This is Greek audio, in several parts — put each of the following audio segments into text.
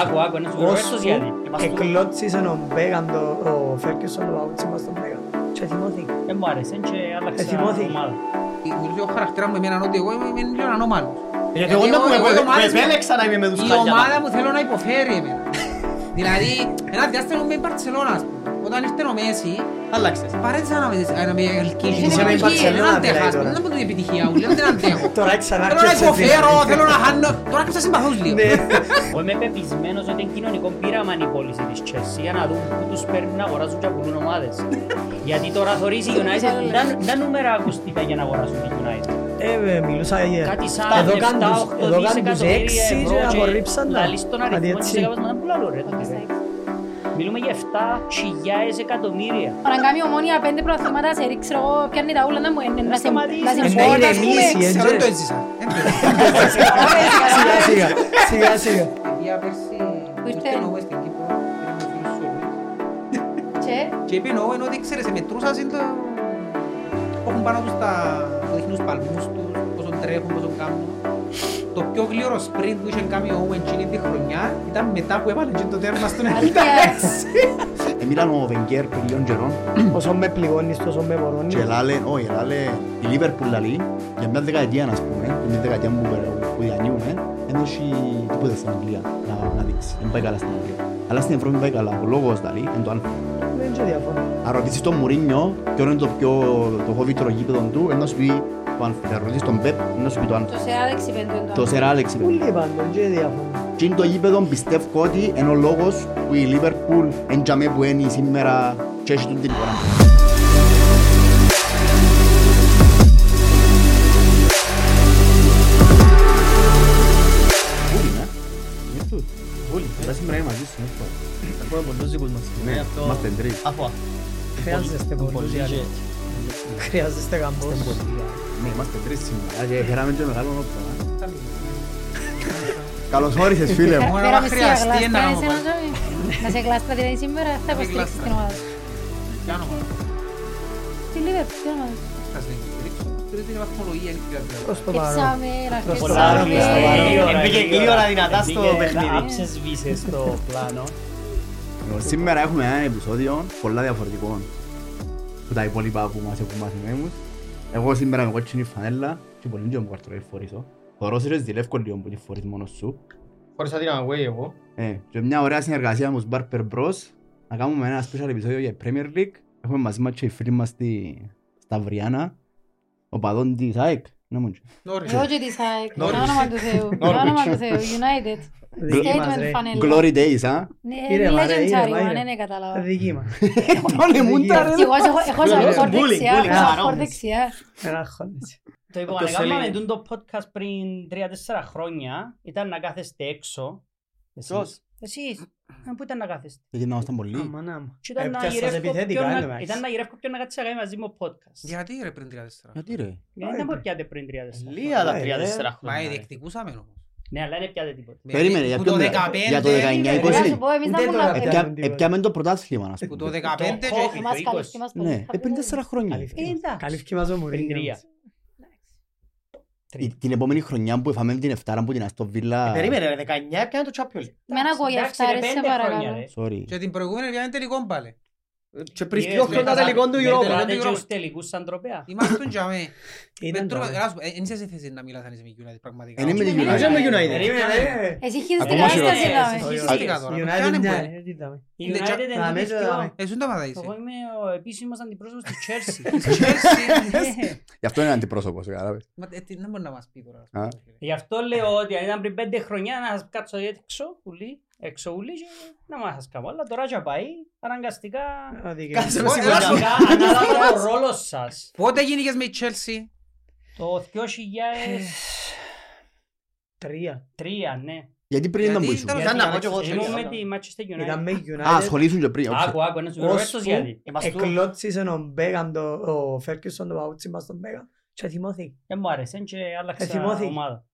Άκου, άκου, να σου πω Ρομπέρτος γιατί. Εκλώτσισε ο Μπέγαν το ο Φέρκισον το παπούτσι μας τον Μπέγαν. Και θυμώθηκε. Δεν μου άρεσε και άλλαξα Εθιμώθηκε. ομάδα. Μιλούσε ο χαρακτήρα μου εμένα ότι εγώ είμαι λίγο ανώμαλος. Γιατί εγώ να εγώ- πούμε, εγώ οι ομάδες με μου- επέλεξα να είμαι με τους Η χάλια. ομάδα μου θέλω να υποφέρει εμένα. Δηλαδή, ένα διάστημα με η Μπαρτσελώνα, ας πούμε. Όταν ήρθε ο Μέση, Άλλαξες. παρέτησα να με, να με ελκύσει. Είσαι με η Μπαρτσελώνα, Δεν αντέχω, δηλαδή, ας πούμε, τώρα. δεν μπορώ την επιτυχία μου, λέω, δεν αντέχω. Τώρα Θέλω να ξανάρχεσαι υποφέρω, θέλω να χάνω. Τώρα και θα συμπαθούς λίγο. Ναι. Εγώ είμαι πεπισμένος ότι είναι κοινωνικό πείραμα η πώληση της Chelsea για να δουν πού τους παίρνουν να αγοράσουν και πουλούν ομάδες. Γιατί τώρα θωρείς η United, τα- τα νούμερα ακουστικά για να αγοράσουν τη United. Ε, βε, μιλούσα για... Κάτι σαν Εδώ 7-8 κάνουν τους- εδώ κάνουν τους δισεκατομμύρια έξι ευρώ και απορρίψαν τα. λαλείς τον Κάτι αριθμό της έτσι. έκαβας, μα δεν πουλά ρε το τύπο. Μιλούμε για 7.000 εκατομμύρια. Αν κάνει ομόνια πέντε προαθλήματα σε ρίξω εγώ πιάνει τα ούλα να μου είναι να σε σταματήσει. να σε Ε, να μπόρτα, ας ηρεμήσει, πούμε. ε. Ξέρω, δεν το έζησα. Δεν το έζησα. Σιγά σιγά, σιγά σιγά. Πήγα πέρσι, Που ήρθε. ήρθε ο Όβεν στην Κύπρο, πήρε με φίλους σου όλους. Και; Και είπε ο Όβεν ότι ξέρεις, σε μετρούσας είναι το... Έχουν πάνω τους τα... το δείχνουν τους παλμούς τους, πόσο τρέχουν, πόσο κάνουν. Το πιο γλύωρο sprint που είχε κάνει ο Όβεν εκείνη τη χρονιά ήταν μετά που έβαλε και το τέρμα στον Αλήθεια. 96. Εμίλαν ο Βενγκέρ πριν λίγων καιρών Όσο με πληγώνεις, τόσο με μπορώνεις. και λάλε, όχι, λάλε, η Λίβερπουλ λαλεί, για μια δεκαετία, ας πούμε, μια δεκαετία που, που διανύουμε, δεν έχει τίποτε στην Αγγλία να, να δείξει. Δεν πάει καλά στην Αγγλία. Αλλά στην Ευρώπη πάει καλά. Ο λόγος λαλεί είναι το αλφα. Δεν είναι και διαφορά. Αν ρωτήσεις τον Μουρίνιο, ποιο είναι το πιο το φοβύτερο γήπεδο του, ενώ σου πει το αλφα. Αν ρωτήσεις τον Πεπ, ενώ σου πει το αλφα. το σε άλεξη πέντε είναι Το Σερ Άλεξ είπε. Ούλοι πάντων και διαφορά. Και είναι το γήπεδο πιστεύω ότι είναι ο λόγος που η Λίβερπουλ εν τζαμέ που είναι σήμερα και έχει τούτη την εικόνα. Πούλη, ναι. Είναι τούτο. Βούλη. Τα σήμερα είναι μαζί σου, είναι αυτό. Έχουμε πολλούς δικούς μας. Ναι, αυτό- είμαστε τρεις. Αφού, α. Χρειάζεστε Πολύ πολλούς για jet. Χρειάζεστε γαμπός. Ναι, είμαστε τρεις σήμερα. Και χαιράμε και μεγάλο νότο. Καλώς όρισες φίλε μου. Μόνο Πέρα να με χρειαστεί σιγά ένα γλάστρα, όνομα. εσένα, Τζόμι. Να σε γλάστρα δηλαδή σήμερα θα υποστηρίξεις την ομάδα σου. Ποιο όνομα. Τι λέει, τι ομάδα σου. Ας δεν υποστηρίξω. Τρίτη είναι βαθμολογία, είναι χρειάζεται. Προς το παρόν. Εξάμε, Προς ραχές, το Πολλά παρόν, γλύωρα, προς το παρόν. γλύωρα, Έμπαιγε γλύωρα. γλύωρα δυνατά στο Έμπαιγε- παιχνίδι. άψεσβησε στο πλάνο. Λοιπόν, Σήμερα έχουμε ένα επεισόδιο πολλά διαφορετικό που τα υπόλοιπα που μας έχουν μαθημένους. Εγώ σήμερα με κότσινη φανέλα και πολύ λίγο μου καρτρό φορήσω. Θωρώ σε ζηλεύκω λίγο που τη φορείς μόνος σου. Χωρίς την away εγώ. Ε, και μια ωραία συνεργασία με τους Barber Bros. Να κάνουμε ένα special επεισόδιο για Premier League. Έχουμε μαζί μας και οι φίλοι μας στη Σταυριάνα. Ο παδόν της ΑΕΚ. Να μου πει. Νόρις. Εγώ και της ΑΕΚ, το Norwich. όνομα του Θεού, το Norwich. όνομα του Θεού, United. Δική μας, Statement ρε. φανέλα. Glory Days, α. Ναι, Ήρεμα, είναι ρε, legendary, ήρεμα, man, ήρεμα. δεν κατάλαβα. Δική μας. Πάνε μου τα ρε. Και εγώ έχω- έχω Bullying, σαν χορ bullying, δεξιά, bullying, έχω σαν χαρόμες. χορ δεξιά. Ένα χώνεσαι. Το είπα, Όποιος αν έκαναμε θέλει- τούτο το podcast πριν 3-4 χρόνια, ήταν να κάθεστε έξω. Ποιος; Εσείς. Εσείς. Ε, Πού ήταν να κάθεστε; Γιατί να ήμασταν πολλοί. Άμα, να μου. Και ήταν να Έπιασες γυρεύω επιθετικά, ποιον εν τω να- μεταξύ. Ήταν να γυρεύω ποιον να κάτσει να κάνει μαζί μου podcast. Γιατί ρε πριν 34. Γιατί ρε; Γιατί δεν μπορεί πιάτε πριν 3-4 Λίγα τα Ε, 3-4 Μα χρόνια. ρε. διεκδικούσαμε όμως. Ναι, αλλά δεν πιάτε τίποτα. Περίμενε, για Που ποιον το μιλά- 15 για το 19, είναι, 20. Να σου πω, εμείς να Δεν πούμε τώρα να- πια- Έπια- Έπιαμε το πρωτάθλημα, ας Που πούμε. το 15 Το και... COVID. Εμάς το καλύφθηκε μας πολύ. Ναι, Είχα ε, πριν πει, τέσσερα χρόνια. Καλύφθηκε. Ε, εντάξει. Καλύφθηκε μας ο Πριν Μουρίνιο. τρία. Η- Την επόμενη χρονιά που έφαμε την Εφτάρα που την Αστό Βίλα... Ε, Περίμενε, ρε, 19 πιάνε το Champions League. Με ένα κόγια Εντάξει, αυτά, ρε, ρε, σε πέντε χρόνια, παρακαλώ. ρε. Sorry. Και την προηγούμενη πιάνε τελικό πάλι. Και πριν Yes, δύο με χρόνια τα- τελικών του με Europa. τα- Μιλάτε δεν και το στους τελικούς σαν τροπέα. Είμαστε για με. Ήταν Μετρούμε- τώρα. έλα σου πω, ε, Εν είσαι σε θέση να μιλάς αν είσαι με United πραγματικά. Εν είμαι με United. Εμείς είμαι United. Περίμενε. Εσύ έχεις την Ακόμα κατάσταση, χειρότερα. λάμε. Εσύ Όχι, είστε- όχι. τώρα, United πιάνε μια, που- ε, τι είδαμε. Η Είναι United τσα- είναι Α, το μέσα, πιο- δάμε. Εσύ δεν τα είσαι. Εγώ είμαι ο επίσημος αντιπρόσωπος του Chelsea. Chelsea. Γι' αυτό είναι αντιπρόσωπος, κατάλαβες. Μα, ε, τι- Δεν μπορεί να μας πει τώρα. Α. Γι' αυτό λέω ότι αν ήταν πριν πέντε χρονιά να σας κάτσω έξω, ουλί, έξω ουλί και να μας σας κάνω. Αλλά τώρα και πάει, αναγκαστικά, Αδίκαιο. Κάτσε με Όχι, σιγουριά. έλα σου- αναγκαστικά ανάλαβα το ρόλο σας. Πότε γίνηκες με η Chelsea; Το 2003, Τρία. ναι. Γιατί πριν ήταν Γιατί που ήσουν. ήταν- Ήταν να πω και εγώ Ήμουν Chelsea. με τη Manchester Ήταν United. με Α, United. ασχολήσουν και πριν. όχι. Άκου, άκου, να σου πω Ρομπέρτος Ώσπου γιατί. Είμαστε του- Εκλώτσισε ο Μπέγαν το, ο Φέρκισον το παπούτσι μας τον Μπέγαν και θυμώθηκε. Δεν μου άρεσε και άλλαξα Εθιμώθηκε. ομάδα.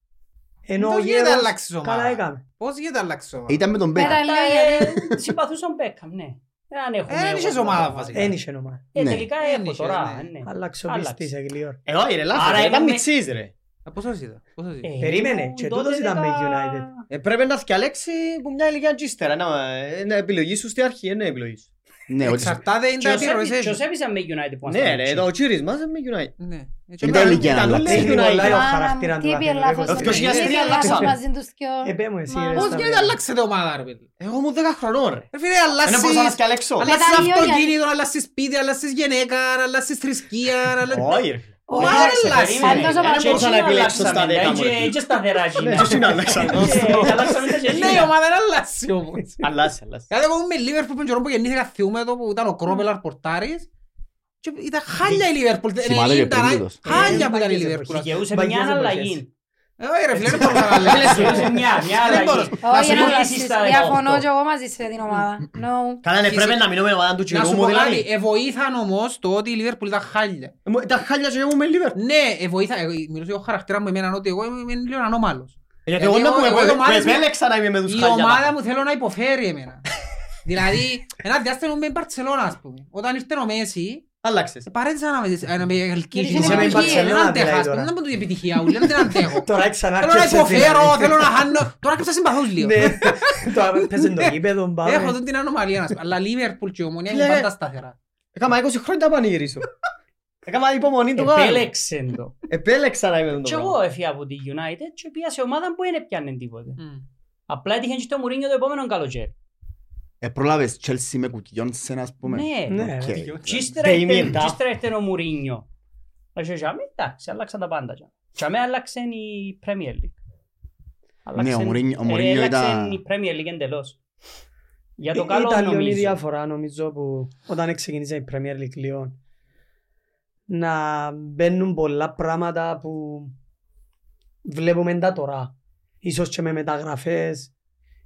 Ενώ ο Το γίνεται γέρος αλλάξεις ομάδα; καλά έκαμε. Πώς γίνεται αλλάξεις ομάδα; Ήταν με τον Μπέκ. Πέρα λέω γιατί. Ε, Συμπαθούσα τον Μπέκαμ, ναι. Δεν έχουμε... Ε, δεν είχες ομάδα βασικά. Εν είχε ομάδα. Ε, Ναι. τελικά Δεν έχω είχες, τώρα, ναι. ναι. Άλλαξε ο Άλλαξε. πίστης σε γλυόρ. Ε, όχι ρε, λάθος. Άρα ρε, Ήταν είμαι- μητσής ρε. Α, Πόσος ήταν, πόσος ήταν. Ε, Περίμενε, ήμουν και τότε τούτος ήταν με δεκα- United. Ε, Πρέπει να θυκαλέξει που μια ηλικία και ύστερα. Να- Είναι επιλογή σου στη αρχή, είναι επιλογή σου. Ναι, ότι Εξαρτάται είναι Και τα ο Σέβης- επιρροές και ο έχει. Σέβης ήταν με United που Ναι ήμασταν ρε, έτσι. το τσίρις μας είναι με United. Ναι. Έτσι Είναι ήταν- τα ηλικία να ήταν αλλάξει. όλοι Έχει United. πολλά ο Άρα, χαρακτήρα του τι είπε κάθε λάθος ρεκόρ. Το 2003 τι είπε λάθος αλλάξαμε. μαζί τους και ο- Ε, πέ μου εσύ Μα ρε. Πώς στα γίνεται παιδιά. αλλάξετε ομάδα ρε παιδί; Εγώ ήμουν 10 χρονών ρε. Ρε φίλε, Δεν αλλάσεις- μπορούσα να θυκαλέξω. αλλάσεις Μετά δύο αυτοκίνητο, αλλάσεις σπίτι, αλλάσεις γυναίκα, αλλάσεις θρησκεία, αλλάσεις- Όχι ρε. Όχι, Μα Εντάξει, αλλάξει. περίμενε. Αντός ο Και Παπαδόπουλος. έτσι μπορούσα να επιλέξω στα αλλάξαμε, δέκα μου, και- ρε. και σταθερά Ναι, γίνα. έτσι είναι άλλαξα. Και αλλάξαμε τα Ναι, η ζεσίνα. ομάδα δεν αλλάζει όμως. Αλλάζει, αλλάζει. Γιατί εγώ με Λίβερπουλ που καιρό που γεννήθηκα θυμούμαι το που ήταν ο Κρόπελαρ πορτάρης και ήταν χάλια η Λίβερπουλ. Θυμάται και Ήταν πριν τούτος. Χάλια που ήταν η Μπαγιές Λίβερπουλ. Δικαιούσε Μπαγιές μια εποχές. αλλαγή. Ε, Όχι ρε φίλε, δεν μπορούσα να αλλάξω. Δικαιούσε μια, μια Δεν αλλαγή. μπορούσα. Να Όχι, σου να μιλήσεις αλλάξεις. στα Διαφωνώ 18. και εγώ μαζί σε την ομάδα. No. Καλά, ναι, πρέπει να μείνουμε ομάδα του Να τσιρού σου μου πω κάτι, δηλαδή. εβοήθαν όμως το ότι η Λίβερπουλ ήταν χάλια. Ε, μου- Τα χάλια και εγώ με Liverpool. Ναι, εβοήθα, εγώ- μιλούσα για το χαρακτήρας μου εμένα ότι εγώ είμαι είμαι λίγο ανώμαλος. Γιατί Γιατί εγώ να εγώ- πούμε, εγώ οι που ομάδες μου- επέλεξα να είμαι με τους Η χάλια. ομάδα μου θέλω να υποφέρει εμένα. Δηλαδή, ένα διάστημα με η Μπαρτσελώνα, ας πούμε. Όταν ήρθε ο Μέση, Άλλαξες. παρέτησα να με- να με ελκύσει. Γιατί είσαι με η Δεν Μπαρτσελώνα αντέχα, δηλαδή ας πούμε, τώρα. δεν μπορώ να την επιτυχία ούλη, δεν την αντέχω. Τώρα ξανά Θέλω να έρχεσαι υποφέρω, δηλαδή. θέλω να χάνω. Τώρα και συμπαθούς λίγο. Ναι, τώρα παίζει το γήπεδο, Έχω πάμε. αυτή την ανομαλία, ας πούμε. αλλά Λίβερπουλ και η Ομονία είναι Φίλε, πάντα σταθερά. Έκανα 20 χρόνια να πανηγυρίσω. Έκανα υπομονή του γάλου. Επέλεξεν το. Επέλεξα να είμαι με Και τον εγώ πράγμα. έφυγα από τη United και πήγα σε ομάδα που δεν έπιανε τίποτε. Μμ. Απλά έτυχε και το Μουρίνιο το επόμενο καλοκαίρι. Ε, πρόλαβες Chelsea με κουκκιόν σε ας πούμε; Ναι. Ναι, Οκ. Και ύστερα Damien ήρθε- Duff. και ύστερα ήρθε ο Μουρίνιο; Και τζάμε, εντάξει, αλλάξαν τα πάντα. Και με άλλαξε η Premier League. Ναι, ο Μουρίνιο- ο ε, Μουρίνιο άλλαξε ήταν- η Premier League εντελώς. Για το Ε, καλό Ήταν λίγο η νομίζω. διαφορά νομίζω που όταν ξεκίνησε η Premier League λίγο να μπαίνουν πολλά πράγματα που βλέπουμε τα τώρα. Ίσως και με μεταγραφές,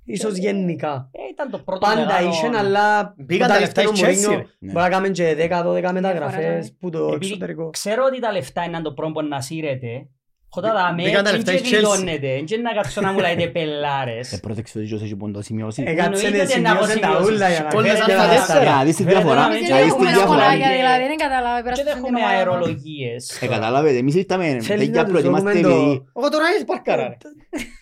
ίσως γενικά. Ε, ήταν το πρώτο Πάντα μεγάλο- είχε, αλλά Μπήκαν όταν τα λεφτά ήρθε ο η Chelsea, Μουρίνιο, ρε. Ναι. μπορεί να κάνουμε και 10-12 Διαφορά, μεταγραφές ναι. που το Επειδή εξωτερικό. Ξέρω ότι τα λεφτά είναι το πρώτο που να σύρεται. Χωτά τα με, Μπήκαν τα λεφτά και η Chelsea. βιδώνεται. Και να κάτσω να μου λέτε Ε, πελάρες. πρόσεξε ότι έχει πόντο σημειώσει. Έκατσε εννοείται να ότι να σημειώσουν τα αποσημειώσεις. ούλα για να Όλες φέρει και αλφα τα τέσσερα. λεφτά. Για να δεις τη Βέβαια, διαφορά. να μην Για να δεις τη Έχουμε διαφορά. σχολάκια, δηλαδή, δεν καταλάβα. Και πέρασαν δεν στην έχουμε ομάδα. αερολογίες. Ε, καταλάβετε, εμείς ήρθαμε Θέλει τέτοια να τους προετοιμάστε δούμε επειδή το- Εγώ τώρα είσαι παρκάρα ρε.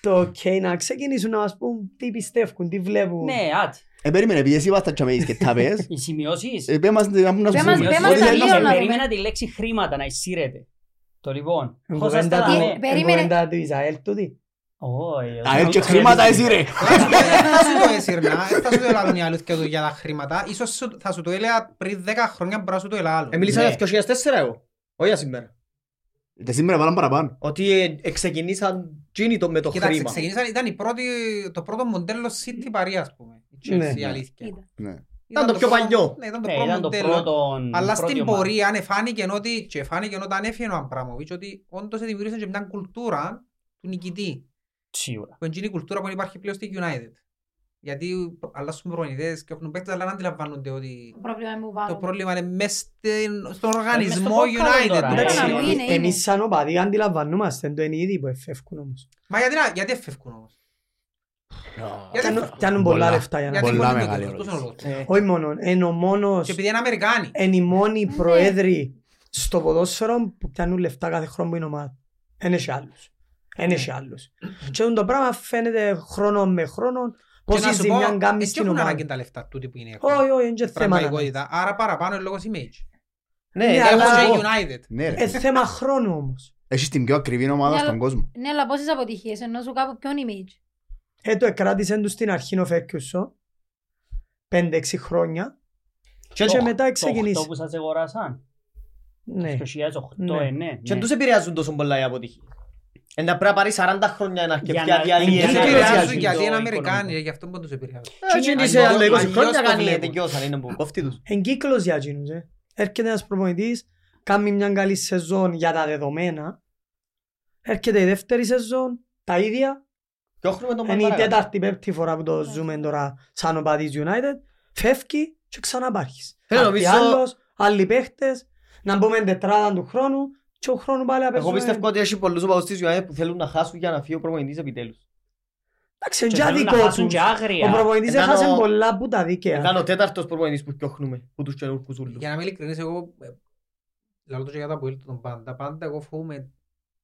Το ok να ξεκινήσουν να μας πούν τι πιστεύουν, τι βλέπουν. Ναι, άτι. Ε, περίμενε, επειδή εσύ βάστα τσαμέεις και τα πες, Οι σημειώσεις. ε, πέ μας να μου να σου Πέ μας- πούμε. πέ μας Ό,τι τα θέλεις να λίγο σου να πω. δούμε. Περίμενα τη λέξη χρήματα να εισήρεται. Το λοιπόν. Εν Πώς θα κουβέντα στα του- δάμε. εν Περίμενε. κουβέντα του Ισραήλ τούτη. Όχι, Α, έτσι χρήματα εσύ ρε. Θα σου το έσυρνα, θα σου το έλαβαν η αλήθεια του για τα χρήματα. Ίσως σου- θα σου το έλεγα πριν 10 χρόνια μπορεί να σου το έλεγα άλλο. Ε, Μίλησα Ναι. για 2004 εγώ. Όχι για σήμερα. Και σήμερα βάλαν παραπάνω. Ότι ε, εξεκινήσαν τζίνι το- με το Κοίταξε, χρήμα. ξεκινήσαν, ήταν η πρώτη, το πρώτο μοντέλο City Paris, ας πούμε. Η Ναι. Chelsea, η αλήθεια. Κοίτα. Ναι. Ήταν το πιο πρώτο- παλιό. Ναι, ήταν το Ναι, πρώτο ήταν το μοντέλο. πρώτο. Αλλά πρώτη στην ομάδα. πορεία ναι, φάνηκε ότι, και φάνηκε όταν έφυγε ο Αμπράμοβιτς ότι όντως δημιούργησαν και μια κουλτούρα του νικητή. Σίγουρα. Που είναι η κουλτούρα που υπάρχει πλέον στη United. Γιατί αλλάσουν προπονητές και έχουν παίκτες αλλά δεν αντιλαμβάνονται ότι Το πρόβλημα είναι που το πάνω. πρόβλημα είναι μες στην- στον στο οργανισμό κόκκαλο United. τώρα, ρε. Εντάξει, ε, είναι, είναι. εμείς σαν οπαδοί αντιλαμβανόμαστε το είναι ήδη που εφεύκουν όμως. Μα γιατί, να- γιατί εφεύκουν όμως. Γιατί Κάνουν- εφεύκουν. Κάνουν πολλά Πολλά. λεφτά για να... Γιατί Πολλά μπορεί να μεγάλη το αυτός είναι ο λόγος. Ε, Όχι μόνο, είναι ο μόνος, Και επειδή είναι Αμερικάνοι. είναι οι μόνοι Ναι. προέδροι στο ποδόσφαιρο που πιάνουν λεφτά κάθε χρόνο που είναι ομάδα. Εν έχει άλλους. Εν έχει άλλους. Και το πράγμα φαίνεται χρόνο με χρόνο Και πόση να σου πω, ζημιά κάνει έτσι στην έχουν ομάδα. ανάγκη τα λεφτά τούτοι που είναι έχουν. Όχι, όχι, είναι και θέμα. να- Πραγματικότητα. Άρα παραπάνω είναι λόγος image. Ναι, Ναι, για αλλά- να Έχω σου και πω. United. Ναι ρε. Ε, θέμα χρόνου όμως. Έχεις την πιο ακριβή ομάδα Ναι, στον αλλά- κόσμο. Ναι, αλλά πόσες αποτυχίες, ενώ σου κάπου ποιον image. Ε, το εκράτησε τους στην αρχή ο Φέρκιουσο. 5-6 χρόνια. Και, Το- και μετά Το ξεκινήσει. 8 που σας αγοράσαν. Ναι. Το 2008, Ναι. ε, ναι. Και ναι. τους επηρεάζουν τόσο πολλά οι αποτυχίες. Ε, να πρέπει να πάρεις 40 χρόνια να Για αρκετιά να- διαλύει. για Δεν να τους επηρεάζουν επηρεάζουν το γιατί είναι οικονομικό. Αμερικάνοι, γι' αυτό που τους επηρεάζουν. Έτσι είναι Αλλιώς- σε άλλο 20 αλλιώς χρόνια το κάνει βλέπουν. τελειώσαν, είναι που κόφτει τους. Εν κύκλος για εκείνους, ε. Έρχεται ένας προπονητής, κάνει μια καλή σεζόν για τα δεδομένα. Έρχεται η δεύτερη σεζόν, τα ίδια. Και όχνουμε τον Είναι η παρακάτω. τέταρτη πέμπτη φορά που το ζούμε τώρα σαν οπαδής United. Φεύγει και ξαναπάρχεις. Θέλω Κάποιοι νομίζω- άλλος, άλλοι παίχτες, να μπούμε τετράδα του χρόνου και ο χρόνου πάλι Εγώ απέζουμε. πιστεύω ότι έχει πολλούς οπαδούς της United που θέλουν να χάσουν για να φύγει ο προπονητής επιτέλους. Εντάξει, είναι Και και θέλουν να αδικό χάσουν τους. και άγρια. Ο προπονητής Ήταν έχασε ο- πολλά που τα δίκαια. Ήταν ο τέταρτος προπονητής που πιόχνουμε, που τους καινούργους ούλους. Για να είμαι ειλικρινής, εγώ ε, λαλώ το και για τα που τον πάντα. Πάντα εγώ φοβούμαι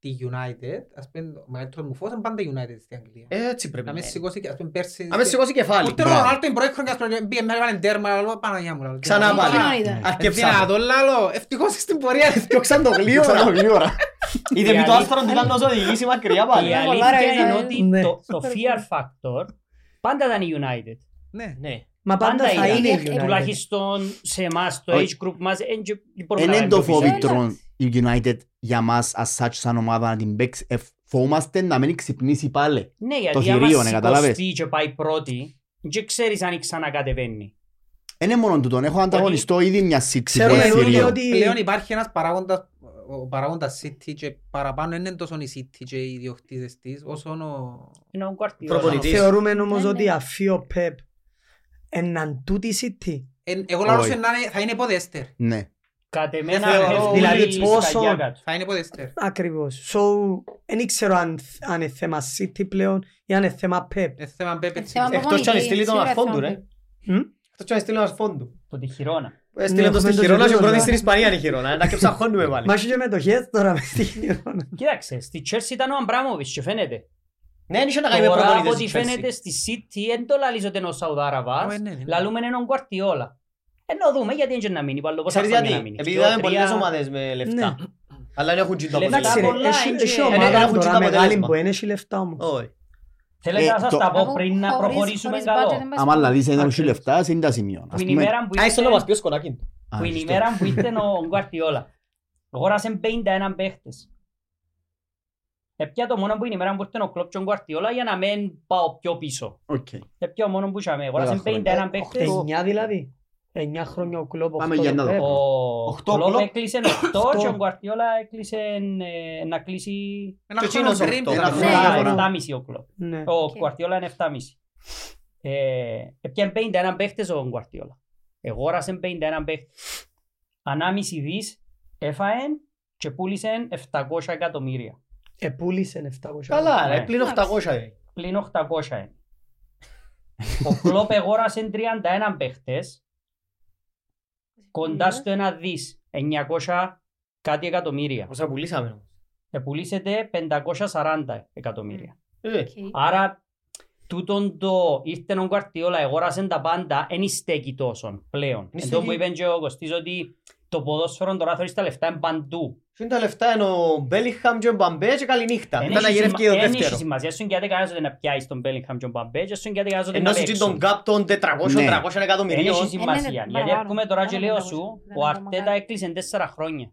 τη United, ας πούμε, ο μεγαλύτερος μου φως είναι πάντα United στην Αγγλία. Έτσι πρέπει Να να με είναι. σηκώσει, και, ας πούμε, πέρσι... Να με σηκώσει κεφάλι. Ούτε ο Μπράβο. Ρονάλτο την πρώτη χρονιά, ας πούμε, πήγε να έβαλε τέρμα, λέω, Παναγιά μου. λέω, Ξανά τι να πάλι. κάνω. Εκείνο ήταν. Ε, Αρκεψά. δυνατόν, λάλο, ευτυχώς στην πορεία. Διώξαν το γλύωρα. γλύωρα. Είδε Η με το αλήθεια- άστρο ότι ήταν τόσο οδηγήσει μακριά πάλι. Η Είναι αλήθεια πολλά, ρε, είναι Ισραήλ. ότι Ναι. το- το fear factor πάντα ήταν η United. Ναι. Ναι. Μα πάντα Πάντα θα ήταν. είναι η Ε, United. Τουλάχιστον σε εμάς, το Όχι. age group μας, δεν μπορούμε Είναι να το εντοπίσουμε. Φόβητρο η United για μας as such σαν ομάδα να την παίξει. Ε, Φοβούμαστε να μην ξυπνήσει πάλι. Ναι, Το γιατί άμα θηρίο, ναι, κατάλαβες. σηκωστεί και πάει πρώτη, δεν ξέρεις αν ξανακατεβαίνει. Είναι μόνο τούτο. Έχω ανταγωνιστό ήδη μια City. Ξέρουμε το όλοι θηρίο. ότι Πλέον υπάρχει ένας παράγοντας, ο παράγοντας City και παραπάνω δεν είναι τόσο η City και οι ιδιοκτήτες της, όσο ο... Είναι ο Guardiola. Προπονητής. θεωρούμε όμως Ναι, ότι ναι. αφή ο Πεπ έναν τούτη City. Εν- Εγώ λάρω Όχι. σε να είναι- θα είναι υποδέστερ. Ναι. Κατ' εμένα θεωρώ- πέφτουν δηλαδή οι πόσο- σκαγιά κάτω. Θα είναι υποδέστερ. Ακριβώς. So, δεν ξέρω αν, αν είναι θέμα City πλέον ή αν είναι θέμα Pep. Είναι θέμα Πέπε Ε, της θέμα City. Εκτός κι αν Προπονητή, στείλει τον σίγουρα αρφόν του, θέμα ρε. Μμ; Εκτός κι αν στείλει τον αρφόν του. Από τη Χιρόνα. Έστειλε Ναι, το στη έχουμε το Χιρόνα και γεγονός, πρώτη ναι. στην Ισπανία είναι η Χιρόνα. Να και ψαχώνουμε πάλι. Μα έχει και μετοχές τώρα μες στη Χιρόνα. Κοίταξε, στη Chelsea ήταν ο Αμπράμοβιτς και φαίνεται. Ναι, δεν είχε να κάνει με Τώρα από προπονητές ό,τι της Chelsea. φαίνεται στη City δεν το λαλείς ότι είναι ο Σαουδάραβας. Ω, ναι, ναι. Λαλούμε είναι ο Guardiola. Ε, να δούμε γιατί είναι να μείνει. Πάλι πόσα Ξέρεις χρόνια γιατί; να μείνει. Επειδή Δυο, είδαμε τρία- πολλές ομάδες με λεφτά. Ναι. Αλλά δεν έχουν τσιτό Λεφτά Εντάξει ρε, πολλά, έχει- είναι έχει και- ομάδα Ε, έχουν τώρα τσιτά μεγάλη αποτέλεσμα. που δεν έχει λεφτά όμως. Όχι. Θέλετε Ε, να σας το- τα πω Αφού πριν να χωρίς- προχωρήσουμε χωρίς καλό. budget δεν πας Άμα καλά. δηλαδή δεν έχει Ακριβώς. λεφτά, είναι τα σημείο. Που Ας είναι η πούμε, ημέρα που Α, ίσως να ήρθε- μας πει ο Σκονάκιν. Α, που είναι η σωστό. ημέρα που ήρθε ο Γκουαρτιόλα. Αγόρασε 51 παίχτες. Έπια το μόνο που είναι η ημέρα που ήρθε ο Κλόπ και ο Γκουαρδιόλα για να μην πάω πιο πίσω. Οκ. Έπια μόνος που είχαμε. Αγόρασε Δέκα χρόνια. 51 παίχτες. Εννιά δηλαδή. Εννιά χρόνια ο Κλόπ, Πάμε οχτώ για το να το Pep. πω. Ο Οχτώ Κλόπ Κλόπ. έκλεισε 8 Οχτώ. και ο Γκουαρδιόλα έκλεισε ε, να κλείσει Ένα Και χρόνο εκείνος πριν οκτώ. που Ένα ήταν. χρόνο Ναι. διαφορά. 7,5 ο Κλόπ. Ναι. Ο Οκ. Γκουαρδιόλα είναι 7,5. Ε, Έπιαν 51 παίχτες ο Γκουαρδιόλα. Εγόρασε 51 παίχτες. Ενάμιση δις έφαεν και πούλησεν 700 εκατομμύρια. Επούλησε 700. Καλά Ναι. ρε, πλην 800 ε. Πλην 800 είναι. Ο Κλόπ εγόρασε 31 παίχτες κοντά στο ένα δις. 900 κάτι εκατομμύρια. Όσα πουλήσαμε. όμως. Επούλησε τα 540 εκατομμύρια. Ε, Οκ. Άρα, τούτον το ήρθε ο Γκουαρδιόλα, εγόρασε τα πάντα, εν στέκει τόσο πλέον. Εν τω στέκει. που είπε και ο Κωστής ότι το ποδόσφαιρο τώρα θέλεις τα λεφτά είναι παντού. Φύγουν τα λεφτά είναι ο Μπέλιχαμ και ο Μπαμπέ και καληνύχτα. Εν Μετά να έχει γυρεύει και το σημα- εν έχει δεύτερο. σημασία, σου γιατί κανένας ότι να πιάσεις τον Μπέλιγχαμ και τον Μπαμπέ και σου γιατί κανένας ότι να Ενώ σου τον παίξουν. κάπ των 400-300 Εν εκατομμυρίων. έχει σημασία. ναι, Γιατί παραπάνω. έρχομαι τώρα και Παραπάνω λέω από σου, 500, δεν ο είναι Αρτέτα ακόμα. έκλεισε 4 χρόνια.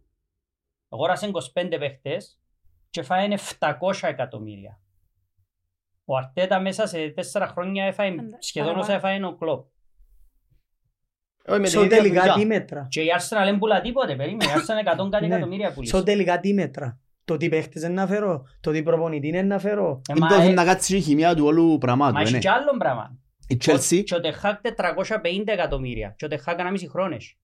Αγόρασε 25 παίχτες και φάαινε 700 εκατομμύρια. Ο Αρτέτα μέσα σε 4 χρόνια έφαε Πάντα- σχεδόν όσα παραπάνω. έφαε ο Κλόπ. Όχι, με την Σο ίδια τελικά τι δουλειά. μέτρα. Και η Arsenal δεν πουλά τίποτε, περίμενε. Η Arsenal 100 κάτι Ναι. εκατομμύρια Σο πουλήσει. τελικά τι μέτρα. Το τι παίχτες είναι να φέρω, το τι προπονητή είναι να φέρω. Ε, Είναι μα, το ε, θέλει να κάτσει η χημεία του όλου πραγμάτου. Μα έχει είναι. κι άλλο πράγμα. Η Chelsea, Και ο Τεχάκ 450 εκατομμύρια. Και ο Τεχάκ 1,5 χρόνες.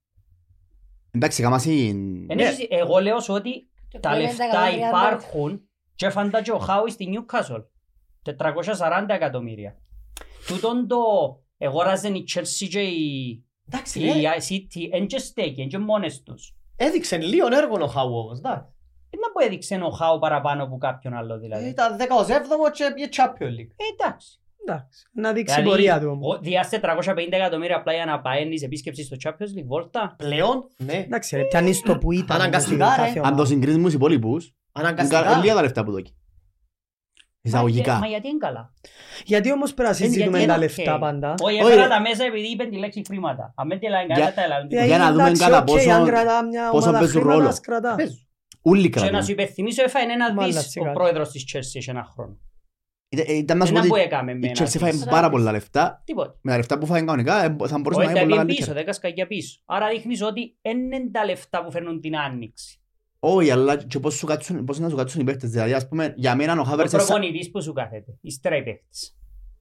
εντάξει, καμάσι... Εν Ναι. έχεις- Εγώ λέω σου ότι Και τα πλέον λεφτά 130. υπάρχουν και φαντά και ο Χάουις στη Newcastle. 440 εκατομμύρια. Τούτον το εγόραζαν η Chelsea και η, Εντάξει, η ρε. City εν και στέκει, εν και μόνες τους. Έδειξε λίγο έργο ο Χάου όμως. εντάξει. Δεν να που έδειξε ο Χάου παραπάνω από κάποιον άλλο δηλαδή; Ήταν 17ο και πήγε Champions League. Ε, εντάξει. Εντάξει, να δείξει Δηλαδή, πορεία του όμως. ο- διάς 450 εκατομμύρια απλά για να παίρνεις επίσκεψη στο Champions League, βόλτα. Πλέον, ναι. Εντάξει ρε, πιάνεις το που ήταν. Αναγκαστικά, όμως, ρε. κάθε Αν το ομάδα. συγκρίσεις με τους υπόλοιπους, είναι Αναγκαστικά. λίγα τα λεφτά που δώκει. Μα, Εισαγωγικά. μα γιατί είναι καλά; Γιατί όμως πρέπει να Ε, γιατί συζητούμε είναι τα οκ. λεφτά πάντα. Όχι, Όχι, έφερα ρε. τα μέσα επειδή είπε τη λέξη χρήματα. Αν δεν τη λένε Για- κανένα, τα έλαβε. Ε, Για να δούμε εντάξει, κατά οκ, πόσο- αν κρατά μια πόσο ομάδα παίζουν χρήματα, ρόλο. ας κρατά. Παίζουν. Όλοι Και να σου κρατούν. υπενθυμίσω, έφαγε ένα Μάλιστα, δις σιγά. ο πρόεδρος της Chelsea σε ένα χρόνο. Ήταν- ε, Ήταν να σου πω Ένα που ότι έκαμε με η ένα Chelsea φάει δις. πάρα πολλά λεφτά. Τίποτε. Με τα λεφτά που φάει κανονικά ε, θα μπορούσε Όχι, να τα είναι πολλά πήγε πίσω, καλύτερα. δέκα σκαγιά πίσω. Άρα δείχνεις ότι δεν είναι τα λεφτά που φέρνουν την άνοιξη. Όχι, αλλά και πώς, σου κάτσουν, πώς να σου κάτσουν οι παίχτες. Δηλαδή, ας πούμε, για μένα ο Ο Χάβερτς... είναι σαν- προπονητής που σου κάθεται, οι στρέοι παίχτες.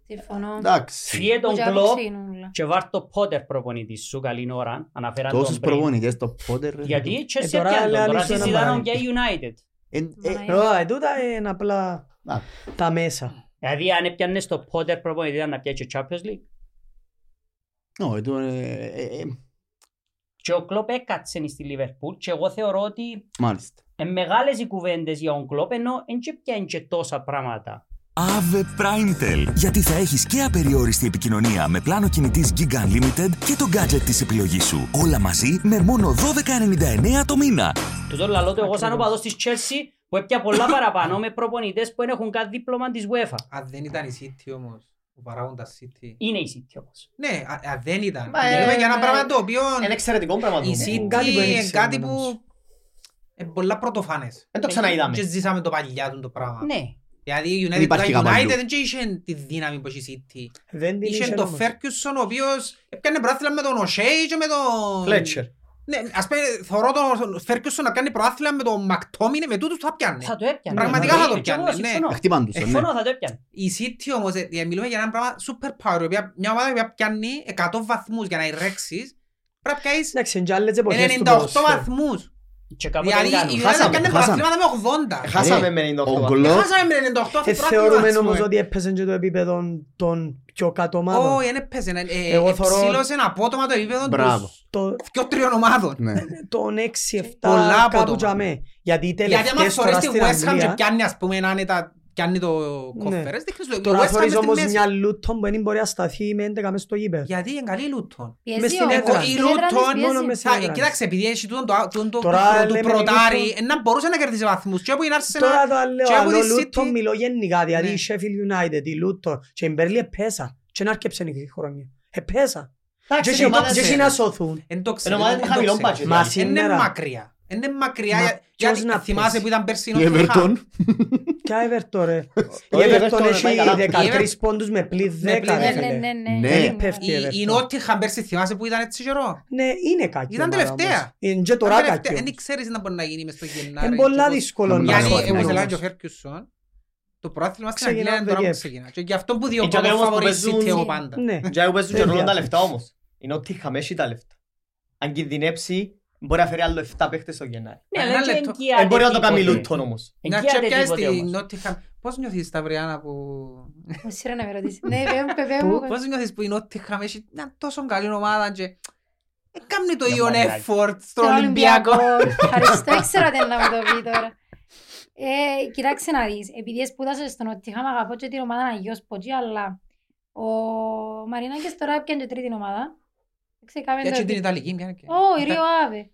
Συμφωνώ. Εντάξει. Φύγε τον Που Κλόπ αποξύνουν όλα. και βάρ' το Πότερ προπονητής σου, καλή ώρα, αναφέραν Τόσους τον πριν. προπονητές, το Potter... ρε. Γιατί η Chelsea Ε, τώρα έπιανε τον, λέει τώρα άλλο ένα συζητάνε μπαράκι. για United. Ε, ε, Μα, Ω, ε, τούτα είναι απλά Α. τα μέσα. Δηλαδή αν έπιανες το Πότερ προπονητή ήταν να πιάσει και Champions League. όχι, το, ε, ε, ε, Και ο Κλόπ έκατσε στη Λιβερπούλ και εγώ θεωρώ ότι Μάλιστα. είναι μεγάλες οι κουβέντες για τον Κλόπ ενώ δεν και πιάνει και τόσα πράγματα. Ave Primetel. Γιατί θα έχεις και απεριόριστη επικοινωνία με πλάνο κινητής Giga Unlimited και το gadget της επιλογής σου. Όλα μαζί με μόνο 12,99 το μήνα. Τούτο λαλό του εγώ σαν οπαδός της Chelsea που έπια πολλά παραπάνω με προπονητές που δεν έχουν καν δίπλωμα της UEFA. Αν δεν ήταν η City όμως, ο παράγοντας City. Είναι η City όμως. Ναι, α- αν δεν ήταν. Μα, Μιλούμε ε, για ένα ε, πράγμα το οποίο Είναι εξαιρετικό πράγμα το. η Κάτι City που δεν είναι ήξερα κάτι όμως. που είναι πολλά πρωτοφανές. Δεν το ξαναείδαμε. Και ζήσαμε το παλιά του το πράγμα. Ναι. Δηλαδή η Δεν United, υπάρχει τα κάπου αλλού. United δεν είχε τη δύναμη που έχει η City. Δεν την Είχε είχε το όμως. Ferguson ο οποίος έπιανε πρόθυλα με τον O'Shea και με τον... Φλέτσερ. Ναι, ας πούμε, θωρώ τον Ferguson να κάνει πρόθυλα με τον McTominay, με τούτους θα πιάνε. Θα το έπιανε. Πραγματικά θα το Και εγώ πιάνε, ναι. συμφωνώ. Χτύπαν τους, ναι. Συμφωνώ, θα το έπιανε. Η City όμως, ε, ε, μιλούμε για ένα πράγμα super power, η οποία- μια ομάδα που πιάνει 100 βαθμούς για να ηρέξεις, πρέπει να πιάσεις Εντάξει, είναι και άλλες εποχές τους 98 ποδοσφαίρου. βαθμούς. Και κάποτε Δηλαδή δεν κάνουν. η United Χάσαμε, πιάνε χάσαμε. προαθλήματα με 80. Χάσαμε Ε, με 98 Ο βαθμούς. Κλόπ Χάσαμε με 98 Ε, αυτό θεωρούμε ας πούμε. όμως ότι έπαιζε και το επίπεδο των πιο κάτω ομάδων. Όχι, δεν έπαιζε. ε, ε, Εγώ θωρώ- Εψήλωσε απότομα το επίπεδο Μπράβο. Το, των τριών ομάδων. Ναι. των 6-7 Πολλά κάπου απότομα. τζαμέ. Γιατί οι Γιατί άμα τελευταίες τώρα φορές τη στην West Ham και Αγγλία πιάνει ας πούμε άνετα πιάνει το Ναι. κόφερες, δείχνεις το η Τώρα West Ham φορείς μες στη όμως μέση. μια Λούτον που δεν μπορεί να σταθεί με 11 μες στο γήπεδο. Γιατί είναι καλή η Λούτον. Πιέζει Μες στην ο- έδρα. στην Η έδρα της Λούτον πιέζει. μόνο μες στην Θα- έδρα. Κοίταξε, επειδή έχει τούτον το, τούτον το, Τώρα του- του λέμε πρωτάρι, Λούτον. ε, να μπορούσε να κερδίσει βαθμούς. Και όπου είναι Arsenal, Τώρα το λέω, και όπου αν ο είναι Λούτον City, μιλώ γενικά, δηλαδή Ναι. η Sheffield United, η Λούτον και η Μπέρλι επέσα και να αρκέψαν η χρόνια. Επέσα. Εντάξει, Και οι ομάδες έχει- και έχει είναι- να σωθούν. εν το ξέρω, Είναι ομάδα εν με το χαμηλό ξέρω. budget. Μα δηλαδή. Είναι σήμερα, μακριά. Είναι μακριά. Μα για- ποιος γιατί να θυμάσαι πέσει. που ήταν πέρσι Η η Nottingham. Everton. Ποια Everton ρε. Η Όχι, η Everton Everton έχει πάει καλά. 13 πόντους με πλή 10 πλην ρε Ναι, ναι, φίλε. ναι, ναι. Ναι. Δεν πέφτει η Η- Η Everton. Nottingham πέρσι θυμάσαι που ήταν έτσι καιρό; Ναι, είναι κακή Ήταν ομάδα τελευταία. όμως. Είναι και τώρα Ήταν κακή τελευταία. όμως. Δεν ξέρεις να μπορεί να γίνει μες στο Γενάρη. Είναι πολλά και πώς- δύσκολο να Γιατί, Μπράβο, όπως ναι. έλεγε και ο Ferguson, το πρόθυμα στην Ξεκινάμε Αγγλία είναι τώρα που παιδιά. ξεκινά. Και γι' αυτό που Ε, δύο και πρώτο όμως που φαβορείς παίζουν- City εγώ πάντα. Ναι. Και εγώ παίζουν και Δεν ρόλο τα διαφέρει. λεφτά όμως. Είναι ότι είχαμε έχει τα λεφτά. Αν κινδυνεύσει, μπορεί να φέρει άλλο 7 παίχτες στο Γενάρη. Ναι, Ένα αλλά και λεπτό. εγγυάται Δεν μπορεί να το κάνει τίποτε. Λούτον όμως. Μια Εγγυάται τσέπια τίποτε στη όμως. Nottingham. Πώς νιώθεις Σταυριάννα που... Μου σειρά να με ρωτήσεις. Ναι, βέβαια, βέβαια μου. Πώς νιώθεις που η Nottingham έχει μια τόσο καλή ομάδα και ε, κάνει το Για ίδιο μαγειράκι. effort στον Στον Ολυμπιακό. Ευχαριστώ, ήξερα τι να μου το πει τώρα. Ε, κοιτάξτε να δεις, επειδή σπούδασες στον Οτιχάμ αγαπώ και την ομάδα Αγιώς Ποτζή, αλλά ο Μαρινάκης τώρα έπιανε και τρίτη ομάδα. Ξεκάμε Και το... έτσι την Ιταλική. ποια είναι και- Ω, η Ρίο Άβε.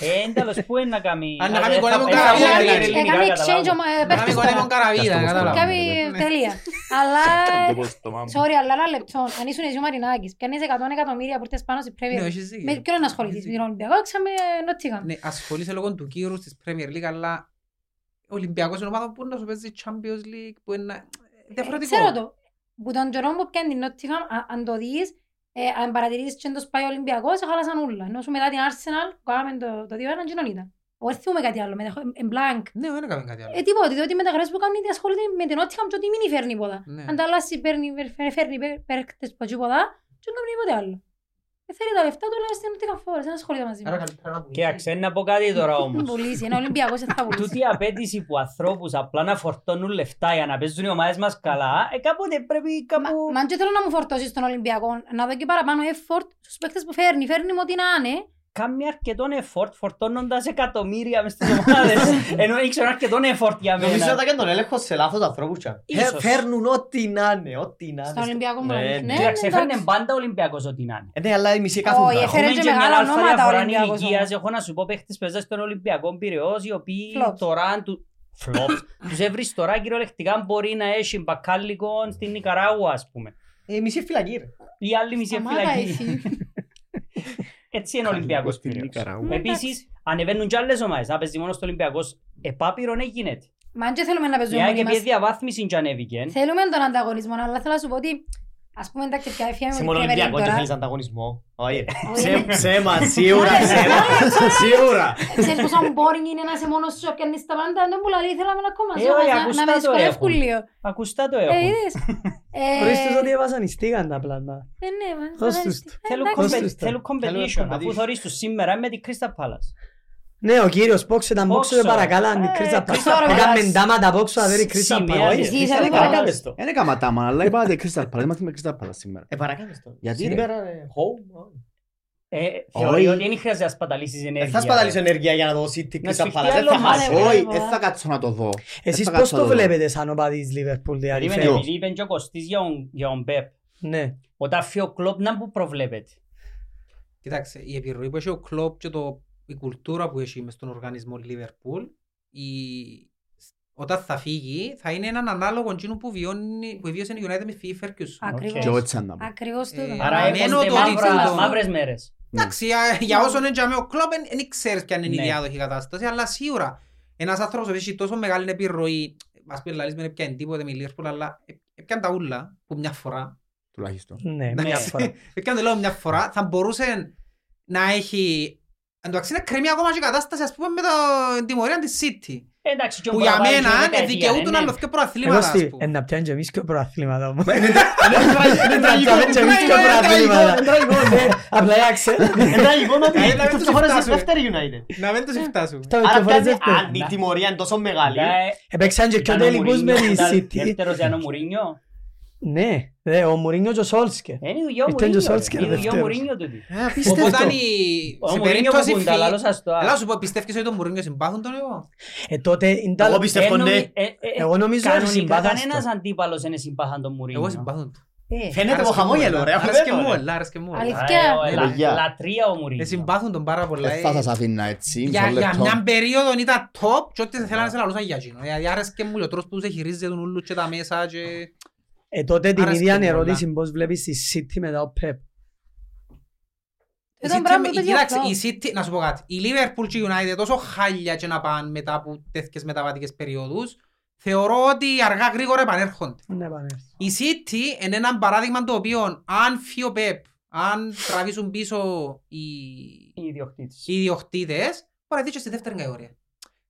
Ε, τέλος, πού είναι να κάνει... Αν να κάνει Ε, κονέμον θα- καραβίδα, θα- δηλαδή. θα- ελληνικά, Έκανε καταλάβω. exchange ο μα- ε, Να μην παίχτες κονέμον τώρα. καραβίδα, Αυτό κατάλαβα. Κάνει Ναι. τελεία. Αλλά, Το πω στο μάμα. sorry, αλλά ένα λεπτό. Αν ήσουν εσύ ο Μαρινάκης, πιάνεις 100 εκατομμύρια που ήρθες πάνω στη Ναι, Premier. έχεις δίκιο. Με ποιον να ασχοληθείς, με τον Ολυμπιακό, ξαμε Νότιγαμ. Ναι, ασχολείσαι λόγω του κύρους της Premier League, αλλά ο Ολυμπιακός είναι ομάδα που να σου παίζει Champions League, που είναι διαφορετικό. Ξέρω το. Που τον καιρό που πιάνει την Νότιγαμ, αν το δεις, ε, αν παρατηρήσεις και το σπάει ο Ολυμπιακός, έχαλασαν όλα. Ενώ σου μετά την Arsenal, που κάναμε το, το 2-1, και non ήταν. Εγώ δεν θυμούμαι κάτι άλλο, μετα- εν blank. Ναι, δεν έκαμε κάτι άλλο. Ε, τίποτε, διότι οι μεταγραφές που κάνουν είτε ασχολείται με την Νότιγαμ και ότι μην φέρνει ποδά. Ναι. Ανταλλάσσει, παίρνει, φέρνει- φέρνει παι- παίκτες που έτσι ποδά και δεν κάνει τίποτε άλλο. Ε, θέλει τα λεφτά του, αλλά στην Νότιγαμ φόρες, δεν ασχολείται μαζί Άρα μας. καλύτερα να πουλήσεις. Κοίταξε, να πω κάτι τώρα Μην όμως. πουλήσει, ένα Ολυμπιακός δεν θα πουλήσει. Τούτη η απέτηση που ανθρώπους απλά να φορτώνουν λεφτά για να παίζουν οι ομάδες μας καλά, ε, κάποτε πρέπει Μα, κάπου... μα αν και θέλω να μου φορτώσεις τον Ολυμπιακό, να δω και παραπάνω effort στους παίκτες που φέρνει. Φέρνει με ό,τι να είναι. Κάνει αρκετόν effort φορτώνοντας εκατομμύρια μες στις ομάδες. Ενώ ήξερα αρκετόν effort για Νομίζω μένα. ότι θα κάνει τον έλεγχο σε λάθος ανθρώπους. τσα. Ίσως. Ε, Φέρνουν ό,τι να είναι, ό,τι να είναι. Στον Ολυμπιακό Ναι, μπορεί. ναι. Ναι, Κοίταξε, εντάξει. έφερνε πάντα ο Ολυμπιακός ό,τι να είναι. Ε, ναι, αλλά οι μισοί κάθονται. Όχι, έφερε Έχουμε και και μια μεγάλα αλφα ονόματα ο διαφορά Ολυμπιακός ηλικίας. όμως. Έχω να σου πω παίχτες παίζαν στον Ολυμπιακό Πειραιώς, οι οποίοι Flops. τώρα του... Flops. Τους έβρις τώρα κυριολεκτικά μπορεί να έχει μπακάλικο στην Νικαράγουα, ας πούμε. Ε, Οι μισοί φυλακοί, ρε. Ή άλλη μισή Σταμάτα φυλακή. εσύ. Έτσι είναι ο Ολυμπιακός Στην Πειραιώς. Νικαράγουα. Επίσης, ανεβαίνουν κι άλλες ομάδες. Να παίζει μόνο στο Ολυμπιακός. Επάπειρον δεν γίνεται. Μα αν και θέλουμε να Η παίζουμε ΑΕΚ μόνοι επί μας. διαβάθμιση κι ανέβηκε. Θέλουμε τον ανταγωνισμό, αλλά θέλω να σου πω ότι ας πούμε εντάξει πια έφυγαμε Σε με μόνο την Premier League Ολυμπιακό και τώρα. θέλεις ανταγωνισμό. Όχι, ρε. Όχι, Ψε- ναι. Ψέμα, σίγουρα, ψέμα. Σίγουρα. Ξέρεις πόσο boring είναι να είσαι μόνος σου και πιάνεις τα πάντα, δεν μου λέει, θέλαμε να ακόμα Ε, σου, όχι, να- ακουστά να με το δυσκολεύουν έχουν. λίγο. Ακουστά το Ε, έχουν. είδες. Ε, Χωρίς τους ότι έβασανιστήκαν τα πλάνα. ε, ναι, μα, Δώσ' μα, τους ε, το. Θέλουν εντάξει. κομπε- κομπε- Σωστά. Θέλουν competition. Αφού competition. θωρείς τους σήμερα με την Crystal Palace. Ναι, ο κύριος Πόξ ήταν Πόξο, δεν Πόξο. παρακάλαν την Ε, Κρίστα Crystal Πάλα. Palace. Έκαμε ντάματα Πόξο, να δέρει Κρίστα Σημαία Πάλα. της Εσύ Crystal είσαι Palace. λίγο- Παρακάλες το. Δεν έκαμα τάμα, αλλά είπατε Crystal Palace. Είμαστε με Crystal Palace σήμερα. Ε, παρακάλες το. Γιατί, ρε; Σήμερα, ε, home. όχι. Ε, Θεωρεί Όχι. ότι δεν χρειάζεται να σπαταλήσεις Δεν ενέργεια. θα σπαταλείς ενέργεια για να δώσει Να τίκη στα σφιχτεί παλά. Δεν άλλο θα μάτι. χάσει. Ναι, Όχι, βλέπω, δεν α. θα κάτσω να το δω. Εσείς θα πώς κάτσω το να δω. βλέπετε σαν οπαδί της Λίβερπουλ Περίμενε, διαρρήφε. επειδή είπε και ο Κωστής για τον- για τον Πεπ. Ναι. Όταν φύγει ο Κλόπ να που προβλέπεται. Κοιτάξτε, η επιρροή που έχει ο Κλόπ και το, η κουλτούρα που έχει μες στον οργανισμό Λίβερπουλ, η... όταν θα φύγει, θα είναι έναν ανάλογο εκείνου που, βιώνει, που βίωσε η United με φύγει Ferguson. Ακριβώς. Και εγώ έτσι να πω. Ακριβώς Ε, τούτο. Άρα Αναμένω έρχονται το ότι μαύρα- ξέρω. μαύρες μέρες. Εντάξει, για- για όσο είναι για μένα ο Κλόπ, δεν ξέρεις ποια είναι η Ναι. διάδοχη κατάσταση, αλλά σίγουρα ένας άνθρωπος που έχει τόσο μεγάλη επιρροή, ας πούμε, λαλείς με δεν πιάνει τίποτε με η Λίβερπουλ, αλλά ε- έπιανε τα ούλα που μια φορά, Τουλάχιστον. Ναι, Εντάξει. μια φορά. Έπιανε το λόγο μια φορά, θα μπορούσε να έχει... Εν τω μεταξύ είναι κρεμεί ακόμα και η κατάσταση, ας πούμε, με το- την τιμωρία της City. Εντάξει, και ο Που για Μπραβάρης μένα είναι ε, δεκαετία, δικαιούτουν ναι. άλλο και Εγώ προαθλήματα, ας στη, πούμε. ε, να πιάνει και εμείς και προαθλήματα όμως. Είναι Να πιάνει και εμείς και προαθλήματα. Ναι, Απλά για ξέρετε. τραγικό ότι Ε, να μην το τους ξεχωρίζεις φτάσουμε. δεύτερη United. Να μην τους φτάσουμε. Τα Άρα και φορές πιάνει, δεύτερη. αν η τιμωρία είναι τόσο μεγάλη, Μετά, ε, Έπαιξαν και πιο ήταν ο τελικούς με Μουρίνιο, τη ήταν City. Δεύτερος ήταν ο Μουρίνιο. Ναι, ε, ο Μουρίνιο και ο Σόλσκερ. Είναι η δουλειά ο Ήταν και ο Μουρίνιο. ρε. Σόλσκερ Είναι η δουλειά ο δεύτερος. Μουρίνιο τούτη. Ε, απίστευτο. Οπότε η- Ο σε Μουρίνιο περίπτωση που πούντα, φύ- λαλώ σας το. Έλα σου πω, πιστεύεις ότι τον Μουρίνιος συμπάθουν τον εγώ. Ε, τότε είναι τα- Εγώ πιστεύω Ε, νομι- ναι. ε, ε, Εγώ νομίζω ότι Κανονικά συμπάθας κανένας το. αντίπαλος δεν συμπάθαν τον Μουρίνιο. Εγώ συμπάθουν τον. Ε, Φαίνεται από Άρεσκε μου, χαμόγελο, ρε. Άρεσκε αφού μου, δεν έλα, άρεσκε μου. Αλήθεια. ε, Ναι, λα- παιδιά. Λατρεία ο Ε, Μουρίνιο. συμπάθουν τον πάρα πολλά. Δεν ε. θα σας αφήνα έτσι. Για, μισό για λεπτό. μια περίοδο ήταν top και ό,τι θέλανε σε λαλούσαν για εκείνο. Δηλαδή άρεσκε μου και ο τρόπος που σε χειρίζεται τον ούλους και τα μέσα και... Ε, τότε την Άρεσκε ίδια μου πολλά. ερώτηση πώς βλέπεις τη City μετά ο Pep; Η Ήταν City- πράγμα που η- είπε Κοίταξε, αυτό. η City, να σου πω κάτι, η Liverpool και η United τόσο χάλια και να πάνε μετά από τέτοιες μεταβατικές περιόδους, θεωρώ ότι αργά γρήγορα επανέρχονται. Ναι, πανέρθει. Η City είναι ένα παράδειγμα το οποίο αν φύγει ο Pep, αν τραβήσουν πίσω οι, Οι ιδιοκτήτες. οι ιδιοκτήτες, μπορεί να δεις και στη δεύτερη κατηγορία.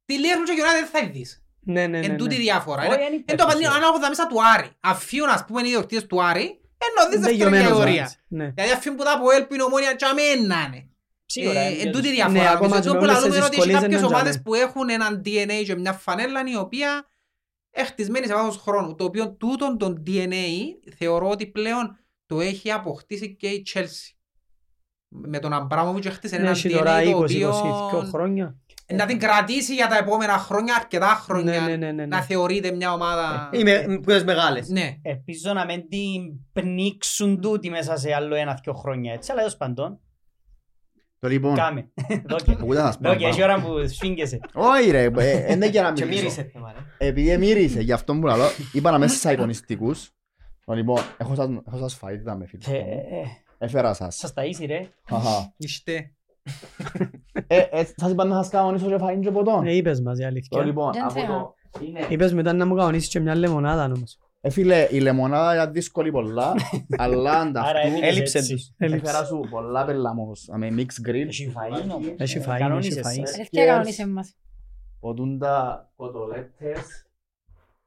Τη Liverpool και η United δεν θα δεις. Ναι, ναι, ναι. Εν τούτη ναι. διάφορα. Όχι, Είναι- δεν Εν υπάρχει το παντή, ουσία. αν έχω τα μέσα του Άρη, αφήνουν ας πούμε οι ιδιοκτήτες του Άρη, ενώ δεις Δεν δεύτερη γιωμένος κατηγορία. Άρης. Ναι. Δηλαδή αφήνουν που τα από έλπιν ομόνια και αμένα είναι. Σίγουρα. Ε, είναι Εν τούτη και- διαφορά. Ναι, ακόμα Νομίζω και το με που όλες λαλούμε τις είναι ότι έχει δυσκολίες κάποιες δεν ομάδες τζάμε. που έχουν έναν DNA και μια φανέλα η οποία έχτισμένη σε βάθος χρόνου. Το οποίο τούτον τον DNA θεωρώ ότι πλέον το έχει αποκτήσει και η Chelsea. Με τον Αμπράμοβιτς έχτισε Ναι, έναν έχει τώρα DNA το 20-22 οποίο χρόνια. Να την κρατήσει για τα επόμενα χρόνια, αρκετά Ναι, χρόνια, ναι, ναι, ναι. να θεωρείται μια ομάδα... Είμαι που είναι μεγάλες. Ναι. Ελπίζω να μην την πνίξουν τούτη μέσα σε άλλο ένα-δυο χρόνια έτσι, αλλά τέλος πάντων, Το λοιπόν, κάμε. Δόκε. εγώ δεν θα σας πω. Δόκε, έχει ώρα που σφίγγεσαι. Όχι ρε, ε, δεν είναι για να Και μιλήσω. μύρισε θέμα, ρε. Επειδή μύρισε, γι' αυτό που λαλώ, είπα να μέσα στις αγωνιστικούς. Λοιπόν, έχω σας- έχω σας φαΐτα με φίλους. Ε, μου. ε, Έφερα σας. Σας ταΐσει ρε. Χαχα. Είστε. Ε, ε, σας είπα να σας κανονίσω και φαΐν και ποτόν. Ε, είπες μας η Το αλήθεια. λοιπόν, Δεν από θέλω. το... είναι- Είπες μετά να μου κανονίσεις και μια λεμονάδα όμως. Ε, φίλε, η λεμονάδα είναι δύσκολη πολλά, αλλά Άρα ανταυτού έμεινες έλειψε έτσι. τους. έφερα σου πολλά πελάμος, με mix grill, Έχει φαΐν όμως. Έχει Ε, φαΐν, κανόνισες, έχει φαΐν. ε. Αλήθεια κανόνισε μας. ποτούντα κοτολέτες,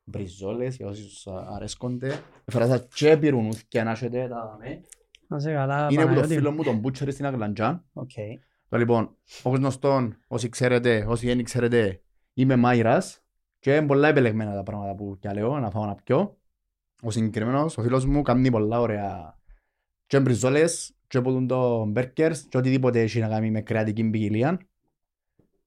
μπριζόλες, για όσους αρέσκονται. Έφερα σας και πυρουνούθκια να έχετε τα με. Να σε καλά, Είναι από το Παναγιώτη. φίλο μου τον Μπούτσερη στην Αγλαντζάν. Οκ. Το λοιπόν, όπως γνωστόν, όσοι ξέρετε, όσοι δεν ξέρετε, είμαι Μάιρας και είναι πολλά επιλεγμένα τα πράγματα που κι λέω, να φάω να πιω. Ο συγκεκριμένος, ο φίλος μου, κάνει πολλά ωραία και μπριζόλες και ποτούν το μπέρκερς και οτιδήποτε έχει να κάνει με κρεατική ποικιλία.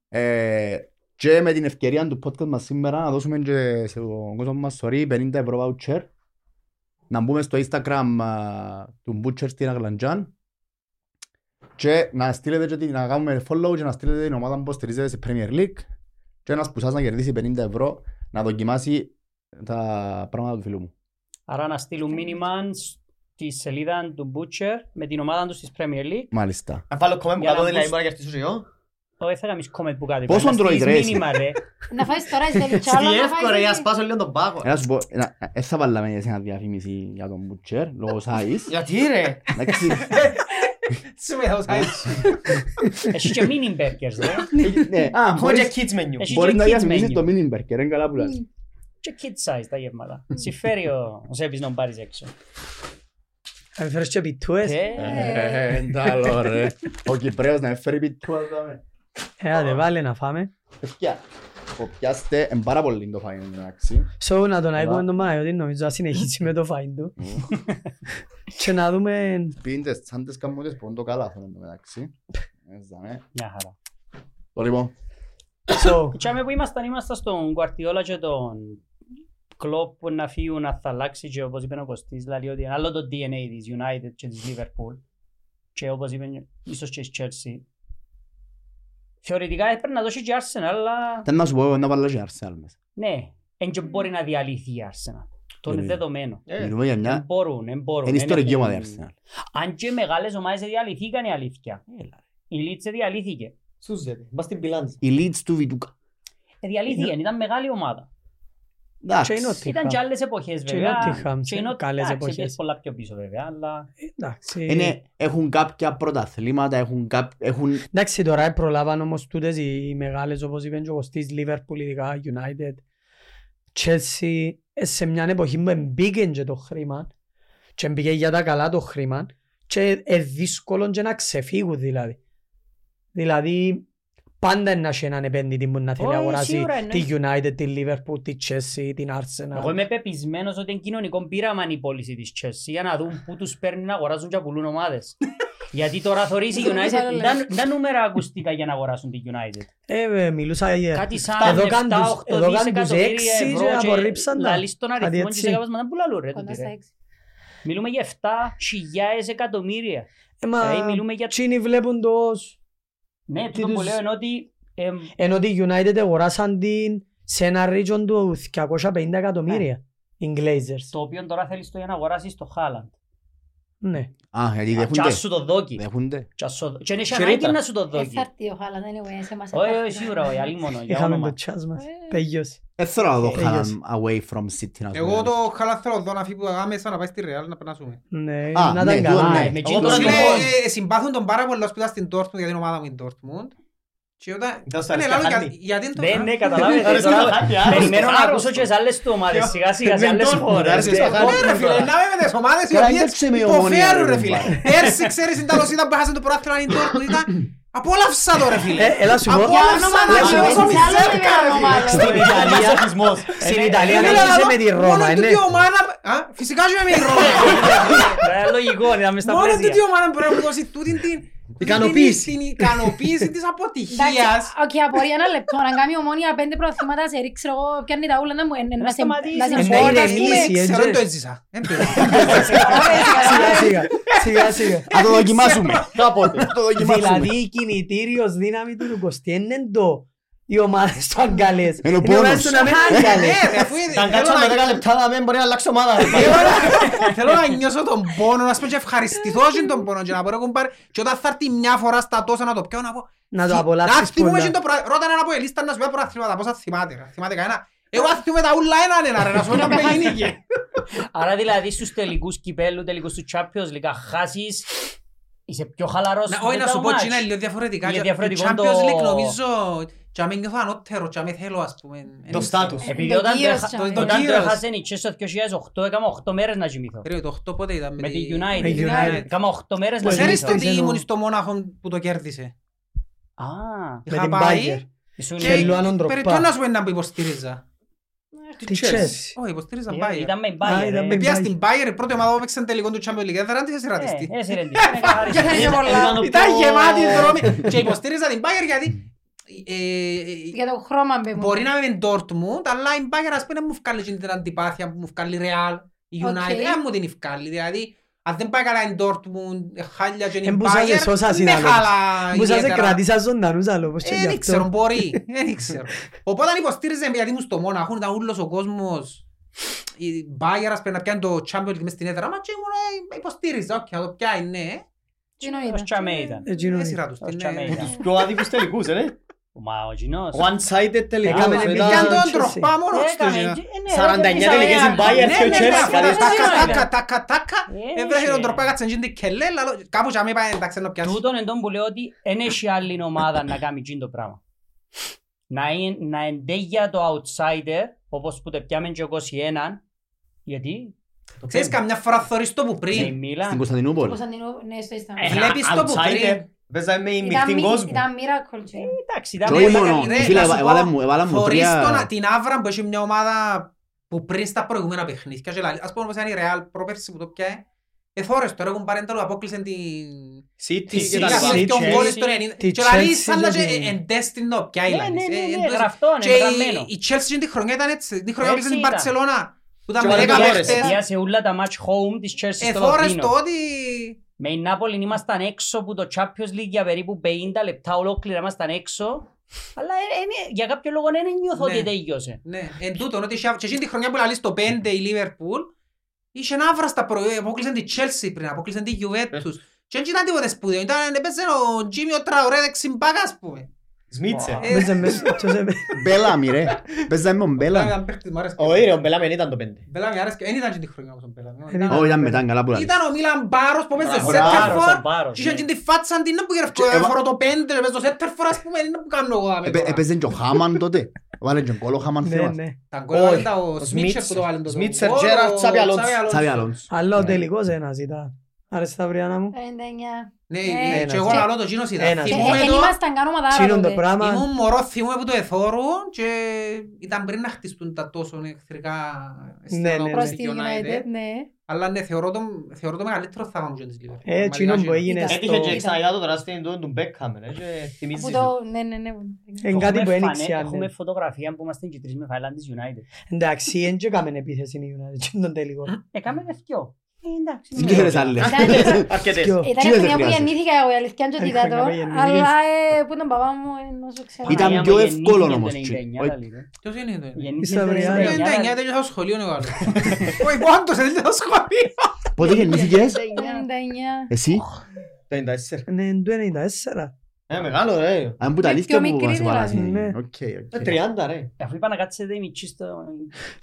Ε, και με την ευκαιρία του podcast μας σήμερα να δώσουμε και στον κόσμο μας sorry, 50 ευρώ voucher να μπούμε στο Instagram α, του Butcher στην Αγλαντζάν και να στείλετε και την- να κάνουμε follow και να στείλετε την ομάδα που στηρίζετε σε Premier League και ένας που σας να κερδίσει 50 ευρώ να δοκιμάσει τα πράγματα του φίλου μου. Άρα να στείλουν μήνυμα στη σελίδα του Butcher με την ομάδα τους στις Premier League. Μάλιστα. Αν βάλω comment που Για να κάτω δηλαδή μπούς- μπορεί να κερδίσω και εγώ. Όχι, θα κάνεις comment που κάτι. Πόσο Πρέπει να τρώει, στείλεις ρε, εσύ; μήνυμα, ρε. Να φάεις τώρα στη τελειτσάλα, Στη να εύκολα, για να φάεις... σπάσω λίγο τον πάγο. Να σου πω, να- ε, θα βάλαμε εσένα διαφήμιση για τον Butcher, λόγω size. Γιατί ρε; Εντάξει, Σου με θα Έχει και mini burgers, ρε. ναι, α, Έχω και μπορείς- kids menu. Έχει μπορείς και να kids διαφημίσεις menu. το mini burger, είναι καλά που λες. Και kid size τα γεύματα. Συμφέρει ο ο Σέβης να πάρεις έξω. Θα φέρεις και πιτούες. Ε, Ε, εντάλλω, ρε. Ο Κυπρέος να έφερει πιτούα, δάμε. Ε, άντε βάλε να φάμε. Παιδιά, Πιάστε, είναι πάρα πολύ το φάιν εντάξει. So, να τον Καλά. αίκουμε τον Παναγιώτη, νομίζω να συνεχίσει με το φάιν του. Και να δούμε... Πίντε τσάντες καμπούτες που είναι το καλά αυτό εντάξει. Έτσι, ναι. Μια χαρά. Το λοιπόν, So, Τσάμε που ήμασταν, ήμασταν στον Κουαρτιόλα και τον Κλόπ που να φύγουν να θα αλλάξει και όπως είπε ο Κωστής, δηλαδή ότι είναι άλλο το DNA της United και της Liverpool και όπως είπε ίσως και της Chelsea. Θεωρητικά έπρεπε να δώσει και Arsenal, αλλά δεν να σου πω να βάλω και Arsenal μέσα. ναι, δεν και μπορεί να διαλυθεί η Arsenal. Το είναι Ε, δεδομένο. Μιλούμε για Δεν μια... μπορούν, δεν μπορούν. Είναι δεν ιστορική έχουν- ομάδα η Arsenal. Αν και μεγάλες ομάδες διαλυθήκαν η αλήθεια. Η Leeds διαλύθηκε. Σούζεται. Μπας στην πιλάντσα. Η Leeds του Βιτούκα. Ε, Διαλύθηκε, ήταν μεγάλη ομάδα. και Εντάξει. η Nottingham. Ήταν και άλλες εποχές Και η βέβαια. Nottingham Και η σε Nottingham, καλές εντάξει, εποχές. πήγες πολλά πιο πίσω βέβαια, αλλά Εντάξει. Είναι, έχουν κάποια πρωταθλήματα, έχουν, κάπ, έχουν Εντάξει, τώρα προλάβαν όμως τούτες οι μεγάλες, όπως είπε και ο Κωστής, Liverpool, ειδικά United, Chelsea, ε, σε μια εποχή που μπήκαν και το χρήμα και μπήκε για τα καλά το χρήμα και είναι δύσκολο και να ξεφύγουν δηλαδή. Δηλαδή, πάντα είναι να έχει έναν επένδυτη που να θέλει να Όχι, αγοράσει σίγουρα είναι. τη United, τη Liverpool, τη Chelsea, την Arsenal. εγώ είμαι πεπισμένος ότι είναι κοινωνικό πείραμα η πώληση της Chelsea για να δουν πού τους παίρνουν να αγοράζουν και πουλούν ομάδες. Γιατί τώρα θωρείς η Αυτό που United, άλλο τα- λες. τα νούμερα ακουστικά για να αγοράσουν τη United. Ε, ε, μιλούσα για... Κάτι σαν Εδώ 7-8 κάνουν τους- εδώ κάνουν τους δισεκατομμύρια έξι ευρώ και και απορρίψαν τα. λαλείς τον Κάτι αριθμό και έτσι. σε κάπως μας δεν πουλαλούν ρε Κοντά τούτοι, στα ρε. έξι. Μιλούμε για 7.000 εκατομμύρια. Ε, μα, Δηλαδή, μιλούμε για- τσίνοι βλέπουν το ως... Ναι, Τι τούτο που τους- λέω είναι ότι εμ, Ενώ τη United αγοράσαν την σε ένα region του 250 εκατομμύρια. Οι Glazers. το οποίο τώρα θέλεις το για να αγοράσεις το Haaland. Ναι. Α, γιατί Κι δέχονται. ας σου το δόκι. Δέχονται. Κι ας σου- Και είναι Σιρήτα. ανάγκη να σου το Ε, δόκι. θα έρθει ο Χάλαντ, anyway, σε μας Όχι, θα όχι, έρθει. σίγουρα, όχι, αλλή μόνο, για Είχαμε όνομα. το τσάς μας. Ε. Τελειώσει. Δεν θέλω να δω Ε, Haaland away from City. να σου πω Εγώ το αλήθεια. χαλά θέλω εδώ να φύγει που άμεσα να πάει στη Real να περνάσουμε. Ναι, Α, να ναι, ήταν τούτο καλά. ναι. ε. Με Εγώ εκείνο τώρα το το Φίλε, πω. ε, συμπάθουν τον πάρα πολύ όσο που ήταν στην Dortmund για την ομάδα μου η Dortmund. Και όταν... Ήταν στα Ναι, αριστερά λάλο, χάρτη. για- γιατί είναι το... Ναι, ναι, καταλάβετε. Άρεσε τώρα το χάπι, άρεσε Περιμένω το να άρρωστο. ακούσω και σε άλλες του ομάδες, σιγά σιγά σε Δεν άλλες τον χώρες. άρεσε το Ναι. χάπι. Ναι ρε φίλε, να είμαι με τις ομάδες οι Καλά, οποίες κάτσε με η Ομόνια, υποφέρουν ρε, ρε φίλε. κουμπάρε. Πέρσι ξέρεις την Ταλός ήταν που έχασε το πρωτάθλημα η Dortmund ήταν... Απόλαυσα το ρε φίλε. Ε, έλα σου πω. Απόλαυσα το Έλα σου ρε πω. όσο μη Άλλο σέρκα ρε είναι φίλε. άλλο. Στην Ιταλία, Μασοχισμός. στην Ε, Ιταλία Ε, να φίλε, είσαι αλλά με τη μόνο Ρώμα, τούτη ναι. η ομάδα... Α, Φυσικά και με τη Ρώμα. Ε, Λογικό, ήταν μες στα Μόνο πλαίσια. τούτη η ομάδα μπορεί να μου δώσει τούτη την... Ικανοποίηση. Την ικανοποίηση της Εντάξει, αποτυχίας. οκ, απορία ένα λεπτό. Αν κάνει ομόνια πέντε προαθλήματα σε ρίξει, εγώ πιάνει τα ούλα να μου είναι να σε σταματήσει. να σε Ε, ναι, μπόρτα, είναι ας πούμε. εμείς, ε, Ξέρω έτσι. δεν το έζησα. Δεν το έζησα. Σιγά σιγά. Σιγά σιγά. Να το δοκιμάσουμε. Κάποτε. Να το δοκιμάσουμε. Δηλαδή η κινητήριος δύναμη του Κωστή είναι το οι ομάδες του αγκαλές. Είναι ο οι ομάδες πόνος. του να μην Ναι, αγκαλές. ρε, αφού Αν θέλω κάτσω να- με 10 λεπτά να μην μπορεί να αλλάξω ομάδα. ρε. Θέλω να νιώσω τον πόνο, να σου πω και ευχαριστηθώ και τον πόνο και να μπορώ να κουμπάρει και όταν θα έρθει μια φορά στα τόσα να το πιω να πω Να το «Θυ- απολαύσεις Να θυμούμε πολλά. και το προ- ρώτα έναν από ελίστα να σου πει προαθλήματα πόσα θυμάται ρε. Θυμάται κανένα. Εγώ θα θυμούμαι τα ούλα έναν ένα ρε να σου πω να με γίνηκε. Άρα δηλαδή στους τελικούς κυπέλου, τελικούς του Champions League, αν χάσεις, είσαι πιο χαλαρός Να- Όχι να μετά σου το πω μάτς. ότι είναι λίγο διαφορετικά. Είναι Και διαφορετικό το Champions το- League νομίζω και αν νιώθω ανώτερο και αν θέλω ας πούμε. Το εν- στάτους. Επειδή Το όταν το γύρος έχα- τσάμε. το όταν το γύρος. έχασε η Chelsea το 2008, έκανα 8 μέρες να κοιμηθώ. Ρε, το 8 πότε ήταν Με τη United. Με United. Έκανα 8 μέρες να Ξέρεις κοιμηθώ. το ότι Ξέρεις, ήμουν εννοώ. στο Μόναχο που το κέρδισε; Α, Με Είχα την πάει Bayern. ήσουν- Και Λουάνον Ντροπά. Περί ποιο να σου πει να που υποστήριζα. Τη Chelsea. Όχι, υποστήριζα Ε, Bayern. Ήταν με η Α, Bayern, ήταν ε. με- Επία στην Bayern, η πρώτη ομάδα που έπαιξε τελικό του Champions League, δεν τη ρατιστή. Ε, εσύ ρε, τι, είναι καθαρή. Και θα είναι Ήταν πολλά. ο Ήταν πιο- γεμάτη δρόμη και υποστήριζα την Bayern γιατί ε, ε, Για το χρώμα μπε μου. μπορεί να είμαι με Dortmund, αλλά η Bayern ας πούμε δεν μου βγάλει εκείνη την αντιπάθεια που μου βγάλει Real, η Οκ. United, δεν μου την βγάλει. Δηλαδή, αν δεν πάει καλά η Dortmund, ε, χάλια και η Εν που σας Bayern, εσώσας δεν είναι άλλο. χάλα Που σας ιδιαίτερα. κρατήσα ζωντανούς άλλο. πως και Ε, γι' Δεν ξέρω, αυτό. μπορεί. Δεν ξέρω. Οπότε αν υποστήριζε γιατί ήμουν στο Μόναχο, ήταν ούλος ο κόσμος. Η Bayern ας πούμε να πιάνει το Champions League μες στην έδρα μας και ήμουν ε, υποστήριζα, οκ, να το πιάει, ναι. Τι εννοείται. Ως τσάμε ήταν. Εκείνο Ε, είναι. σειρά τους, Ως την, τσάμε ε, ήταν. Τους πιο άδικους τελικούς, ρε. Μα ο Γινός. One-sided τελικούς. Έκαμε Ήταν- μια Πιάνει τον Chelsea. τροχπά μόνος του. Έκαμε, και- ε, ναι, 49 ρε, τελικές Real. η Bayern Ναι, και ο ναι, Chelsea, ναι, αυτά ευχαριστώ. τάκα, Chelsea. τάκα, τάκα, τάκα. Ε, Έβρεχε τον ναι. τροπά κάτσαν γίνει κελέ, λαλό- κάπου και αμέ πάει εντάξει να πιάσει. Τούτον εντόν που λέω ότι δεν έχει άλλη ομάδα να κάνει εκείνο το πράγμα. Να, είναι, να εντέγια το outsider, όπως που το πιάμε και 21, γιατί Ξέρεις καμιά φορά θωρείς το που με η πριν. Μίλαν, Στην Κωνσταντινούπολη. Κωνσταντινό- ναι, στο Ισταμπούλ. Ε, Βλέπεις το που outsider. πριν. Παίζαμε με Ήταν μειχτήν μη- κόσμο. Ήταν miracle. τζι. Εντάξει, Και ήταν... όχι ρε, μόνο, ρε, φίλε, να σου έβαλε πω, μου- έβαλε μου Θωρείς τρία- τον- την Άβρα που έχει μια ομάδα που πριν στα προηγούμενα παιχνίδια και λαλεί- ας πούμε όπως είναι η Real προπέρσι που το πιάει εθώρες τώρα έχουν πάρει εντάλλου απόκλεισαν την City τη και τα City λοιπά. και τον Chelsea, γκολ στο 90 τη και λαλεί Chelsea σαν να και και την- εν τέστην το πιάει Ναι, λαλείς. ναι, ναι, Ε, ναι, εντός- γραφτό, είναι και η- γραμμένο. η Chelsea και την χρονιά ήταν έτσι την χρονιά που Έτσι την ήταν. Barcelona που ήταν Και με βάλε 10 γκολ, παίχτες Πιάσε όλα τα match home της Chelsea στο εθώρες Λονδίνο. το ότι Με η Νάπολη ήμασταν έξω από το Champions League για περίπου 50 λεπτά ολόκληρα ήμασταν έξω. Αλλά ε, ε, για κάποιο λόγο δεν νιώθω Ναι. ότι τέλειωσε. Ναι, εν τούτον, ότι είχε- και εκείνη τη χρονιά που λαλείς το 5 η Λίβερπουλ, είχε ένα άβραστα προϊόντα, αποκλείσαν τη Chelsea πριν, αποκλείσαν τη Juventus. Και δεν ήταν τίποτε σπουδαίο, ήταν, έπαιζε ο Τζίμι ο Τραωρέ δεξιμπάκα, ας πούμε. Σμίτσε. Ε, Παίζε μες- ποιος έπαι- Μπέλαμι ρε. Παίζαμε με τον Μπέλαμι. Ήταν παίχτης, μ' άρεσε. Όχι ρε, ο Μπέλαμι δεν ήταν το πέντε. Μπέλαμι άρεσε, δεν ήταν εκείνη τη χρονιά όπως ο Μπέλαμι. Δεν Ήταν- Όχι, ήταν μετά, καλά που λαλείς. Ήταν ο Μίλαν Μπάρος που έπαιζε Μπράβο, σέντερφορ Μπάρος, ο Μπάρος, και είχε ναι. εκείνη τη φάτσα την που γερευκό, Και έβα- φορώ το πέντε, παίζω σέντερφορ, ας πούμε, είναι που κάνω εγώ. δάμε Έπαι- τώρα. Έπαιζε και ο Χάμαν τότε. Βάλε και ο κόλο Χάμαν Ναι, θυμάσαι. ναι. Τα γκολ Όχι, ήταν ο ο Σμίτσερ που το βάλε το Σμίτσερ, γκολ, Τζέραρτ, ο Τσάβι Αλόνσο. Τσάβι Αλόνσο. Αλλά ο Ναι. τελικός ένας ήταν. Άρεσε τα βριάνα μου. 59. Ναι, Ε, και εγώ ένας. λαλώ το γίνος ήταν. Ένας. Και Θυμούμαι εν το- ήμασταν καν ομαδάρα Τσίνον το τότε. πράγμα. Ήμουν μωρός θυμούμαι που το εθώρου και ήταν πριν να χτιστούν τα τόσο εχθρικά Ναι, ναι, ναι. Προς στην τη United, ναι. Αλλά ναι, θεωρώ το, θεωρώ το μεγαλύτερο θαύμα μου και της Liverpool. Ε, τσίνον που έγινε Ήταν. Έτυχε και στο... ξαναείδα το τώρα στην του του Μπέκχαμ, ρε, και θυμίζεις Που σου. το- Ναι, ναι, ναι. Εν κάτι που Έχουμε ένιξε φανέ- αν Έχουμε ναι. φωτογραφία που είμαστε και οι τρεις με φάιλαν της United. Εντάξει, εν και έκαμε επίθεση η United και τον τελικό. Έκαμε με δυο. Ε, εντάξει. Δεν ναι. ξέρεις άλλες. Αρκετές. Ποιο; Ήταν Τι η δεν χρονιά που χρειάζεται. γεννήθηκα εγώ, η αλήθεια είναι ότι Η είδα χρονιά το. που γεννήθηκες. Αλλά ε, που τον παπά μου, ενώ σου ξέρω. Ήταν Παναγία πιο μου, εύκολο γεννήθηκε όμως, το τσι. 99, Όχι. λαλεί, ρε. Ποιος είναι το είναι. Γεννήθηκε Στα το βριάνια. 99 99, τέλειωσα το σχολείο είναι ο άλλος. Όχι, πόντος, τέλειωσα το σχολείο. Πότε γεννήθηκες; 99. Εσύ; Το 94. Ναι, εν του 94. Ε, μεγάλο ρε. Αν που τα Με αλήθεια πιο που μικρή μας βάλασαι. δηλαδή. Ναι. Οκ, Ε, οκ. 30 ρε. Αφού είπα να κάτσετε η μητσί στο...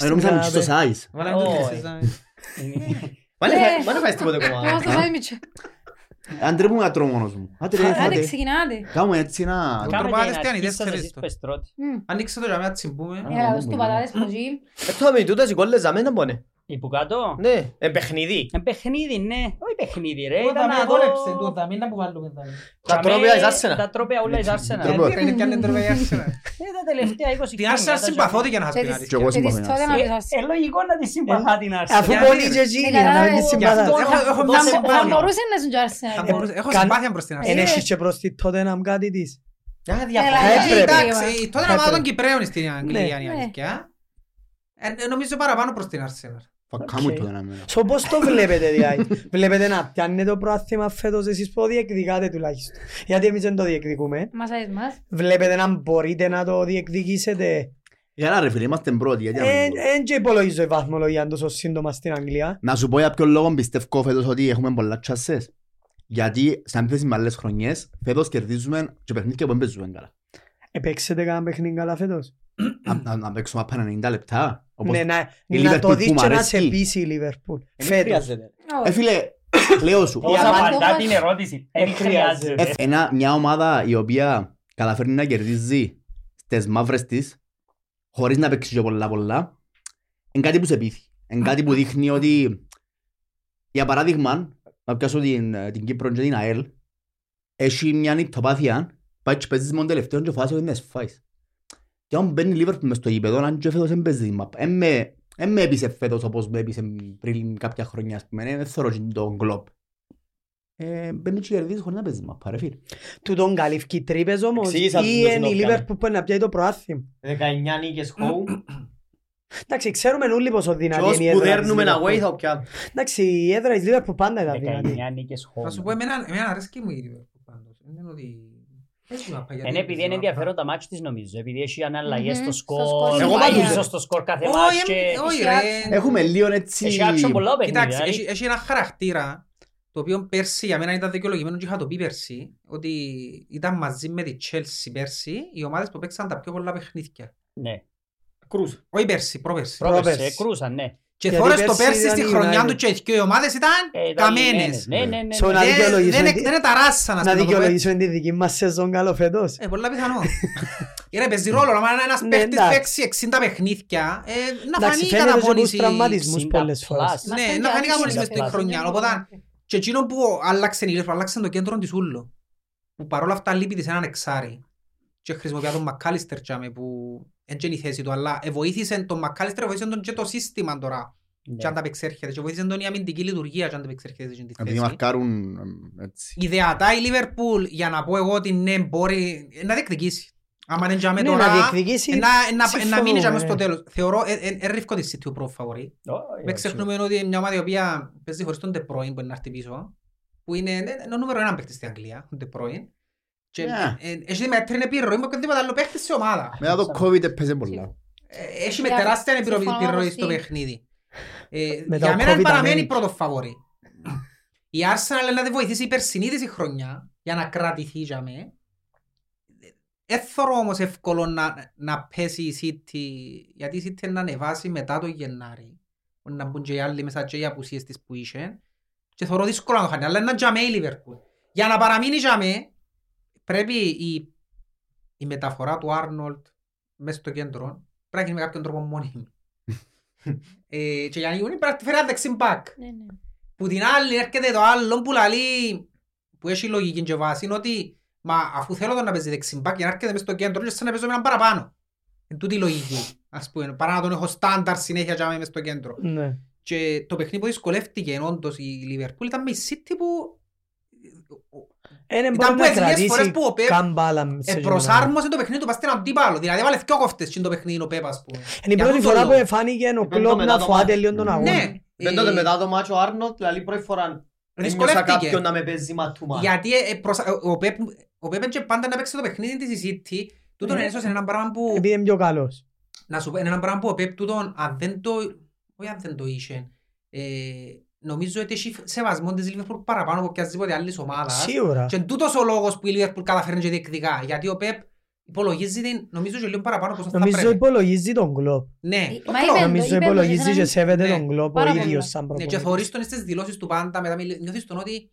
Ε, νόμιζα είναι στο size. Βάλαμε το Όχι. τέσσερα. Μα Ναι. δεν φα- μα δεν φάεις τίποτε Εγώ ακόμα. στο σάι μητσέ. Αν τρέμουν να τρώω μόνος μου. Άντε ρε, Άντε φάτε. ξεκινάτε. Κάμω έτσι να... Κα- Κάμε τροπάτες την και αν αρχή οι σας τέσσερις εσείς το. πες πρώτοι. Μμ. Ανοίξτε το για να τσιμπούμε. Ε, λαούς του πατάτες ποζί. Ε, τώρα με τούτες οι κόλλες για μένα πόνε. Ή που κάτω. Ναι, ε, παιχνίδι. Ε, παιχνίδι, ναι. Όχι παιχνίδι, ρε. Όταν Ήταν με να βόλεψε δω... το δαμίνα που βάλουμε. δαμίνα. Τα Τσαμέ, τρόπια της Arsenal. Τα τρόπια όλα της Arsenal. Τρόπια. Ε, Είναι και αν δεν τρώει η Arsenal. Ε, τα τελευταία 20 Την χρόνια. Arsenal τα συμπαθώτη για να σας Και πει της- την Κι εγώ και της συμφωνώ. τότε να Ε, πεις Ε, λογικό να τη συμπαθά την Arsenal. Αφού Γιατί, πονεί ρε. και εκείνη, Ναι, να καλά, μην τη εγώ- συμπαθάς. Έχω- έχω μια Θα μπο- Θα συμπάθεια. μπορούσε να σου Θα Arsenal. μπορούσε- Έχω Καν- συμπάθεια προς την Εν Arsenal. έχεις και προς τη Tottenham κάτι της. Α, Έλα, διαφορά. ε, έπρεπε. Εντάξει, τότε να Έπρεπε. μάθω των Κυπρέων στην Αγγλία Ναι. είναι η Ναι. αλήθεια. Ε, ε, Νομίζω παραπάνω προς την Arsenal. Φακάμου Οκ. το ένα μένα. So πώς το βλέπετε δηλαδή; Βλέπετε να πιάνετε το προάθλημα φέτος εσείς που το διεκδικάτε τουλάχιστον; Γιατί εμείς δεν το διεκδικούμε. Μας αρέσει μας. Βλέπετε να μπορείτε να το διεκδικήσετε; Για να ρε φίλε, είμαστε πρώτοι. γιατί να μην Εν μπορούμε. εν και υπολογίζω η βαθμολογία τόσο σύντομα στην Αγγλία. Να σου πω για ποιον λόγο πιστεύω φέτος ότι έχουμε πολλά τσάσες. Γιατί σαν αντίθεση με άλλες χρονιές, φέτος κερδίζουμε και παιχνίδια που δεν παίζουμε καλά. Επέξετε κανένα παιχνίδι καλά φέτος; Να- να- Να παίξουμε απ' 90 λεπτά. όπως- Ναι, να, η να Liverpool το που δεις μ' και να αρέσκει. σε πείσει η Λίβερπουλ. Δεν Φέτος. χρειάζεται. Ε, φίλε, λέω σου. Πώς Για απαντά πάντα- την ερώτηση. Ε, Δεν χρειάζεται. Ε, Ένα, μια ομάδα η οποία καταφέρνει να κερδίζει στις μαύρες της χωρίς να παίξει και πολλά πολλά είναι κάτι που σε πείθει. Είναι κάτι που δείχνει ότι για παράδειγμα να πιάσω την, την Κύπρο και την ΑΕΛ έχει μια νυχτοπάθεια πάει και παίζεις μόνο τελευταίο και φάση ότι είναι σφάεις. Και όταν μπαίνει η Λίβερπουλ μες στο γήπεδο αν και φέτος δεν παίζει την μάπα. Εν με- εν με έπεισε φέτος όπως με έπεισε πριν κάποια χρόνια ας πούμε. Δεν θεωρώ και τον κλόπ. Ε, μπαίνει και κερδίζει χωρίς να παίζει μάπα ρε φίλε. Του τον καλύφκει τρύπες όμως Εξήγησα τους ή πώς είναι το η πιάνε. Λίβερπουλ που είναι να πιάει το προάθλημα. 19 νίκες home. Εντάξει, ξέρουμε όλοι πόσο Και δυνατή ως είναι η που έδρα της δέρνουμε away Liverpool. θα πιάμε. Εντάξει, η έδρα της Λίβερπουλ πάντα ήταν δυνατή. 19 νίκες home. Θα σου πω, εμένα εμένα αρέσκει μου η Liverpool πάντως. Είναι ότι... Έχει μάπα, γιατί Είναι επειδή παίζει είναι μάπα. ενδιαφέρον τα μάτια της νομίζω. Επειδή έχει αναλλαγές Μμμ, στο στο σκορ. σκορ. Εγώ πάει πάντως- πίσω στο σκορ κάθε Όχι, μάτς εμ- και... όχι, Έχει ρε. Έχουμε λίγο έτσι... Έχει action πολλά παιχνίδια. Κοιτάξτε, δηλαδή. έχει, έχει ένα χαρακτήρα το οποίο πέρσι για μένα ήταν δικαιολογημένο και είχα το πει πέρσι ότι ήταν μαζί με τη Chelsea πέρσι οι ομάδες που παίξαν τα πιο πολλά παιχνίδια. Ναι. Κρούζ. Όχι πέρσι, πρόπερσι. Πρόπερσε, Πρόπερση. κρούσαν, ναι. Και Γιατί θόρες το πέρσι πέρσι ήταν στη η χρονιά United. του και οι δύο ομάδες ήταν Ε, ήταν καμένες. Ναι, ναι, ναι. So, να Δεν- δικαιολογήσουμε Δεν τη- δεν ταράσσαν, ας να πούμε, το πω έτσι. δικαιολογήσουμε τη δική μας σεζόν καλό φέτος. Ε, πολλά πιθανό. Ρε, παίζει ρόλο, άμα ένας Ναι, παίχτης εντάξει. παίξει 60 παιχνίδια, ε, να Εντάξει, φανεί φαίνεται και από τους καταπώνηση. τραυματισμούς 60 πολλές φορές. plus. Ναι, Μας να φανεί κάνει κανείς μες άσχημα στην πλάτη. χρονιά. Οπότε, και εκείνο που άλλαξε η Liverpool, άλλαξε το κέντρο της ούλου. που παρόλα αυτά λείπει της έναν εξάρι και χρησιμοποιεί τον Μακάλιστερ τζάμε που δεν είναι η θέση του, αλλά ε, βοήθησε τον Μακάλιστερ, βοήθησε τον και το σύστημα τώρα Ναι. και ανταπεξέρχεται και βοήθησε τον η αμυντική λειτουργία και ανταπεξέρχεται σε αυτή τη Επειδή θέση. μαρκάρουν ε, έτσι. Ιδεατά η Λίβερπουλ, για να πω εγώ ότι ναι, μπορεί ε, να διεκδικήσει. Άμα είναι τζάμε Ναι, τώρα, να διεκδικήσει, ε, να- ε, να- ε, να συμφωνώ, μείνει τζάμε ναι. στο τέλος. Θεωρώ, ε, ε, ε, ρίφκω τη City ο πρώτο φαβορή. Ω, Με ε, ξεχνούμε ότι είναι μια ομάδα η οποία παίζει χωρίς τον De Bruyne που είναι να έρθει πίσω, που είναι ε, είναι ο νούμερο έναν παίκτης στην Αγγλία, ο De Bruyne. Και Ναι. ε, έχει μέτρη επιρροή με οποιοδήποτε άλλο παίκτη σε ομάδα. Μετά το COVID έπαιζε πολλά. Ε, Έχει με Για- τεράστια επιρροή συμφωνώ επιρροή όπως στο τι. παιχνίδι. Ε, Μετά Για ο μένα COVID παραμένει αμένει. πρώτο φαβορή. Η Arsenal να τη βοηθήσει η περσινή της η χρονιά για να κρατηθεί για με. Δεν θεωρώ όμως εύκολο να, να πέσει η City, γιατί η City να ανεβάσει μετά το Γενάρη. Να μπουν και οι άλλοι μέσα και οι απουσίες της που είχε. Και θεωρώ δύσκολο να το χάνει, αλλά είναι για με η Liverpool. Για να παραμείνει για με, πρέπει η, η μεταφορά του Άρνολτ μέσα στο κέντρο πρέπει να γίνει με κάποιον τρόπο μόνιμη. ε, και για να γίνει πρέπει να φέρει ένα δεξί μπακ. Ναι, ναι. Που την άλλη έρχεται το άλλο που λαλεί, που έχει λογική και βάση, είναι ότι μα αφού θέλω τον να παίζει δεξιμπάκ για να έρχεται μες στο κέντρο και σαν να παίζω με έναν παραπάνω. Είναι τούτη η λογική, ας πούμε, παρά να τον έχω στάνταρ συνέχεια για μες στο κέντρο. Ναι. Και το παιχνίδι που δυσκολεύτηκε όντως η Λιβερπούλ ήταν με η City που Ε, ναι, Ήταν μπορεί που να έτσι λίγες κρατήσει φορές που ο Πεπ καν μπάλα σε ε, εκείνο το προσάρμοσε το παιχνίδι του πας στην αντίπαλο. Δηλαδή έβαλε δυο κόφτες στην το παιχνίδι ο Πέπ, ας πούμε. Είναι η Για πρώτη αυτόν φορά τον που λόγο. εφάνηκε ο Επέντε Κλόπ μετά να το φοάται μάτι. λίγο τον αγώνα. Ναι. Δεν ε, τότε μετά το μάτσο ο Άρνοτ, δηλαδή πρώτη φορά ένιωσα Δυσκολεύτηκε. κάποιον να με παίζει ματούμα. Γιατί ε, ε, προσα- ο Πεπ ο Πεπ και πάντα να παίξει το παιχνίδι της η City, τούτον Ναι. έσωσε ένα πράγμα που Επειδή είναι πιο καλός. να σου πω, είναι ένα πράγμα που ο Πεπ τούτον, αν δεν το, όχι αν δεν το είχε, ε, νομίζω ότι έχει σεβασμό της Liverpool παραπάνω από οποιασδήποτε άλλης ομάδας. Σίγουρα. Και τούτος ο λόγος που η Liverpool καταφέρνει και διεκδικά. Γιατί ο Πεπ υπολογίζει την, νομίζω και λίγο παραπάνω από όσο θα Νομίζω πρέπει. υπολογίζει τον Κλόπ. Ναι, Μα το είπε- κλόπ. Νομίζω είπε το υπολογίζει και και σαν- σέβεται Ναι. τον Κλόπ ο Πάρα πολύ. ίδιος σαν Ναι, και προπονητής. θωρείς τον στις δηλώσεις του πάντα, μετά μιλ- νιώθεις τον ότι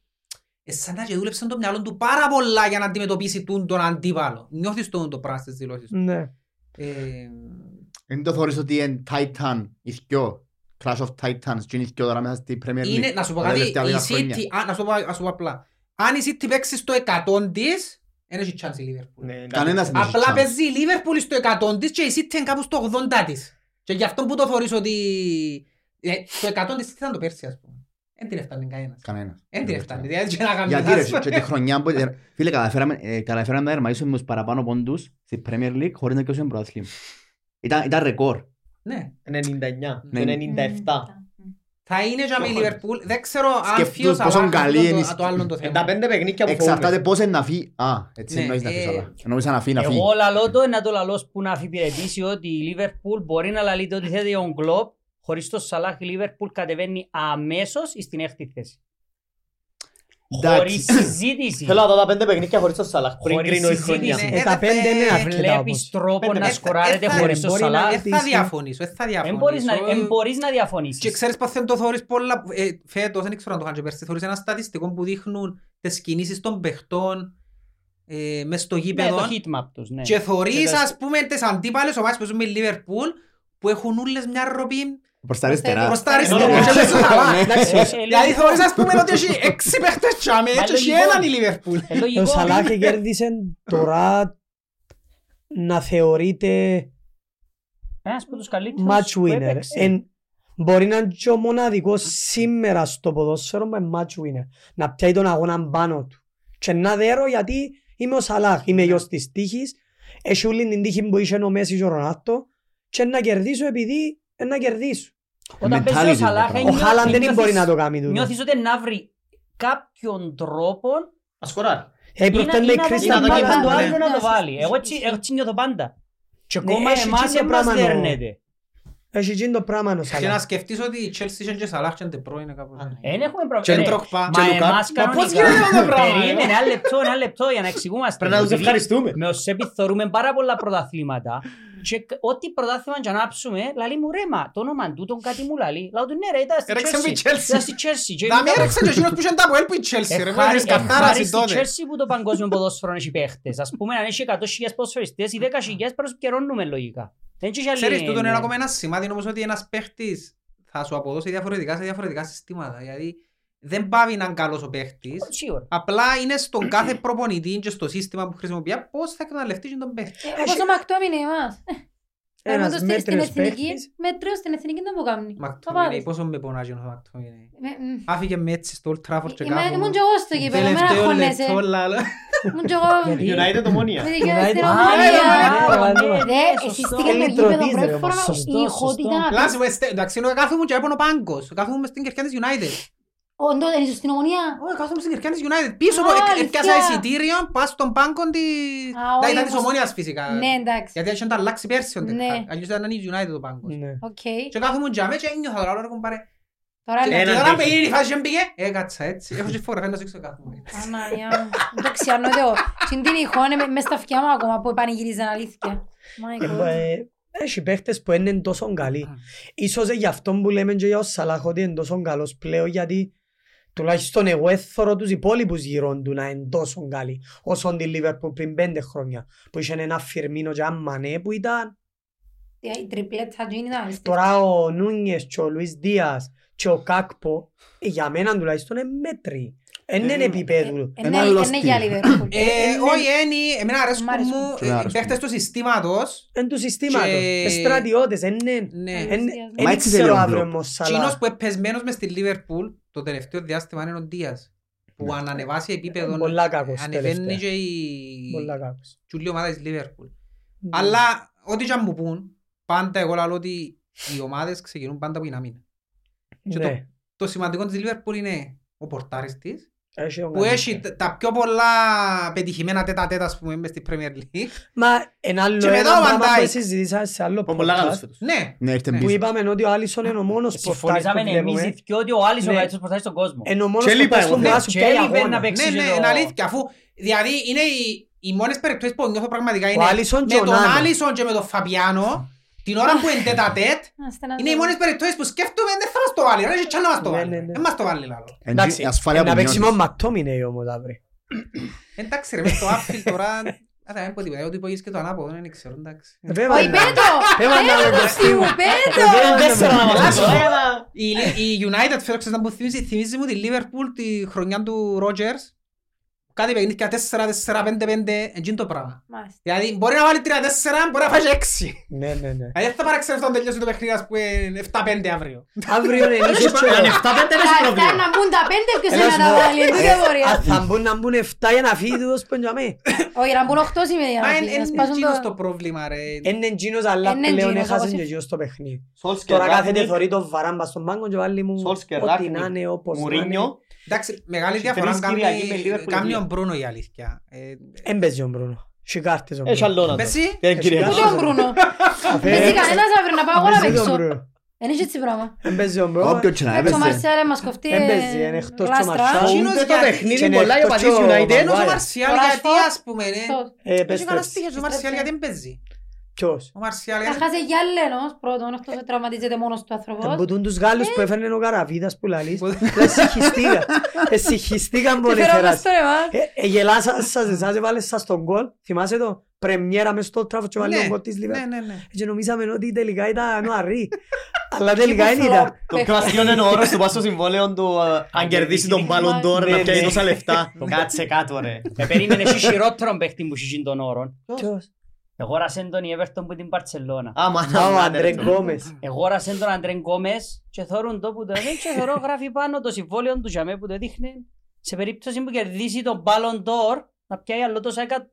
ε, σαν να και δούλεψε το μυαλό του πάρα πολλά για να αντιμετωπίσει τούν τον αντίπαλο. Νιώθεις τον το πράγμα στις δηλώσεις του. Ναι. Ε, Δεν το θεωρείς ότι είναι Titan, οι δυο, Clash of Titans, και είναι οι δυο τώρα μέσα στη Premier League. Είναι, να σου πω τα κάτι, τελευταία η λίγα City, χρόνια. α, να σου πω, να σου πω απλά. Αν η City παίξει στο 100 της, δεν έχει chance η Liverpool. Ναι, Κανένας δεν έχει Απλά chance. παίζει η Liverpool στο 100 της και η City είναι κάπου στο 80 της. Και γι' αυτό που το θεωρείς ότι ε, το 100 της ήταν το πέρσι, ας πούμε. Δεν την έφτανε κανένας. Κανένας. Δεν την έφτανε. Δηλαδή, και να κάνουμε Γιατί ρε, λάθος. και τη χρονιά που... Φίλε, καταφέραμε, ε, καταφέραμε να ερμαίσουμε με τους παραπάνω πόντους στη Premier League χωρίς να κοιόσουμε πρωτάθλημα. Ήταν, ήταν ρεκόρ. Ναι. 99 Ναι. και 97. Θα είναι για με η Πιο Liverpool. Δεν ξέρω αν Σκεφτούς φύγω πόσο Σαλάχ καλή αυτό είναι το- η- το άλλο το Ε, θέμα. Τα πέντε παιχνίκια που Εξαρτάται φοβούμαι. πώς είναι να φύγει. Α, έτσι Ναι, εννοείς να φύγεις. ε, αλλά. Νόμιζα να φύγει, να φύγει. Εγώ λαλώ το να το λαλώ που να αφιπηρετήσει ότι η Λίβερπουλ μπορεί να λαλείται ότι θέλει τον Κλόπ χωρίς το Σαλάχ η Λίβερπουλ κατεβαίνει αμέσως στην έκτη θέση. Εντάξει. Χωρίς συζήτηση. Θέλω να δω τα πέντε παιχνίκια χωρίς το Σαλάχ πριν Χωρίς κρίνω η συζήτηση. χρονιά. Ναι, Ε, τα ε, πέντε ε, είναι ε, αθλητικά Βλέπεις όμως. τρόπο Πέντε, να ε, σκοράρετε ε, θα- χωρίς το μπορεί να- Σαλάχ. Δεν θα διαφωνήσω, δεν θα Εν μπορείς να- διαφωνήσω. εν μπορείς να Και διαφωνήσεις. ξέρεις πως δεν το θεωρείς πολλά, ε, φέτος, δεν ξέρω αν το είχαν και πέρσι, θεωρείς ένα στατιστικό που δείχνουν τις κινήσεις των παιχτών ε, μες στο Ναι, γήπεδο το heat map τους, ναι. και θεωρείς Και τα- ας πούμε τις αντίπαλες ομάδες που ζουν με η Liverpool που έχουν όλες μια ροπή Προς τα αριστερά. προς τα αριστερά Ε, και μες στο Σαλάχ. Εντάξει, Ε, ε, Δηλαδή λογικό. θεωρείς ας πούμε ότι έχει έξι παίχτες τσάμε Μα και έχει λογικό. έναν η Liverpool. Ε, λογικό. Ο Σαλάχ κέρδισε τώρα να θεωρείται Ένας από τους καλύτερους match που winner. έπαιξε. Εν- Μπορεί να είναι και ο μοναδικός σήμερα στο ποδόσφαιρο με match winner. Να πιάει τον αγώνα πάνω του. Και να δέρω γιατί είμαι ο Σαλάχ, είμαι γιος της τύχης. Έχει όλη την τύχη που είχε ο Μέσης και ο Ρονάτο. Και να κερδίσω επειδή ε, να κερδίσω. Όταν mentality παίζει ο το Σαλάχ, πράγμα. Ο νιώθεις- Χάλαν δεν νιώθεις- μπορεί να το κάνει τούτο. Νιώθεις ότι να βρει κάποιον τρόπο Να σκοράρει. Ε, ή προχτές να- με ή να Κρίσταν δώσει να την Πάλα. μπάλα του ναι. άλλου να το Ναι, βάλει. σωστά, Εγώ έτσι- σωστά. έτσι νιώθω πάντα. Και Ναι, ακόμα έχει εμάς και δεν μας πράγμα ο- δέρνεται. Έχει γίνει το πράγμα ο Και να Σαλάχ. σκεφτείς ότι η Chelsea είχε και Σαλάχ και Ντεπρό είναι κάπως. Δεν έχουμε Και πρόβλημα. Ε, Ντρογμπά. Μα Και Λουκάκου. εμάς Μας πώς κανονικά. γίνεται αυτό το πράγμα, Περίμενε ε; ένα λεπτό, ένα λεπτό για να εξηγούμαστε. Πρέπει να τους Επειδή ευχαριστούμε. Με ως επιθωρούμε πάρα πολλά πρωταθλήματα και κ- ό,τι πρωτάθλημα και ανάψουμε, λαλεί μου ρε μα, το όνομα του τον κάτι μου λαλεί. Λάω του ναι ρε, ήταν στη Έρεξε με η Chelsea. Chelsea. Ήταν στη Chelsea. Και Να είμαι με έρεξε και εκείνος που είχε τα Αποέλ που η Chelsea ρε. Ευχάρι- Μόλις καρτάρας ευχάρι η στη τότε. Chelsea που το παγκόσμιο ποδόσφαιρο έχει παίχτες. Ας πούμε αν έχει 100.000 ποδοσφαιριστές ή 10.000 προσπικαιρώνουμε λογικά. Δεν έχει άλλη- Ξέρεις, τούτο είναι ναι. ακόμα ένα σημάδι όμως ότι ένας παίχτης θα σου αποδώσει διαφορετικά σε διαφορετικά συστήματα. Δηλαδή, δεν πάβει να είναι καλός ο παίχτης. Σίγουρα. Απλά είναι στον κάθε προπονητή και στο σύστημα που χρησιμοποιεί πώς θα εκμεταλλευτεί και τον παίχτη. Ε, Πόσο μακτόμι είναι εμάς. Ένας Παραδείγματος στην- στην μέτριος εθνική, παίχτης. μέτριος στην εθνική δεν μου κάνει. Μακτομίνη, Παπάδες. πόσο με πονάζει ο Μακτομίνη. Με- μ. Άφηκε με έτσι στο Old Trafford και Είμαι- κάπου. Ήμουν και εγώ στο κήπεδο, με Τελευταίο αγχώνεσαι. λεπτό, λάλα. Ήμουν και εγώ United ομόνια. με δικαιώμαι στην United. ομονία. Α, ναι, ναι, Δε, σωστό. εσείς πήγαινε το Ελίτρωτής, γήπεδο ρε, πρώτη όμως, φορά, σωστό, η ηχότητα σωστό. Λάση μου, εστε- εντάξει, ενώ κάθομαι και έπαιρνε ο πάγκος. Κάθομαι μες στην κερκιά της United. Όντως, είσαι στην ομονία. Όχι, κάθομαι στην κερκιά της United. Πίσω Α, από, εκ- αλήθεια. έπιασα εισιτήριο, πάω στον πάγκο της... Α, Τα όχι, ήταν της όπως- ομόνιας φυσικά. Ναι, εντάξει. Γιατί είχε τα αλλάξει πέρσι ο Ναι. Τεχάκ. Αλλιώς ήταν η United ο πάγκος. Ναι. Οκ. Και κάθομαι και αμέ και ένιωθα τώρα, ρε κομπάρε. Τώρα Και λέτε. την ώρα που έγινε η φάση και μπήκε, έκατσα έτσι. Έχω και φωτογραφία να σου δείξω κάθομαι. Αναλιά μου. Το ξιάνω εδώ. Συν την ηχόνε μες στα αυτιά μου ακόμα που πανηγυρίζαν αλήθεια. My Ε, God. ε, Έχει παίχτες που είναι τόσο καλοί. Ίσως ε, γι' αυτό που λέμε και για ο Σαλάχ ότι είναι τόσο καλός πλέον γιατί τουλάχιστον εγώ έθωρω τους υπόλοιπους γύρω του να είναι τόσο καλοί όσο τη Λίβερπουλ πριν πέντε χρόνια που είχε ένα Φιρμίνο και ένα Μανέ που ήταν Η τριπλέτα του είναι ήταν τώρα ο Νούνιες και ο Λουίς Δίας και ο Κάκπο ε, για μένα τουλάχιστον είναι μέτροι. Είναι Ε, επίπεδου. Ένα άλλος Είναι στυλ. για Λιβερπούλ. Ε, Όχι, είναι, εμένα αρέσκουν Μ' αρέσουν. μου Και μ' ε, οι αρέσκουν. παίχτες του συστήματος. Εν του συστήματος. Και- Ε, Στρατιώτες. Είναι... Ναι. εν- Μα Εν έτσι θέλει ξέρω ο αύριο Κλοπ. όμως Σαλάχ. Εκείνος που επεσμένος μες στη Λίβερπουλ το τελευταίο διάστημα είναι ο Ντίας. Που αν ανεβάσει επίπεδο, Πολλά κακός ανεβαίνει τελευταία. και η Πολλά κακός. τσουλή ομάδα της Λίβερπουλ. Αλλά ό,τι και αν μου πούν, πάντα εγώ λέω ότι οι ομάδες ξεκινούν πάντα από την άμυνα. και το- Ναι. Το σημαντικό της Λίβερπουλ είναι ο πορτάρης της, Έχει ο που Γκάνι. έχει τα- τα πιο πολλά πετυχημένα τέτα τέτα ας πούμε μες στη Premier League. Μα ένα άλλο Και μετά ένα ο πράγμα Van που Dijk. συζητήσαμε σε άλλο Που πολλά καλός podcast φέτος. Ναι, Ναι, ήρθε Ναι. που πίσω. είπαμε ότι ο Άλισον είναι ο μόνος πορτάρις που Συμφωνήσαμε εμείς βλέπουμε. οι δυο ότι ο Άλισον Ναι. ο καλύτερος πορτάρις στον κόσμο. Είναι ο μόνος Και έλειπα πορτάρις εγώ, που ναι. μπορεί να σου Και πιάει έλειπε αγώνα. να παίξει. ναι, και ναι, το- είναι αλήθεια. Αφού, δηλαδή είναι οι, οι μόνες περιπτώσεις που νιώθω πραγματικά είναι Άλισον και με ο τον Νάνο. Άλισον και με τον Φαπιάνο, την ώρα που είναι τέτα τέτ, είναι οι μόνες περιπτώσεις που σκέφτομαι δεν θα μας το βάλει. Δεν έχει τσάν να μας το Ναι, βάλει. ναι, ναι. Δεν μας το βάλει λάλο. Εντάξει, η ασφάλεια να που παίξει νιώθεις. μόνο Μακτόμινεϊ όμως αύριο. Εντάξει ρε, μες το άφιλ τώρα... Α, δεν πω τίποτα, ότι υπογείς και το ανάποδο, δεν ξέρω, εντάξει. Βέβαια, Όχι, να- πέτω! Βέβαια, να Πέτω με το κοστί μου. μου, πέτω! Βέβαια, Τέσσερα να μας Λάσο. δώσω. Η, η United φέτος ξέρεις να μου θυμίζει, θυμίζει μου τη Liverpool τη χρονιά του Rogers. Κάτι παιχνίδια 4-4-5-5, εκείνο το πράγμα. Μάλιστα. Δηλαδή μπορεί να βάλει 3-4, μπορεί να φάει 6. Ναι, ναι, ναι. Δηλαδή δεν θα παραξενευτώ αν τελειώσει το παιχνίδι ας πούμε 7-5 αύριο. Αύριο είναι ίσως και... Αν 7-5 δεν έχει Αυτά πρόβλημα. να μπουν τα πέντε ποιος Έλα είναι σου να τα πω, βάλει, εν τούτη ε, απορία. αν θα μπουν να μπουν 7 για να φύγει τούτος που είναι για μέ. Όχι, να μπουν οχτώ σημαίνει για Μα να είναι φύγει, να είναι σπάσουν εκείνος το... το πρόβλημα ρε. Είναι εκείνος αλλά Είναι πλέον εκείνος, έχασαν όπως και είναι. εκείνος το παιχνίδι. Σόλσκερ, Τώρα κάθεται Ράγνικ, θωρεί το βαράμπα στον πάγκο και βάλει μου Σόλσκερ, ό,τι Ράγνικ, να είναι όπως να είναι. Μουρίνιο. Εντάξει, μεγάλη Και διαφορά τρεις κάνει Κυριακή με Liverpool κάνει δύο. ο Μπρούνο η αλήθεια. Ε, Εν παίζει ο Μπρούνο. Σικάρτες ο Έχει Μπρούνο. άλλο να το. Πες Ε, κύριε. Έχει Πού τον Μπρούνο. Παίζει κανένας αύριο να πάω εγώ να Εν παίζει ο παίξω. Μπρούνο. Εν είχε έτσι πράγμα. Εν παίζει ο Μπρούνο. Όποιο και να Έξω έπαιζε. Μαρσιάλ μας κοφτεί Εν παίζει, είναι εκτός και ο γλάστρα. Μαρσιάλ. Εκείνος Ούτε το γιατί- παιχνίδι και είναι πολλά ο εκτός πατής και ο United. Ενώ ο Maguire. Μαρσιάλ Ο γιατί Rashford. ας πούμε ναι. Αυτός. Ε, Έχει κανένα επέστρεψε. στοιχείο ο Μαρσιάλ γιατί δεν παίζει. Ποιος; Ο Μαρσιάλ Θα γιατί... χάσει για λένος πρώτον, αυτός δεν τραυματίζεται μόνος του άνθρωπος. Εμποτούν τους Γάλλους που έφερνε ο Καραβίδας που λαλείς. Δεν συγχυστήκα. Ε, συγχυστήκαν Τι πολύ φέρω φεράς. μας τώρα, μα. Ε, γελάσα σας εσάς έβαλες σας τον γκολ. Θυμάσαι το. Πρεμιέρα μες στο τράφο και βάλει Ναι, τον γκολ της ναι, Λίβερπουλ. ναι, ναι. Και νομίζαμε ότι τελικά ήταν ο Αρή. Αλλά τελικά δεν ήταν. Το πιο αστείο είναι ο όρος του πας στο συμβόλαιο του ε, αν κερδίσει τον Ballon d'Or Ναι, να πιάνει ναι. τόσα λεφτά. Κάτσε κάτω ρε. Ε, περίμενε εσύ χειρότερον παίχτη που είχε τον όρον. Ποιος; Εγόρασεν τον η Everton που την Παρτσελώνα. Άμα Α, ο Αντρέ Γκόμες. Εγόρασεν τον Αντρέν Γκόμες και θόρουν το που το έδινε και θωρώ γράφει πάνω το συμβόλαιο του για μέ που το δείχνει σε περίπτωση που κερδίσει τον Ballon d'Or να πιάει άλλο τόσα εκα...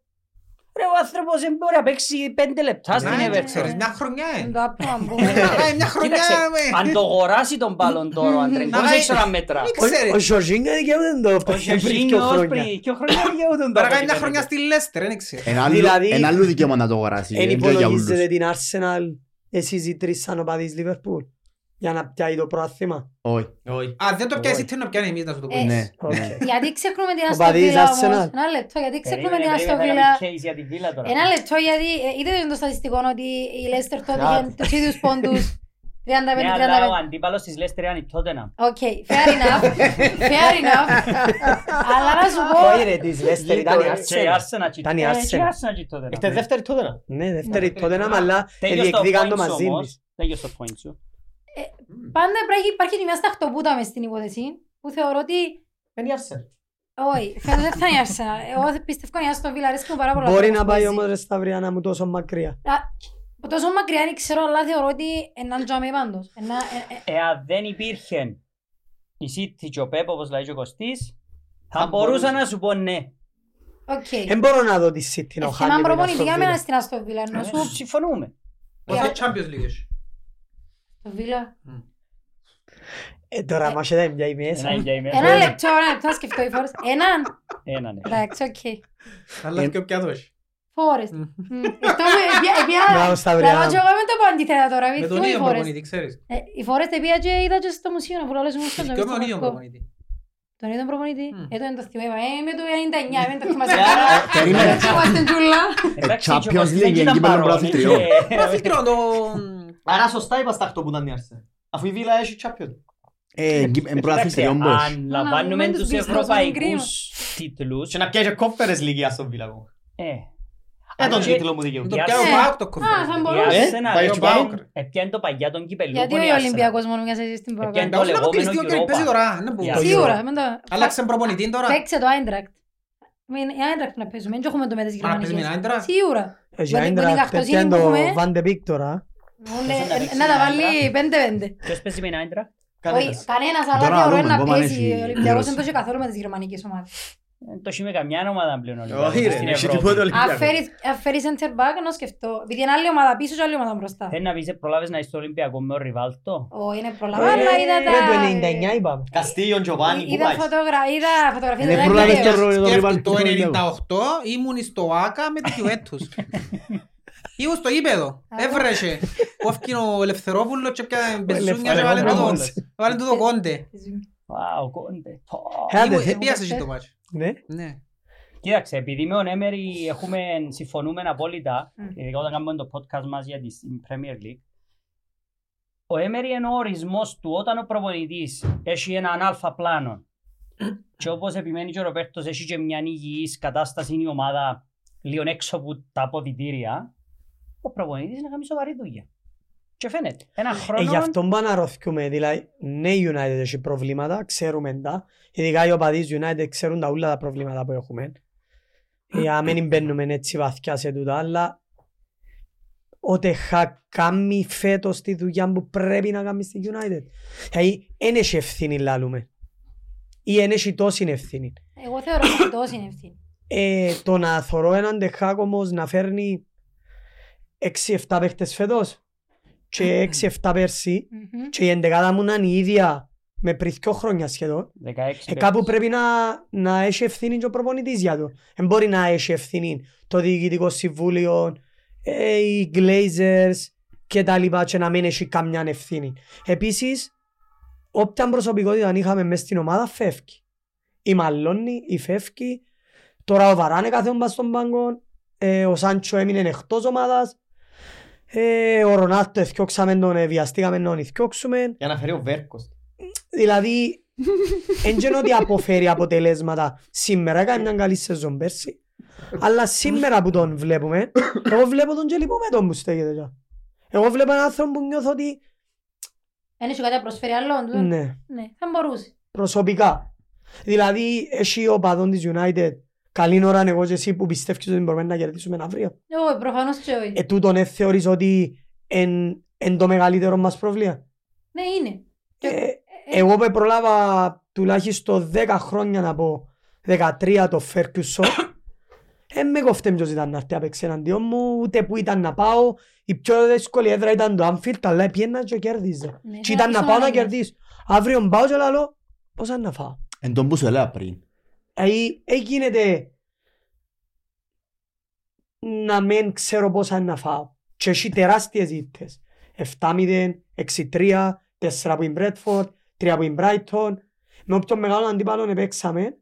Ρε ο άνθρωπος δεν μπορεί να παίξει πέντε λεπτά στην Ναι, Everton. ξέρεις, μια χρονιά Είναι είναι. το άπλο να μπούμε. Ε, Μια χρονιά Κοίταξε, με- αν το αγοράσει τον Ballon d'Or ο Αντρέν Να, Γκόμες ε, έχεις ώρα μέτρα; μην Ο- ξέρεις. Ο Ζορζίνια δικαιούται το Ο πριν πιο Jorginho χρόνια. πριν και ο χρόνια δικαιούται τον Τώρα κάνει μια τότε. χρονιά στη Λέστερ, δεν ξέρω. Ένα άλλο- Δηλαδή- Ένα άλλο δικαίωμα να το αγοράσει. Εν δεν είναι για όλους. υπολογίζετε την Arsenal εσείς οι τρεις σαν οπαδείς Λίβερπουλ για να πιάει το πρόθυμα. Όχι. Α, δεν το πιάσει, τι να πιάνει εμείς να σου το Ε, πω. Ναι, Οκ. ναι. Γιατί ξεχνούμε την Ο Αστον Παδής Βίλα όμως. Arsenal. Ένα λεπτό, γιατί ξεχνούμε την Περίμενε, Αστον περίμενε, Βίλα. να μην case για τη Βίλα τώρα. Ένα λεπτό γιατί ε, είδατε το στατιστικό ότι η Λέστερ τότε Κάτι. είχε τους ίδιους πόντους. Ναι, αλλά ο 35-35. αντίπαλος της Leicester ήταν η Tottenham. OK, fair enough. Fair enough. Αλλά να σου πω, Όχι ρε, της Leicester ήταν η Και η Arsenal. Arsenal και- Ήταν η ε, Arsenal. και η Arsenal και η Tottenham. Είστε δεύτερη τότε να. Ναι, δεύτερη τότε να αλλά Τέλειος το διεκδίκαν το points μαζί όμως. της. Τέλειος το point σου. Πάντα πρέπει- υπάρχει μια σταχτοπούτα μες στην υπόθεση. που θεωρώ ότι Είναι η Arsenal. όχι, φέτος δεν θα είναι η Arsenal. Εγώ πιστεύω η Aston Villa αρέσκει μου πάρα πολλά. Μπορεί όπως να πάει παίζει. όμως ρε Σταυριάνα μου τόσο μακριά. Α, Τόσο μακριά δεν ξέρω, αλλά θεωρώ ότι έναν τζάμι πάντως. Ένα- ε, ε, Εάν δεν υπήρχε η City και ο Πέπ, όπως λέει και ο Κωστής, θα Θα μπορούσα μπορούσε. να σου πω ναι. Οκ. Δεν μπορώ να δω τη City να Ε, χάνει Θέμα την προπονητή Aston για Villa. μένα στην Aston Villa. Να Ε, σου Συμφωνούμε. Πόσα Champions League έχει; Το Villa. Ε, τώρα μας έδωσε μια ημέσα. Ένα για ημέρα. Ένα λεπτό, ένα λεπτό να σκεφτώ οι φόρες. Έναν. Ένα, ναι. Εντάξει, οκ. Αλλά και ποια δώσει. Φόρες. Μμ. Αυτό με- επία- επία- Μπράβο, Σταυριάνα. Λαλό και εγώ με το πω αντίθετα τώρα, Με μην τον θυμώ οι ίδιο φόρες. προπονητή, ξέρεις. Ε, Οι φόρες τα πήγα και είδα και στο μουσείο που λαλές μου στον Και με τον ίδιο προπονητή. Τον ίδιο προπονητή. Μμ. Ε, δεν το θυμάμαι. Ε, με το 99, δεν το θυμάσαι. Περίμενε. Δεν θυμάστε τζούλα. Εντάξει, Champions και ο Κωστής League, δεν ήταν εγκύπελλο παρόν, πρωταθλητριών. είχε- Πρωταθλητριό, το... Άρα σωστά είπα στα 8 που ήταν η Arsenal. Αφού η Villa έχει Champions. Ε, εν Εντάξει, προαθλητριών πως. Αν λαμβάνουμε Να, τους μην τους πεις, θα ευρωπαϊκούς τίτλους, Και να πιάσει Conference League η Aston Villa ακόμα. ε, Ε, τον και- τίτλο μου δικαιούται. Το Η πιάνω Arsenal- πάω το Α, conference. θα η μπορούσε. Ε, Arsenal πάει στο έπιανε- Πάοκ, ρε. έπιανε το παγιά των κυπελούχων Γιατί η ο Arsenal. Ολυμπιακός μόνο μοιάζει στην Έπιανε Παγκόσμια. το Πώς να λεγόμενο αποκλειστεί ο Κέρι, παίζει Europa. τώρα. να πω. Για Σίγουρα. με το- Άλλαξε προπονητή τώρα. Παίξε το Άιντρακτ. Η Άιντρακτ να παίζουμε, δεν έχουμε το με τις Α, παίζει με την γερμανικές. Eintracht. Σίγουρα. Έχει Με την- με την Άιντρακτ, καχτοσύνη έπιανε που το έχουμε. Van de Beek τώρα. Όλε- Θες να παίξεις Να τα με βάλει Eintracht? 5-5. Ποιος παίζει με την Άιντρα; Όχι, Κανένας. κανένας, αλλά Τώρα θεωρώ δούμε, να ακόμα παίζει. έχει Ο Ολυμπιακός δεν κλήρωση. το έχει καθόλου με τις γερμανικές ομάδες. Δεν το έχει με καμιά ομάδα πλέον ο Ολυμπιακός Όχι ρε, στην έχει Ευρώπη. τίποτε Αν Ολυμπιακός. φέρεις- Αν φέρεις center back, να σκεφτώ. Επειδή είναι άλλη ομάδα πίσω και άλλη ομάδα μπροστά. Θέλει να πεις ε, προλάβες να είσαι στο Ολυμπιακό με ο Ριβάλτο; Ω, είναι προλαβά, αλλά είδα τα... Ρε, το 99 είπαμε. Καστίγιον, Τζοβάνι, πού Είδα πάει. φωτογρα- είδα φωτογραφίες. Είναι δεν προλάβες βίντεο. και ρο- το Σκέφτου, Ριβάλτο το στον Ολυμπιακό. 98 ήμουν στο ΆΚΑ με τη Juventus. Ήμουν στο ύπεδο. Έβρεσε. Όφκιν ο Ελευθερόπουλος και πιάνε μπεζούνια και βάλε Ελευθερόπουλος. το- βάλε του το κόντε. Βάου, κόντε. Πω. Ε, άντε, Ήμουν- θε- Επίασε και το μάτσο. Ναι. Ναι. Κοίταξε, επειδή με τον Έμερι έχουμε, συμφωνούμε απόλυτα, Μμ. ειδικά όταν κάνουμε το podcast μας για τη Premier League, ο Έμερι είναι ο ορισμός του όταν ο προπονητής έχει έναν αλφα πλάνο και όπως επιμένει και ο Ροπέρτος έχει και μια υγιής κατάσταση η ομάδα λίγο έξω από τα αποδητήρια, ο προπονητής να κάνει σοβαρή δουλειά. Και φαίνεται. Ένα Ε, χρόνο... γι' αυτό πάνε να ρωθκούμε. Δηλαδή, ναι, η United έχει προβλήματα, ξέρουμε τα. Ειδικά οι οπαδείς United ξέρουν τα όλα τα προβλήματα που έχουμε. Για να μην μπαίνουμε έτσι βαθιά σε τούτα, αλλά ο Τεχά κάνει φέτος τη δουλειά που πρέπει να κάνει στη United. Δηλαδή, δεν έχει ευθύνη λάλουμε. Ή δεν έχει τόση ευθύνη. Εγώ θεωρώ ότι τόσο είναι ευθύνη. Ε, το να θωρώ έναν Τεχάκ όμως να φέρνει 6-7 παίχτες φέτος και 6-7 πέρσι Μμμ. και η εντεκάδα μου να είναι η ίδια με πριν δυο χρόνια σχεδόν. 16 Ε, κάπου πρέπει να, να έχει ευθύνη και ο προπονητής για το. Δεν μπορεί να έχει ευθύνη το διοικητικό συμβούλιο, ε, οι Glazers και τα λοιπά και να μην έχει καμιά ευθύνη. Επίσης, όποια προσωπικότητα είχαμε μέσα στην ομάδα φεύγει. Η Μαλώνη, η φεύγει. Τώρα ο Βαράνε κάθε μπας στον πάγκο. Ε, ο Σάντσο έμεινε εκτός ομάδας. Ε, ο Ρονάτο εθιώξαμε τον, ε, βιαστήκαμε να τον εθιώξουμε. Για να φέρει ο Βέρκος. Δηλαδή, δεν ξέρω ότι αποφέρει αποτελέσματα. Σήμερα έκανε μια καλή σεζόν πέρσι. Αλλά σήμερα που τον βλέπουμε, εγώ βλέπω τον και λυπούμε τον που στέκεται. εδώ. Εγώ βλέπω έναν άνθρωπο που νιώθω ότι, Δεν έχει κάτι να προσφέρει άλλον του. ναι, Ναι, θα μπορούσε. προσωπικά. Δηλαδή, έχει ο παδόν της United, καλή ώρα εγώ και εσύ που πιστεύεις ότι μπορούμε να κερδίσουμε αύριο. Εγώ προφανώς και όχι. Ε, τούτον ε, θεωρείς ότι εν, εν το μεγαλύτερο μας πρόβλημα; Ναι, είναι. Και- Ε, ε, Εγώ που προλάβα τουλάχιστον 10 χρόνια να πω 13 το Ferguson δεν με κοφτέ ποιος ήταν να έρθει να παίξει εναντίον μου ούτε που ήταν να πάω η πιο δύσκολη έδρα ήταν το Anfield αλλά πιένα και κέρδιζε Ναι, και ήταν να ήσουν πάω να ανάγκας. κερδίσω αύριο πάω και λαλώ πώς αν να φάω; Εν τον που σου έλεγα πριν. Δηλαδή έγινεται να μην ξέρω πώς αν να φάω. Και έχει τεράστιες ήττες 7-0, 6-3, 4 που είναι Bradford, 3 που είναι Brighton. Με όποιον μεγάλο αντίπαλο παίξαμε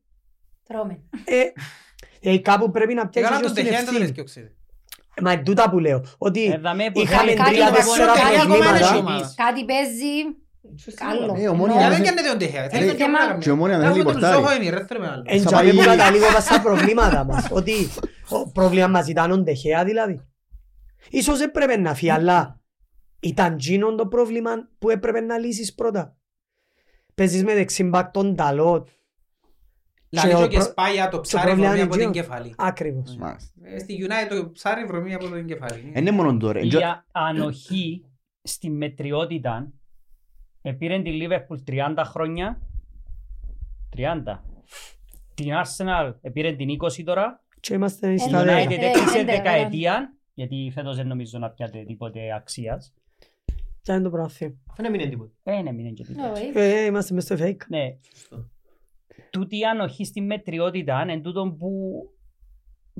Τρώμε. ε, ε, κάπου πρέπει να Και καλά πιάσεις τον την Τεχέα δεν τον ευθύνη εθιώξε. Μα είναι τούτα που λέω ότι Ε, δαμέ που είχαμε θέλει κάτι τρία να τέσσερα βάλει, κάτι ακόμα προβλήματα. είναι ομάδα. Κάτι παίζει καλό. Ε, ομόνια Ενώ- Για δεν δεν είναι- κάνετε τον Τεχέα. Ρε, Θέλει τον και Τεχέα μα- να κάνει. και ομόνια δεν Έχουμε θέλει τον πορτάρι. Ζόχο εμείς, ρε, θέλουμε άλλο. εν θα τζαμί που πάει- καταλήγω στα προβλήματα μας ότι το πρόβλημα μας ήταν ο Ντεχέα δηλαδή ίσως έπρεπε να φύγει αλλά ήταν τζίνον το πρόβλημα που έπρεπε να λύσεις πρώτα παίζεις με δεξιμπάκ τον Ταλότ. Λαλεί Και ο και προ- σπάγια το το ψάρι πρόβλημα βρωμεί είναι από την τζιο. κεφάλι. Άκριβος. Μάλιστα. Ε, Στη United το ψάρι βρωμεί από την κεφάλι. Είναι μόνο τώρα. Η α- ανοχή στη μετριότητα επήρε τη Λίβερπουλ 30 χρόνια. 30. Την Arsenal επήρε την 20 τώρα. Και είμαστε Η στα United, δέκα. United ε, έκλεισε έντεκα, δεκαετία. Γιατί φέτος δεν νομίζω να πιάτε τίποτε αξίας. Ποια είναι το πρωτάθλημα. Αυτό δεν έμεινε τίποτα. Ε, ναι, μην είναι και τίποτα. Όχι. Ε, είμαστε μες στο fake. Ναι. Τούτη η ανοχή στη μετριότητα είναι τούτο που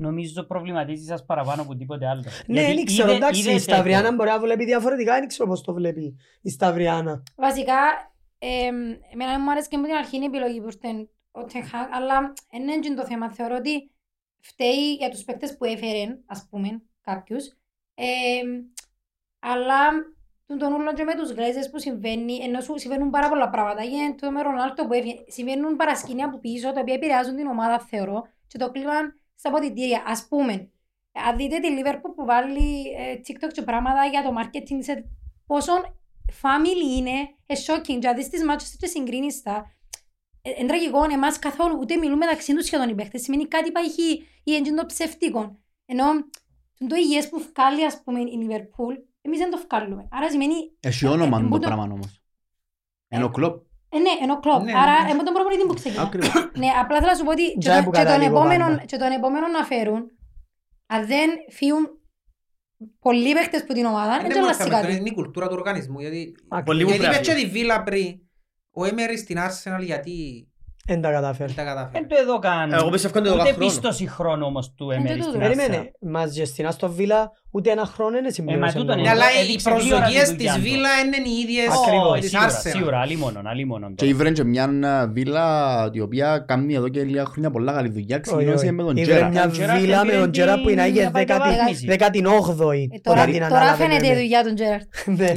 νομίζω προβληματίζεις σας παραπάνω από τίποτε άλλο. Ναι, Γιατί δεν ξέρω, είδε- εντάξει, είδες η Σταυριάνα εγώ. μπορεί να βλέπει διαφορετικά, δεν ξέρω πώς το βλέπει η Σταυριάνα. Βασικά, εμ, εμένα μου άρεσε και από την αρχή η επιλογή που ήρθε ο Τεχάκ, αλλά δεν είναι έτσι το θέμα. Θεωρώ ότι φταίει για τους παίκτες που έφερε, ας πούμε, κάποιους. Εμ, αλλά τον τον ούλο και με τους Γλέζες που συμβαίνει, ενώ σου συμβαίνουν πάρα πολλά πράγματα. Γίνεται το με Ρονάλτο που έφυγε. Συμβαίνουν παρασκήνια από πίσω, τα οποία επηρεάζουν την ομάδα, θεωρώ, και το κλίμα στα αποδητήρια. Ας πούμε, αν δείτε τη Liverpool που βάλει ε, TikTok και πράγματα για το marketing, σε πόσο family είναι, ε, shocking. Και αν δεις τις μάτσες και συγκρίνεις τα, ε, είναι τραγικό εμάς καθόλου, ούτε μιλούν μεταξύ τους σχεδόν οι παίχτες. Σημαίνει κάτι υπάρχει ή έντυν το ψεύτικο. Ενώ το υγιές που βγάλει, ας πούμε, η Liverpool, εμείς δεν το βγάλουμε. Άρα σημαίνει, Έχει Ε, ε, όνομα που το το- πράγμα όμως. Ενώ κλόπ. Ε, ναι, ενώ κλόπ. Ναι, Άρα, ναι. ε, με τον προπονητή που ξεκινά. Ακριβώς. Ναι, απλά θέλω να σου πω ότι και, Τζάι το- που και τον καταλήγω επόμενο, πάντα. και τον επόμενο να φέρουν, αν δεν φύγουν πολλοί παίχτες που την ομάδα, δεν Είναι και μόνο αλλάξει θέμα, κάτι. είναι η κουλτούρα του οργανισμού. Γιατί Πολύ μου γιατί πρέπει. είπες και τη Βίλα πριν, ο Έμερι στην Arsenal γιατί Δεν τα καταφέρει. δεν τα Δεν καταφέρει. το εδώ καν. Εγώ πιστεύω ότι το Ούτε κάθε χρόνο. πίστοση χρόνο όμως του Εν Εμέρι τούτο. στην Περίμενε, Arsenal. μας γεστινά στο Βίλα ούτε ένα χρόνο είναι Ε, μα συμπλήρωσε. τούτον νομίζω. Ναι, είναι. αλλά οι έδειξε γλύωρα προσδοκίες τη της δουλειά του. Βίλα είναι οι ίδιες Ω, της σίγουρα, Arsenal. Σίγουρα, αλίμονον, αλίμονον. Και ήβρεν και μια βίλα η οποία κάνει εδώ και λίγα χρόνια πολλά καλή δουλειά. Ξεκινώσε με τον Ήβρε Τζέρα. μια Τον Τζέρα βίλα με πήρε τον Τζέρα που είναι την άγιε επαγγελματική. 18η. Ε, Τώρα, όταν την τώρα ανάλαβε φαίνεται η με- δουλειά του Τζέραρτ. Ναι.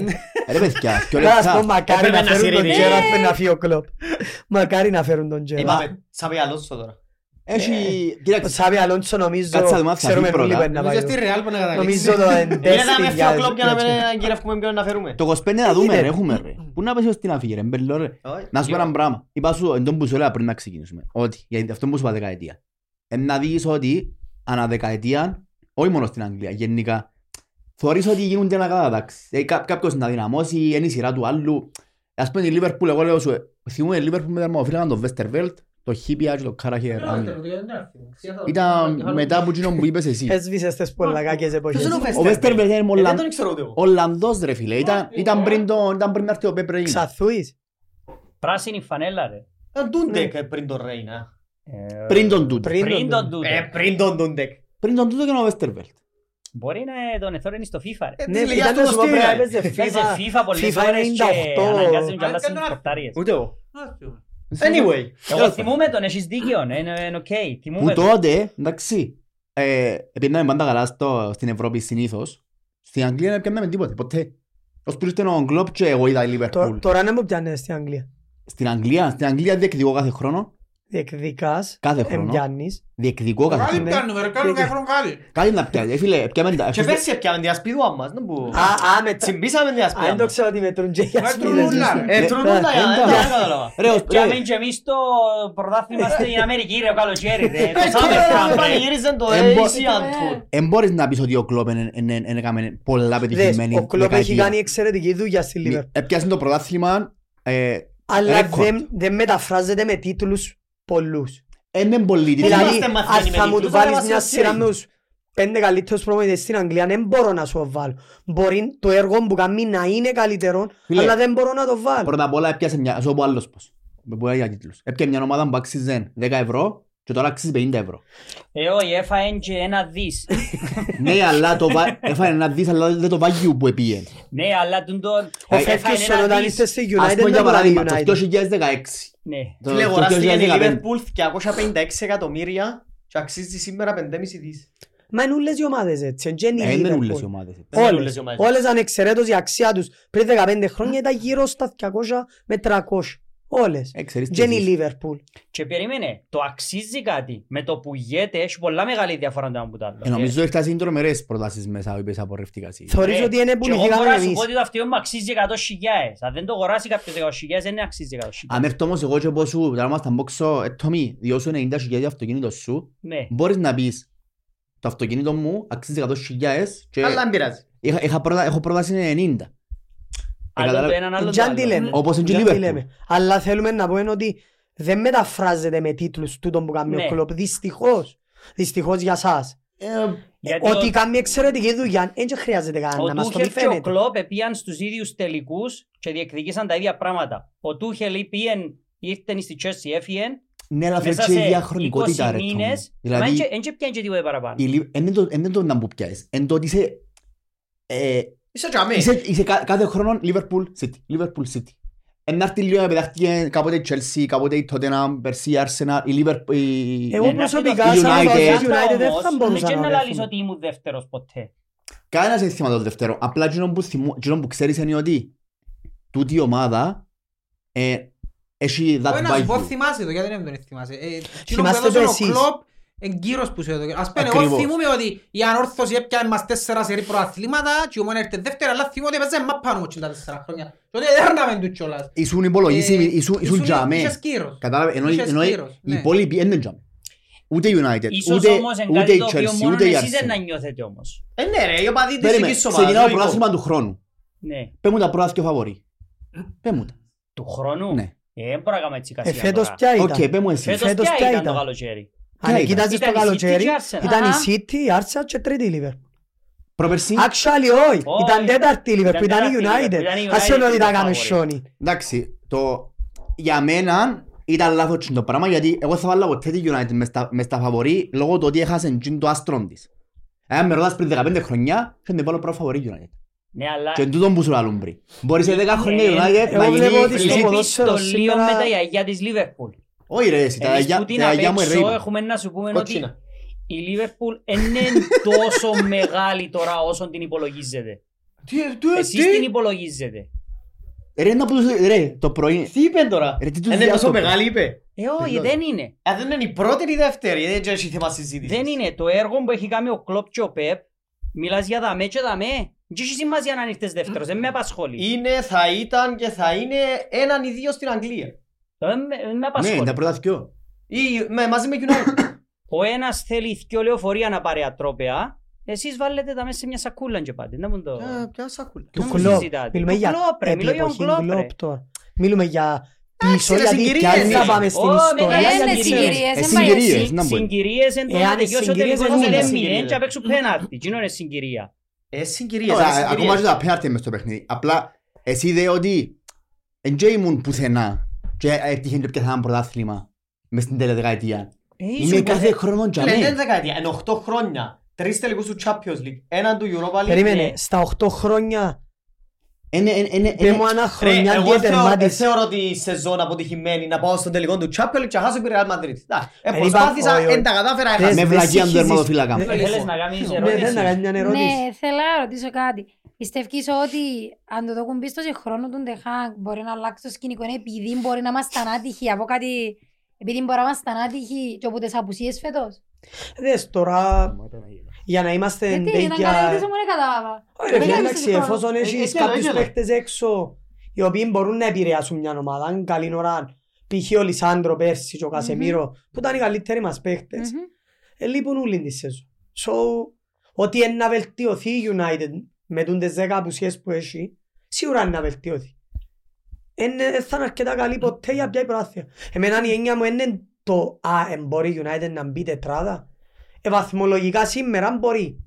Ρε παιδιά, και Να σας πω λεπτά. μακάρι Έπρεπε να να φέρουν τον συρρεί. Τζέρα πριν να φύγει ο κλόπ. Μακάρι να φέρουν τον Τζέρα. Είπαμε, Σάβη Αλόνσο τώρα. Έχει, Ο κοίταξε, Σάβι Αλόνσο νομίζω Κάτσε να δούμε αν θα ξέρουμε φύγει όλοι πρώτα. που είναι να Νομίζω πάει. στη Real που να καταλήξει. Νομίζω το Είναι εντέστη να με για- φύγει ο κλόπ για να για- μην γυρεύουμε ποιον να φέρουμε. το 25 να δούμε Είναι. ρε, έχουμε ρε. Πού να πέσει στην αφήγη ρε, μπελό ρε. Όχι, Να σου πω λίγο. ένα πράγμα. Είπα σου, εν τόν που σου έλεγα πριν να ξεκινήσουμε. Ότι, γιατί αυτό που σου είπα δεκαετία. Ε, να δεις ότι ανά δεκαετία, όχι μόνο στην Αγγλία, γενικά, θεωρείς ότι γίνονται ένα κατατάξεις. Δηλαδή, κά- κάποιος να δυναμώσει, είναι η σειρά του άλλου. Ας πούμε η Λίβερπουλ, εγώ λέω σου, ε, θυμούμαι η Λίβερπουλ με δερμοφύλακα τον Βέστερβέλτ, το Χίπια και το Κάραχερ. Ήταν μετά που εκείνο που είπες εσύ. Έσβησες τις πολλακάκες εποχές. Ποιος είναι ο Ο Βέστερβέλτ είναι Ε, Δεν Ολλαν- τον ξέρω ούτε εγώ. Ολλανδός ρε φίλε, ήταν- ήταν πριν το- ήταν πριν να έρθει ο Πέπρε Ξαθούεις. Πράσινη φανέλα ρε. Ήταν Ντούντεκ ε, πριν τον Ρέινα. Ε, Πριν τον τούτο. Πριν Πριν τον τον τούτο. Ε, πριν τον Ντούντεκ. Πριν τον τούτο και ο Βέστερβέλτ. Μπορεί να τον εθώρενει στο FIFA ρε. Ε, Ναι, της ηλικίας ήταν του να σου πω Στίβεν. πρέπει να έπαιζε Παίζει FIFA. FIFA πολλές FIFA ώρες και 98. αναγκάζουν και Α, άλλα στις κάνω- πορτάριες. Ούτε εγώ. Anyway. Εγώ θυμούμαι τον, έχεις δίκιο, ναι, είναι είναι οκ. Που Θυμούμαι τον. τότε, εντάξει, ε, επειδή πάντα καλά στο, στην Ευρώπη συνήθως, στην Αγγλία δεν πιάνναμε τίποτε, ποτέ. Ως που ήρθε ο Κλόπ και εγώ είδα η Τω- Λίβερπουλ. Τώρα να μου πιάνεις στην Αγγλία. Στην Αγγλία, στην Αγγλία διεκδικώ κάθε χρόνο, Διεκδικάς, κάθε χρόνο, εμπιάνεις. διεκδικώ κάθε Πάλι χρόνο. πιάνουμε, ρε, κάνουμε κάθε χρόνο κάτι. Κάτι να πιάνει, ε, φίλε, πιάμε τα... Και πέρσι έπιαμε την ασπίδουα μας. δεν που- Α, α, με τσι- Τσιμπήσαμε την Α, ασπίδα δεν το μας. ξέρω ότι μετρούν και οι Μετρούν ασπίδες. όλα, ρε. Ε, τρώνε όλα, Ε, ε, εντάξει. δεν κατάλαβα. Ρε, ως- Και ρε, άμα και εμείς το πρωτάθλημα στην Αμερική ρε, ο καλοκαίρι ρε. Το Ε, Summer τώρα Camp, ρε. πανηγύριζαν το Εμπο- Asian Tour. εν μπορείς να πεις ότι ο Κλόπ εν- εν- εν- εν έκαμε πολλά Δες, πετυχημένη Ο Κλόπ έχει δεκαετία. κάνει εξαιρετική δουλειά στη Λίβερπουλ. Έπιασε το πρωτάθλημα, ε, Αλλά ρεκόρτ. δεν, δεν μεταφράζεται με τίτλους πολλούς. είναι πολύ τίτλοι. Δηλαδή, είμαστε μαθημένοι αν με θα μου του τίτλους, αλλά βάλεις είμαστε μια αστείοι. σειρά με τους πέντε καλύτερους προπονητές στην Αγγλία, δεν μπορώ να σου το βάλω. Μπορεί το έργο που κάνει να είναι καλύτερο, Φίλε, αλλά δεν μπορώ να το βάλω. Πρώτα απ' όλα έπιασε μια, σου πω άλλος πώς. Με πολλά για τίτλους. Έπιασε μια ομάδα που άξιζε 10 ευρώ και τώρα αξίζει 50 ευρώ. Ε, όχι, έφαεν και ένα δις. ναι, αλλά το βα... έφανε ένα δις, αλλά δεν το value που έπιε. Ναι, αλλά τον το... Ο Ε, Φέρκισον ένα όταν δις. ήρθε στη Ας United πούμε για δεν παράδειγμα, ήταν το United. 2016. Ναι. Το- Φίλε, το αγοράστηκε η 2015. Liverpool 256 εκατομμύρια και αξίζει σήμερα 5,5 δις. Μα είναι όλες οι ομάδες έτσι, δεν είναι Ε, η Δεν είναι όλες οι Liverpool. ομάδες. έτσι. Δεν είναι Όλες, όλες οι ομάδες. όλες ανεξαιρέτως η αξία τους πριν 15 χρόνια ήταν γύρω στα 200 με 300. Όλες. Ε, ξέρεις τι Και είναι η ζεις. Λίβερπουλ. Και περίμενε, το αξίζει κάτι. Με το που γέται έχει πολλά μεγάλη διαφορά το ένα που το άλλο. Ε, Νομίζω ότι φτάσει τρομερές προτάσεις μέσα, οποίες απορρεύτηκας εσύ. Θεωρείς Ε, ότι είναι Και εγώ πουληθήκαμε μπορώ να σου εμείς. πω ότι το αυτιό μου αξίζει 100 χιλιάες. Αν δεν το αγοράσει κάποιος 100 χιλιάες, δεν αξίζει 100 χιλιάες. Αν έρθω όμως εγώ και πω σου, τώρα ήμασταν μπόξω, ε, Τόμι, διώσου 90 χιλιάδες το αυτοκίνητο σου, Ναι. μπορείς να πεις, το αυτοκίνητο μου αξίζει 100 χιλιάδες και Αλλά δεν πειράζει. είχα, είχα πρόταση, έχω πρόταση 90. Άλλο καταλάβα- το έναν, άλλο το Τζαν τι άλλο. λέμε. Όπως είναι και η Τζαν τι Liverpool. λέμε. Αλλά θέλουμε να πούμε ότι δεν μεταφράζεται με τίτλους τούτον που κάνει Ναι. ο κλόπ. Δυστυχώς. Δυστυχώς για σας. Ε, Γιατί Ότι ο- κάνει εξαιρετική δουλειά, δεν χρειάζεται Ο κανένα να μας το Τούχελ μη και ο φαίνεται. Κλόπ επίαν στους ίδιους τελικούς και διεκδικήσαν τα ίδια πράγματα. Ο Τούχελ πήγεν, ήρθε στη Chelsea, έφυγε, Ναι, αλλά φέρει μέσα και σε διαχρονικότητα 20 ρε Τόμι. μήνες, μα Δηλαδή, δεν και πιάνε και τίποτε παραπάνω. η Λι- εν είναι το- εν είναι το να που πιάσεις, εν το ότι είσαι... ε, Είσαι τζαμί. Είσαι, είσαι κα- κάθε χρόνο Liverpool City, Liverpool City. Εν να έρθει λίγο να πετάχτηκε κάποτε η Chelsea, κάποτε η Tottenham, πέρσι η Arsenal, η Liverpool, η... Εγώ Ναι, προσωπικά η σαν United. United, Πάντα United δεν όμως, θα μπορούσα δεν να να λαλείς δέχομαι. ότι ήμουν δεύτερος ποτέ. Κανένας δεν θυμάται το δεύτερο. Απλά εκείνο που, θυμού, εκείνο που ξέρεις είναι ότι τούτη η ομάδα ε, έχει that Όχι να σου πω value. θυμάσαι το, γιατί δεν τον θυμάσαι. Ε, εκείνο που Θυμάστε έδωσε το ο εσείς. Κλόπ, εγκύρος που σου έδωσε. Ας πούμε, εγώ Ακριβώς. θυμούμαι ότι η ανόρθωση έπιανε μας τέσσερα σερί προαθλήματα και η ομόνια έρθε δεύτερη, αλλά θυμούμαι ότι έπαιζε μα πάνω μου τα τέσσερα χρόνια. Και ότι έρναμε του κιόλας. Ήσουν υπολογίσιμοι, Ε, ήσουν, ήσουν ήσουν- τζαμέ. είχες κύρος. Κατάλαβε, ενώ, Είχες ενώ κύρος, οι ναι. υπόλοιποι δεν είναι τζαμέ. Ούτε η United, Ίσως ούτε, όμως είναι ούτε κάτι η το οποίο Chelsea, μόνο ούτε η εσείς δεν να Arsenal. νιώθετε όμως. Ε, ναι ρε, οι οπαδοί της Περίμενε, δικής ομάδας, ξεκινάω λογικό. πρωτάθλημα του χρόνου. Ναι. Πες μου τα πρώτα πιο φαβορή. Πες μου τα. Του χρόνου; Ναι. Ε, δεν μπορώ να κάνουμε έτσι Ε, κασία φέτος τώρα. ποια Οκ, ήταν. πες μου εσύ. Φέτος φέτος ποια ποια ήταν το ήταν; καλοκαίρι; Ποια Αν ήταν; κοιτάζεις το Ήταν η City καλοκαίρι, και η Arsenal. ήταν η Αχα. City, η Arsenal και τρίτη η Liverpool. Προπερσί, Actually, όχι. Όχι. Ήταν τέταρτη η Liverpool, Ήταν ήταν η τέταρτη η Liverpool, United. ήταν η Ας United είναι ότι που τα ήταν κάνουν favorite. σιόνι. εντάξει, το, για μένα ήταν λάθος το πράγμα γιατί εγώ θα βάλω ποτέ τη United μες στα, μες στα φαβορή λόγω του ότι έχασε τζιν το άστρον της. Αν με ρωτάς πριν 15 χρονιά, θα την βάλω πρώτο φαβορή United. Ναι, αλλά Και τούτον που σου λαλούν πριν. Μπορείς σε 10 χρόνια η Ε, United εγώ να βλέπω ότι γίνει... στο βλέπεις ποδόσφαιρο το λίγο σήμερα- με τα γιαγιά της Λίβερπουλ. Όχι ρε, εσύ, τα Εμείς γιαγιά- που την τα γιαγιά μου απ' έξω ερρέιπα. έχουμε να σου πούμε ότι Κότσινα. η Λίβερπουλ δεν είναι τόσο μεγάλη τώρα όσο την υπολογίζετε. Τι, τι, Εσείς τι, την υπολογίζετε. Ρε, να πω τους- ρε, το πρωί... τι είπε τώρα; Ρε, τι τους Είναι τόσο διάστοπε. μεγάλη είπε. Ε, όχι, δεν είναι. Α, δεν είναι η πρώτη ή η δεύτερη, δεν έχει θέμα συζήτησης. Δεν είναι. Το έργο που έχει κάνει ο Κλόπ και ο Πεπ, μιλάς για δαμέ και δαμέ. Δεν έχει σημασία να ήρθες δεύτερος, δεν με απασχολεί. Είναι, θα ήταν και θα είναι έναν ή δύο στην Αγγλία. Δεν με- δεν με Ναι, απασχολεί. τα πρώτα δυο. Ή με, μαζί με United. Ο ένας θέλει δυο λεωφορεία να πάρει ατρόπαια, εσείς βάλετε τα μέσα σε μια σακούλα και πάτε. Να μου το... Ποια- Ποια σακούλα. Του Δεν Κλόπ. συζητάτε. Μιλούμε Του για Κλόπ, ρε, μιλώ για τον εποχή Κλόπ, ρε. Κλόπ τώρα. Μιλούμε για πίσω, ρε, γιατί συγκυρίες, δεν θα ναι. πάμε στην Ω, ιστορία. μεγάλες Ε, είναι γιατί συγκυρίες. συγκυρίες, Ε, δεν πάει συγκυρίες, έτσι. να μπορεί. Συγκυρίες εν το Εάν να είναι τελειώσει ο συγκυρίες, τελικός δεν είναι 0-0 συγκυρίες. και απ' έξω πέναρτι. Εκείνο είναι συγκυρία; Ε, συγκυρίες, Ωραία, ε, συγκυρίες. Ακόμα και τα πέναρτι μες στο παιχνίδι. Απλά, εσύ είδε ότι εν και ήμουν πουθενά και έτυχε και πιαθά ένα πρωτάθλημα μες στην τελεδεκαετία. Ε, Είμαι ήσουν κάθε ποτέ- χρόνο Φίλε, δεν είναι τζαμέ. δεκαετία, είναι 8 χρόνια. Τρεις τελικούς του Champions League, έναν του Europa League. Περίμενε, Ναι. στα 8 χρόνια, Είναι, είναι, είναι, δεν μου είναι, ένα Ρε, χρονιά εγώ και θεωρώ- δεν τερμάτισε. θεωρώ τη σεζόν αποτυχημένη να πάω στον τελικό του Champions League και να χάσω τη Real Madrid. Εντάξει, ε, Δεν Προσπάθησα, είπα- όχι, όχι. δεν τα κατάφερα, Θες- έχασα. με δεν βλακία του συγχύζεις. τερματοφύλακα. Δεν- Ε, Θέλεις να κάνεις Ναι, δεν ερώτηση. να κάνεις μια ερώτηση. Ναι, θέλω να ρωτήσω κάτι. Πιστεύεις ότι αν το δοκούν πίσω σε χρόνο του Ντεχάγκ μπορεί να αλλάξει το σκηνικό επειδή μπορεί να είμαστε άτυχοι από κάτι... Επειδή μπορεί να είμαστε άτυχοι και από τις απουσίες φέτος. Δες τώρα, για να είμαστε Γιατί, να τέτοια... κάνω ερωτήσω μου, δεν κατάλαβα. Όχι, ρε, Δεν φίλε, κάνεις εντάξει, χρόνο. εφόσον Ε, έχεις ε, κάποιους έλα, έλα. παίχτες έξω οι οποίοι μπορούν να επηρεάσουν μια ομάδα, αν καλή ώρα π.χ. ο Λισάνδρο πέρσι και ο Κασεμίρο που ήταν οι καλύτεροι μας παίχτες, Μμμ. ε, λείπουν όλοι τη σεζόν. So, ότι είναι να βελτιωθεί η United με τούν τις δέκα απουσίες που έχει, σίγουρα είναι να βελτιωθεί. Δεν θα είναι αρκετά καλή ποτέ για πια η προάθεια. Εμένα η έννοια μου είναι το «Α, εν μπορεί η United να μπει τετράδα». Ε, βαθμολογικά σήμερα μπορεί.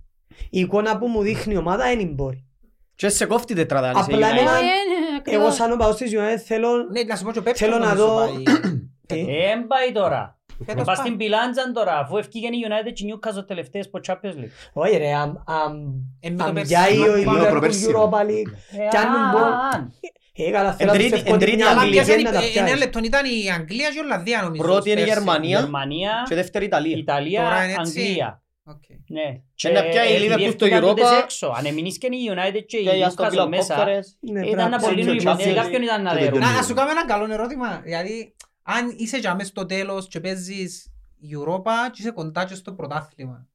Η εικόνα που μου δείχνει η ομάδα δεν μπορεί. Και σε κόφτη τετράδα, αν είσαι Απλά United. είναι- Ε, ε, Εγώ ακριβώς. σαν ο παός της United θέλω... Ναι, να σου πω και ο Πέπ Θέλω να νομίζω δω- πάει. Ε, Ε, εν πάει τώρα. Φέτος Πας πάει. στην πιλάντζαν τώρα, αφού ευκήγεν η United και η Newcastle τελευταίες από Champions League. Όχι ρε, αν- αν- Ε, με το αν πέρσι. πιάει ο Μα- Liverpool προπέρσι. Europa League, Ε, Κι αν α, μπω- αν. ε, καλά, θέλω να τρίτη- πιστεύω εν ότι τρίτη μια Αλλά Αγγλία Αγγλία πιάσαν να τα η- εννέα πιάσει. λεπτών ήταν η Αγγλία και η Ολλανδία νομίζω. Πρώτη είναι η πέρσι. Γερμανία Γερμανία, και δεύτερη Ιταλία. Ιταλία, Τώρα είναι έτσι. Αγγλία. Οκ. Ναι. Και να πιάει η επειδή Liverpool στο έφυγαν τούτες Europa. έξω. Αν εμείνεις και η United και η Και για στο Newcastle μέσα, Βίλα Ναι, ήταν πρέπει πολύ να νουλιπαντή. ψάξει. Κάποιον ήταν να Και δέρουν. το Να, να σου κάνω ένα καλό ερώτημα. Δηλαδή, αν είσαι για μέσα στο τέλος και παίζεις Europa και είσαι κοντά και στο πρωτάθλημα,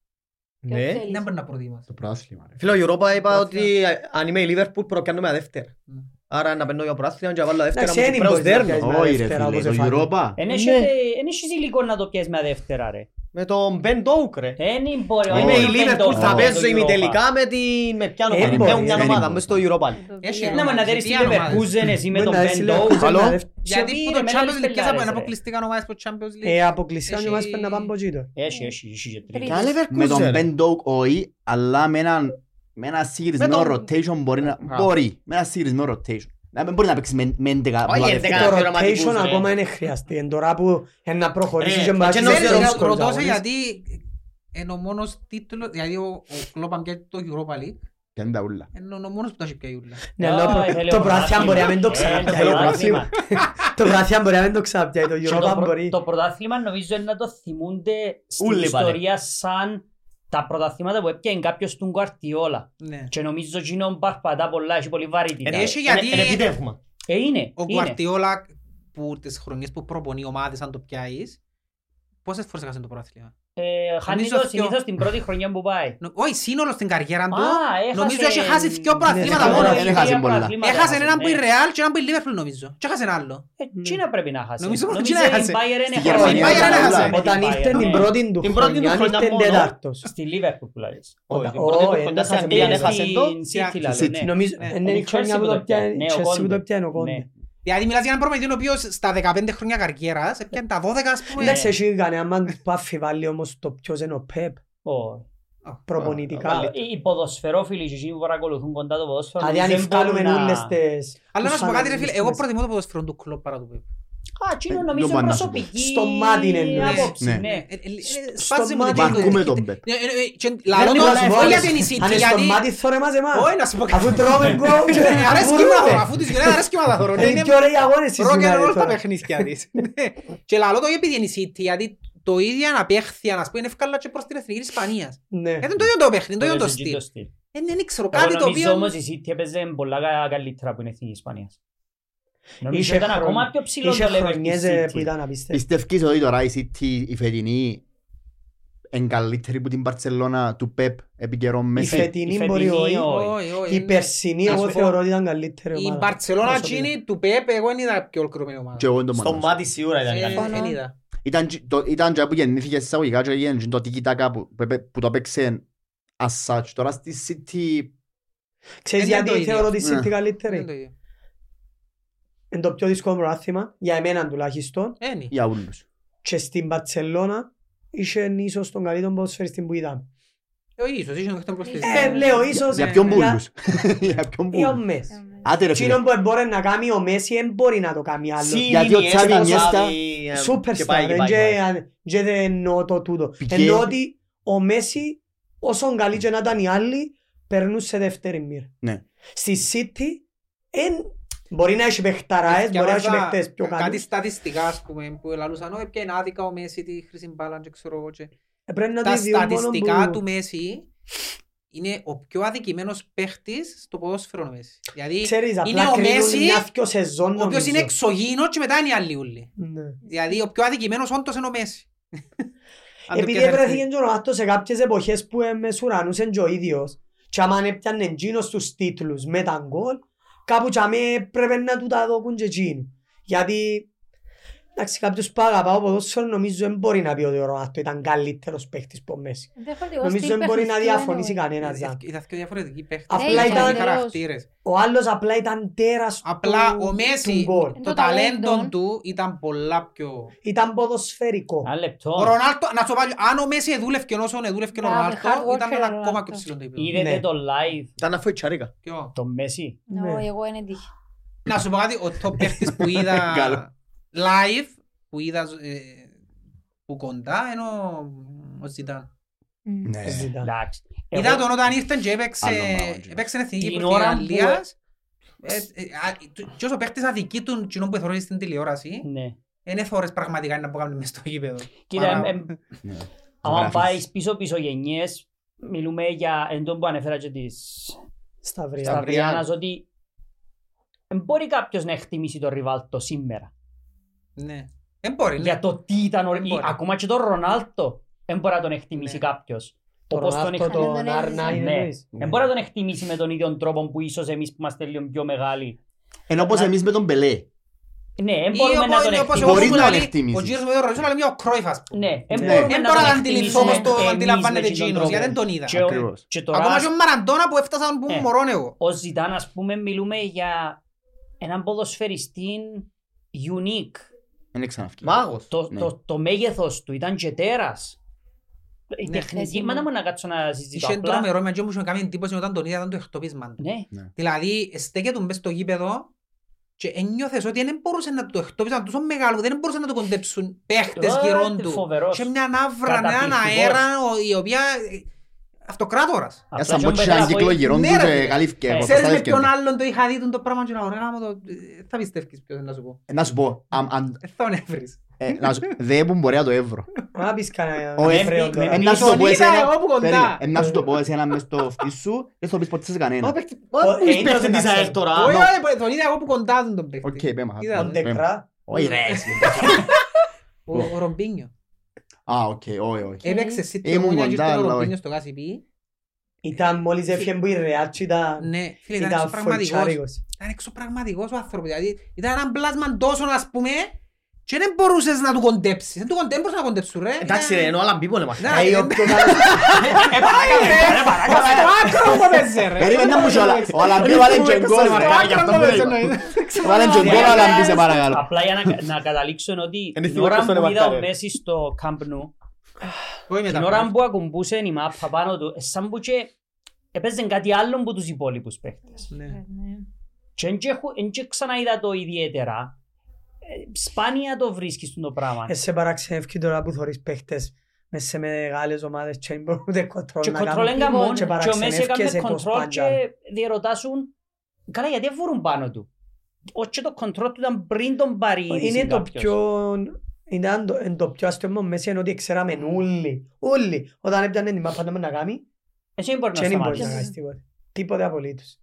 Ποιο Ναι. θέλεις. δεν μπορεί να προτιμάς. Το πράσινο. ρε. Φίλο, η Europa είπα Πρωτάθλημα. ότι ε, αν είμαι η Liverpool προκιάνω δεύτερα. Ναι. Άρα να παίρνω για πρωτάθλημα και να βάλω δεύτερα Εντάξει, μου δεν και πρέπει να μπορείς να δέρνω. πιάσεις. Όχι ρε δεύτερα, φίλε, όπως το εφάνει. Europa. Εν Ναι. έχετε- εν έχεις υλικό να το πιάσεις με δεύτερα ρε. Με τον Ben Doak ρε. Εν μπορεί. Όχι, Είμαι όχι, η δεν Liverpool, το θα έχω παίζω στο Europa. ημιτελικά με την... με ποιαν Ε, ομάδα. μπορεί, Με μια δεν ομάδα μπορεί. μες στο Europa League. Το Έχει πήγα. Ναι, μα να δέρεις τη Τι ομάδες. Leverkusen εσύ με Μπορεί τον να δεις Ben τη Doak. Leverkusen Καλό. να δευ- Γιατί πήρε που το με Champions άλλες League και πελάρες, είναι ρε. αποκλειστικά ομάδες που Champions League. Ε, αποκλειστικά Έχει- και μας πρέπει να πάμε από εκεί τώρα. Έχει, έχει, έχει και τρίτη. Τρίτη. Ποια Με τον Leverkusen. Ben Doak όχι, αλλά με έναν με ένα συγκρισμένο τον- rotation μπορεί να... Α. Μπορεί, με ένα συγκρισμένο rotation. Να μην μπορεί να παίξεις με- με 11 Όχι, πολλά 11 δεύτερα. Το πειραματικούς, rotation ρε. ακόμα είναι χρειαστή. Εν τώρα που είναι να προχωρήσει Ρε, και μπας και σε να Ξέρεις, ξέρω, δύσκολους ρωτώ σε αγώνες. γιατί είναι ο μόνος τίτλος, δηλαδή ο ο Klopp αν πιάσει το Europa League, Και είναι τα ούλα. είναι ο μόνος που τα έχει πιάσει ούλα. Ναι, αλλά Α, το- ήθελε το ο πράθυαν μπορεί να μην το πρωτάθλημα. Ε, ξαναπιάει. το Το πρωτάθλημα. Το πράθυαν μπορεί να μην το ξαναπιάει. Το Και το Europa πρω- μπορεί. Το πρωτάθλημα νομίζω είναι να το θυμούνται στην Ούλοι πάλι. ιστορία σαν τα πρωταθλήματα που έπιανε κάποιος του Γκουαρτιόλα. Ναι. Και νομίζω ότι είναι παρπατά πολλά, έχει πολύ βαρύτητα. Ε, έχει Είναι- γιατί Είναι επιτεύγμα. Ε, είναι, ο είναι. Guardiola που τις χρονιές που προπονεί ομάδες αν το πιάσεις, πόσες φορές έχασε το πρωτάθλημα; Ε, χάνεις Νομίζω το δυο- συνήθως την πρώτη χρονιά που πάει. Νο- Όχι, σύνολος στην καριέρα του, Α, έχασε- νομίζω έχει χάσει δυο πρωταθλήματα Ναι, μόνο. ναι, δεν έχασε πολλά. Έχασε έναν που η ναι. Real και έναν που η Liverpool νομίζω. Και έχασε ένα άλλο. Ε, τι να πρέπει να χάσει. Νομίζω Νομίζω τι να η έχασε. Bayern είναι Στη χάσει. Γερμανία Η Bayern έχασε. έχασε με Όταν την ήρθε Bayern, την ναι. πρώτη του Την πρώτη του χρονιά χρονιά ήρθε μόνο. τέταρτος. Στη Liverpool που λες. Όχι, Όταν- την πρώτη του όχι, χρονιά έχασε στην μία, Αγγλία έχασε το. City λαλό, City. ναι. Νομίζω Ναι, είναι ο η χρονιά Chelsea που που το το πιάνει. πιάνει. Ναι, ο Chelsea που Conte. το πιάνει ο Conte. Ναι. Δηλαδή μιλάς για έναν προπονητή ο οποίος στα 15 χρόνια καριέρας έπιανε τα 12 ας πούμε. Εντάξει, έχει κανένα άμα που αφιβάλλει όμως το ποιος είναι ο Pep Όχι. προπονητικά. Οι οι ποδοσφαιρόφιλοι και εκείνοι που παρακολουθούν κοντά το ποδόσφαιρο Δηλαδή αν δεν βγάλουμε μπορούν να- όλες τις... Αλλά να τους σου πω κάτι ρε φίλε, αναλύσεις εγώ μέσα. προτιμώ το ποδοσφαιρό του κλόπ παρά του Pep. Α, εκείνο Ε, νομίζω το πάνε να σου πω. προσωπική Στο μάτι είναι εννοείς. άποψη, Ναι. ναι. Ε, ε, ε, Στο σπάζει μου το μάτι κέντρο. Βαρκούμε τον Pep. Ε, ε, ε, και Λαλό Δεν το μπορείς να όχι βάλεις. για την City, Αν είναι στο γιατί... μάτι θωρώ εμάς εμάς. Όχι να σου πω κάτι. Αφού τρώμε γκολ και Ε, Αρέσκει μου να αγούρουμε. δω, αφού της United αρέσκει μου να δω. Είναι Είναι και ωραίοι αγώνες της rock and United roll τα τώρα. παιχνίδια της. Ναι. Και λαλό το επειδή είναι η City, γιατί το ίδιο αναπέχθεια, να σου πω, είναι εύκολα και προς την εθνική της Ισπανίας. Ναι. Γιατί είναι το ίδιο το παιχνίδι, το ίδιο το Παίζει στυλ. το στυλ. Ε, Δεν ξέρω, Εγώ κάτι το νομίζω οποίο... όμως η City έπαιζε πολλά κα- καλύτερα που είναι η Εθνική Ισπανίας. Νομίζω Είχε ήταν χρον- ακόμα πιο ψηλό είχε το level χρονιές της ε, City. που ήταν απίστευτο. Πιστεύεις ότι τώρα η City η φετινή είναι καλύτερη που την Μπαρτσελώνα του Pep επί καιρών Η Μέση. φετινή η μπορεί φετινή, όχι. όχι. Όχι, όχι, Η είναι- περσινή Να εγώ σου πω, θεωρώ ότι ήταν καλύτερη Η ομάδα. Μπαρτσελώνα Προσωπικά. εκείνη του Πεπ, εγώ δεν είδα πιο ολοκληρωμένη ομάδα. Και εγώ δεν το Στο μάθω. μάτι σίγουρα ήταν Ε, καλή. Συμφωνώ. Δεν είδα. Ήταν τζ- το- Ήταν και που γεννήθηκε σε εισαγωγικά και έγινε το tiki-taka που- που έπαι- που το παίξε as such. Τώρα στη City Ξέρεις Είναι το γιατί ίδιο. θεωρώ τη Ναι. City καλύτερη; Δεν το ίδιο. Είναι το πιο δύσκολο πρωτάθλημα, για εμένα τουλάχιστον. Είναι. για όλους. Και στην Μπαρτσελώνα είχε ίσως τον καλύτερο ποδοσφαιριστή που είδαμε. Ε, όχι, ίσως, ίσως να το Ε, λέω ίσως Για ποιον ναι. πούλους; Για ποιον ή ο πούλους. Μέση. Άντε ρε φίλε. Εκείνο που μπορεί να κάνει ο Μέση δεν μπορεί να το κάνει άλλο. Γιατί ο Τσάβι Ινιέστα- Superstar, εν και- και δεν εννοώ το τούτο. Πικέ. Εννοώ ότι ο Μέση, όσο καλή και να ήταν οι άλλοι, περνούν σε δεύτερη μοίρα. Ναι. Στη City, εν, μπορεί να έχει παιχταράες, μπορεί να έχει Διάβαζα παιχτές πιο Κάτι καλούς. στατιστικά, ας πούμε, που ελαλούσαν, «Ω, έπιανε άδικα ο Μέση τη χρήση μπάλα και ξέρω εγώ και...» Ε, Πρέπει να Τα το ιδιούν μόνο στατιστικά που- του Μέση είναι ο πιο αδικημένος παίχτης στο ποδόσφαιρο ο Μέση. Δηλαδή, Ξέρεις, είναι απλά ο κρίνουν Μέση, μια-δυο σεζόν ο οποίος νομίζω. είναι εξωγήινος και μετά είναι οι άλλοι ούλοι. Ναι. Δηλαδή, ο πιο αδικημένος όντως είναι ο Μέση. Αν το Επειδή πιάσεις βρέθηκε και ο Ρονάλντο σε κάποιες εποχές που ε, μεσουρανούσε και ο ίδιος και άμα έπιανε εκείνος τους τίτλους με τα γκολ κάπου και άμα πρέπει να του τα δώκουν και εκείνου. Γιατί εντάξει κάποιος που αγαπάω ποδόσφαιρο νομίζω δεν μπορεί να πει ότι ο Ρονάλντο ήταν καλύτερος παίχτης που ο Μέση. Διαφορετικό Νομίζω στυλ δεν μπορεί να παιχνιδιού διαφωνήσει εννοώ. κανένας. Ήταν αν. ήταν πιο διαφορετικοί παίχτες. Απλά Είχαν ήταν- χαρακτήρες. Ο άλλος απλά ήταν τέρας Απλά του- ο Μέση, του γκολ. το Το ταλέντο ταλέντο. του ήταν πολλά πιο... Ήταν ποδοσφαιρικό. Ένα λεπτό. Ο Ρονάλτο, να σου πω, αν ο Μέση εδούλευκε όσο εδούλευκε ο Μπράβο, hard Ρονάλτο, worker ήταν ο ένα Ρονάλτος. ακόμα πιο ψηλό το επίπεδο. Είδετε Ναι. το live, Ήταν αφού η τσαρίκα. Ποιο; το Μέση. Ναι, Ναι. εγώ είναι τύχη. Να σου πω κάτι, ο top παίχτης που είδα Καλό. Live, που είδα ε, που κοντά, είναι ο- ο Ζητάν. Μμ. Ναι. Ζητά. Εντάξει. Είδα Εγώ- τον όταν ήρθε και έπαιξε, Άλλο πράγμα, και- έπαιξε εθνική Την ώρα που- Πορτογαλίας. Ε, ε, α, Και όσο παίχτης αδική του κοινό που εθωρείς στην τηλεόραση, Ναι. είναι θόρες πραγματικά να πω κάνουν μες στο γήπεδο. Κοίτα, Παρά- εμ- εμ- Ναι. άμα Ζωγραφείς. πάεις πίσω πίσω γενιές, μιλούμε για εντόν που ανέφερα και της Σταυρία. Σταυριάνας ότι δεν μπορεί κάποιος να εκτιμήσει τον Ριβάλτο σήμερα. Ναι. Δεν μπορεί. ναι. Για το τι ήταν, ο- Δεν μπορεί. ακόμα και τον Ρονάλτο δεν μπορεί να τον εκτιμήσει Ναι. κάποιος. Το Όπως τον Ρονάλτο, εκτιμήσει. τον Ναι. Αρνάι, Ναι. εννοείς. Δεν μπορεί να τον εκτιμήσει με τον ίδιο τρόπο που ίσως εμείς που είμαστε λίγο πιο μεγάλοι. Ενώ όπως εμείς με τον Πελέ. Ναι, δεν Ή μπορούμε να όπως- τον όπως εκτιμήσουμε. εγώ Μπορείς που να τον λέει, εκτιμήσεις. Ο κύριος με τον ρωτήσω, αλλά μια ο Κρόιφ, ας πούμε. Ναι, δεν Ναι. μπορούμε Δεν να μπορώ τον να αντιληφθώ εκτιμήσουμε όπως το εμείς αντιλαμβάνεται με τον εκείνος, τρόπο. γιατί δεν τον είδα. Και ο- Ακριβώς. Και τώρα Ακόμα και ο Μαραντόνα που έφτασαν που Ε. μωρόν εγώ. ο Ζητάν, ας πούμε, μιλούμε για έναν ποδοσφαιριστή unique. Δεν ξαναυκεί. Μάγος. Το, Ναι. το, το μέγεθος του ήταν και τέρας. Η Ναι. τεχνική, Χρήσιμο. μα δεν μπορεί να κάτσω να συζητήσω Είχε απλά. τρομερό με και μου είχε κάνει εντύπωση όταν τον είδα ήταν το εκτοπίσμα του. Ναι, Δηλαδή στέκεται μες στο γήπεδο και ένιωθες ότι δεν μπορούσε να το εκτοπίσουν τόσο μεγάλο που δεν μπορούσε να το κοντέψουν παίχτες Ε, γύρω του. φοβερός. Και μια ναύρα, έναν Καταπληκτικός. αέρα ο- η οποία ε, αυτοκράτορας. Για Απλά σαν και πω ο και έναν Πετράπο- κύκλο γυρών Ναι, του ρε, και φίλε. καλύφθηκε. Ε, από Ξέρεις με προστάθηκε. ποιον άλλον το είχα δει τον το πράγμα και να ωραία το... ε, Θα πιστεύεις ποιος είναι να σου πω. Ε, Να σου πω, αν- αν- Ε, Θα τον έβρεις. ε, να σου- δε που μπορεί να το έβρω. Να πεις κανένα Ο Εβραίο με- τώρα. με- Ε, να σου το Τον πω είδα εσένα- εγώ που κοντά. Περίμενε. Ε, να σου το πω εσένα μες στο αυτί σου, δεν θα το πεις ποτέ σε Μα κανένα. παίχτη- Ο- μα πού ε, είσαι παίχτη είναι της να ΑΕΛ ξέρω. τώρα. Όχι, Μα- όχι, τον είδα εγώ που κοντά του τον παίχτη. Οκ, πέμα. Είδα Τον τον. Τεκρά. Όχι ρε. εσύ. Ο ο Ρομπίνιο. Α, οκ, όχι, όχι. Έπαιξες εσύ Ήμουν τριμόνια και κοντά, ήρθε ο αλλά Ρομπίνιο όχι. στο Κάσιπι. Ήταν μόλις έφυγε που η Ρεάλ και ήταν... Ναι, φίλε, ήταν Ήταν εξωπραγματικός. φορτσάρικος. Ήταν εξωπραγματικός ο άνθρωπος. Δηλαδή ήταν έναν πλάσμα τόσο, ας πούμε, και δεν μπορούσες να του κοντέψεις. Δεν του κοντε- δεν μπορούσες να κοντέψουν, ρε. Εντάξει ρε, ενώ άλλα μπίπολε μας. Ήταν- Ε, ο ήταν- πιο καλός- Στο άκρος μου έπαιζε, ρε. Περίμενε να μου σου αλλά- ο Αλαμπή βάλε και γκολ, ρε. Στο άκρο μου έπαιζε, εννοείται. Βάλε και γκολ ο Αλαμπή σε παρακαλώ. Απλά για να, να καταλήξω είναι ότι Είναι την θυμό ώρα και στον που είδα ο Εμαρτάρε. Μέσης στο Camp Nou, Όχι μετά. την ώρα που ακουμπούσε η μάπα πάνω του, ε, σαν που και έπαιζε κάτι άλλο που τους υπόλοιπους παίχτες. Ναι. Ναι. Και εν και έχω- εν και ξαναείδα το ιδιαίτερα. Ε, Σπάνια το βρίσκεις στον το πράγμα. Ε, σε παραξενεύει τώρα που θωρείς παίχτες μες σε μεγάλες ομάδες και δεν μπορούν ούτε κοντρόλ Και να κοντρόλ κάνουν. εγκαμών Και και ο Μέση έκανε παραξενεύκεσαι πως κοντρόλ και πάντα. διερωτάσουν καλά γιατί δεν βουρούν πάνω του; Όχι και το κοντρόλ του ήταν πριν τον πάρει η Είναι είδηση το κάποιος. πιο... Είναι το, είναι το πιο αστείο μου μέσα είναι ότι ξέραμε όλοι, όλοι, όταν έπιανε την μάπα να κάνει Εσύ δεν μπορείς και να δεν μπορείς να σταματήσεις. κάνεις τίποτε. Τίποτε απολύτως.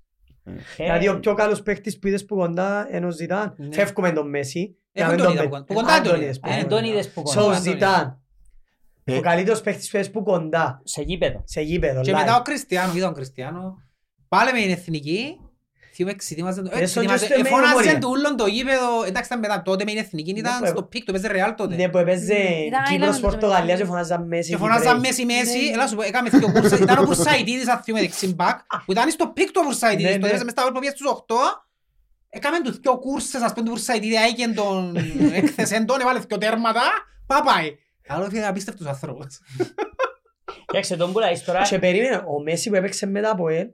Ε, Δηλαδή ο πιο καλός παίχτης που είδες που κοντά ενώ ζητάν, Ναι. φεύγουμε τον Μέση. Εγώ για να τον μην είδα τον που πε- κοντά. Που κοντά Αν τον τον είδα. είδες που ε, κοντά. τον είδες που So κοντά. ζητάν. Ε, Ο καλύτερος παίχτης που είδες που κοντά. Σε γήπεδο. Σε γήπεδο, Και live. μετά ο Κριστιανό, είδα τον Κριστιανό. Πάλι με την εθνική. Θύμω εξητήμαζε το... Ε, στο εξητήμαζε- just εμένα Εφώναζε μωρία. του ούλον το γήπεδο. Εντάξει, ήταν μετά τότε με την εθνική Ναι, ήταν που- στο πικ, το παίζε Ρεάλ τότε. Ναι, που έπαιζε Ήταν Κύπρος Island, Πορτογαλία το και φωνάζαν Μέση. Και φωνάζαν Κυπρέοι. Μέση Μέση, Ναι. έλα σου πω, έκαμε δύο κούρσες, ήταν ο Κουρσαϊτίδης αν θυμούμε δεξιν μπακ, που ήταν στο πικ του Ναι, Κουρσαϊτίδης, το ναι. έπαιζε μες στα που πήγε στους 8, έκαμε τους δυο κούρσες, ας πούμε, του Κουρσαϊτίδη, έγινε τον έκθεσεν τον, έβαλε δυο τέρματα, πάπαει. Άλλο έφυγε απίστευτος άνθρωπος. Κοίταξε τον που λες τώρα. Και περίμενε, ο Μέση που έπαιξε μετά από ελ,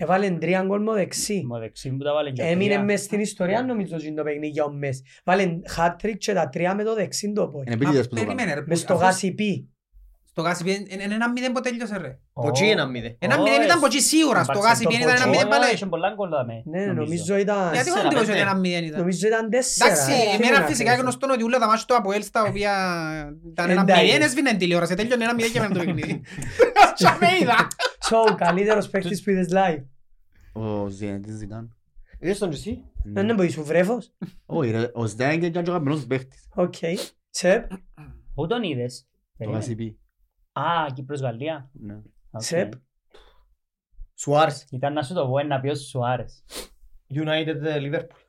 έβαλε τρία γκολ με δεξί. Μου δεξί μου τα βάλε και Έμεινε τρία. μες στην ιστορία νομίζω ότι είναι το παιχνίδι για ο Μέση. Βάλε hat-trick και τα τρία με το δεξί το πόδι. Είναι επίτηδες που το Περίμενε κάνουν. ρε, Μες στο αφού- γάσι πι. Στο γάσι πιέν- εν- ένα μηδέν που τέλειωσε ρε. Το τσι ένα μηδέ. Ένα μηδέν ήταν ποτσί σίγουρας, στο γάσι πιέν ήταν ένα Ποτσί. μηδέν πάλι. Είχε πολλά γκολ δάμε, Ναι, νομίζω ήταν... Γιατί Τέσσερα, έχω εντύπωση ότι πέντε. ένα μηδέν ήταν. Νομίζω ήταν τέσσερα. Εντάξει, Ε, εμένα θυμούμαι φυσικά ακριβώς. γνωστό ότι ούλα τα μάτια του Αποέλ στα οποία ήταν ένα Εντάξει. μηδέν, έσβηνε την τηλεόραση, τέλειωνε ένα μηδέν και έμενε το παιχνίδι. Σα με είδα. So, καλύτερος παίκτης που είδες live. Ο Ζιανετής Ζητάν. Είδες τον και εσύ. Δεν είναι που είσαι βρέφος. Όχι ρε, ο Ζητάν είναι και ο αγαπημένος παίχτης. Οκ. Σεπ. Πού τον είδες; Το Περίμενε. Γασιπί. Α, Κύπρος-Γαλλία. Ναι. Οκ. Σεπ. Σουάρες. Ήταν να σου το πω, να πει ως σου άρεσε. United ε, Liverpool.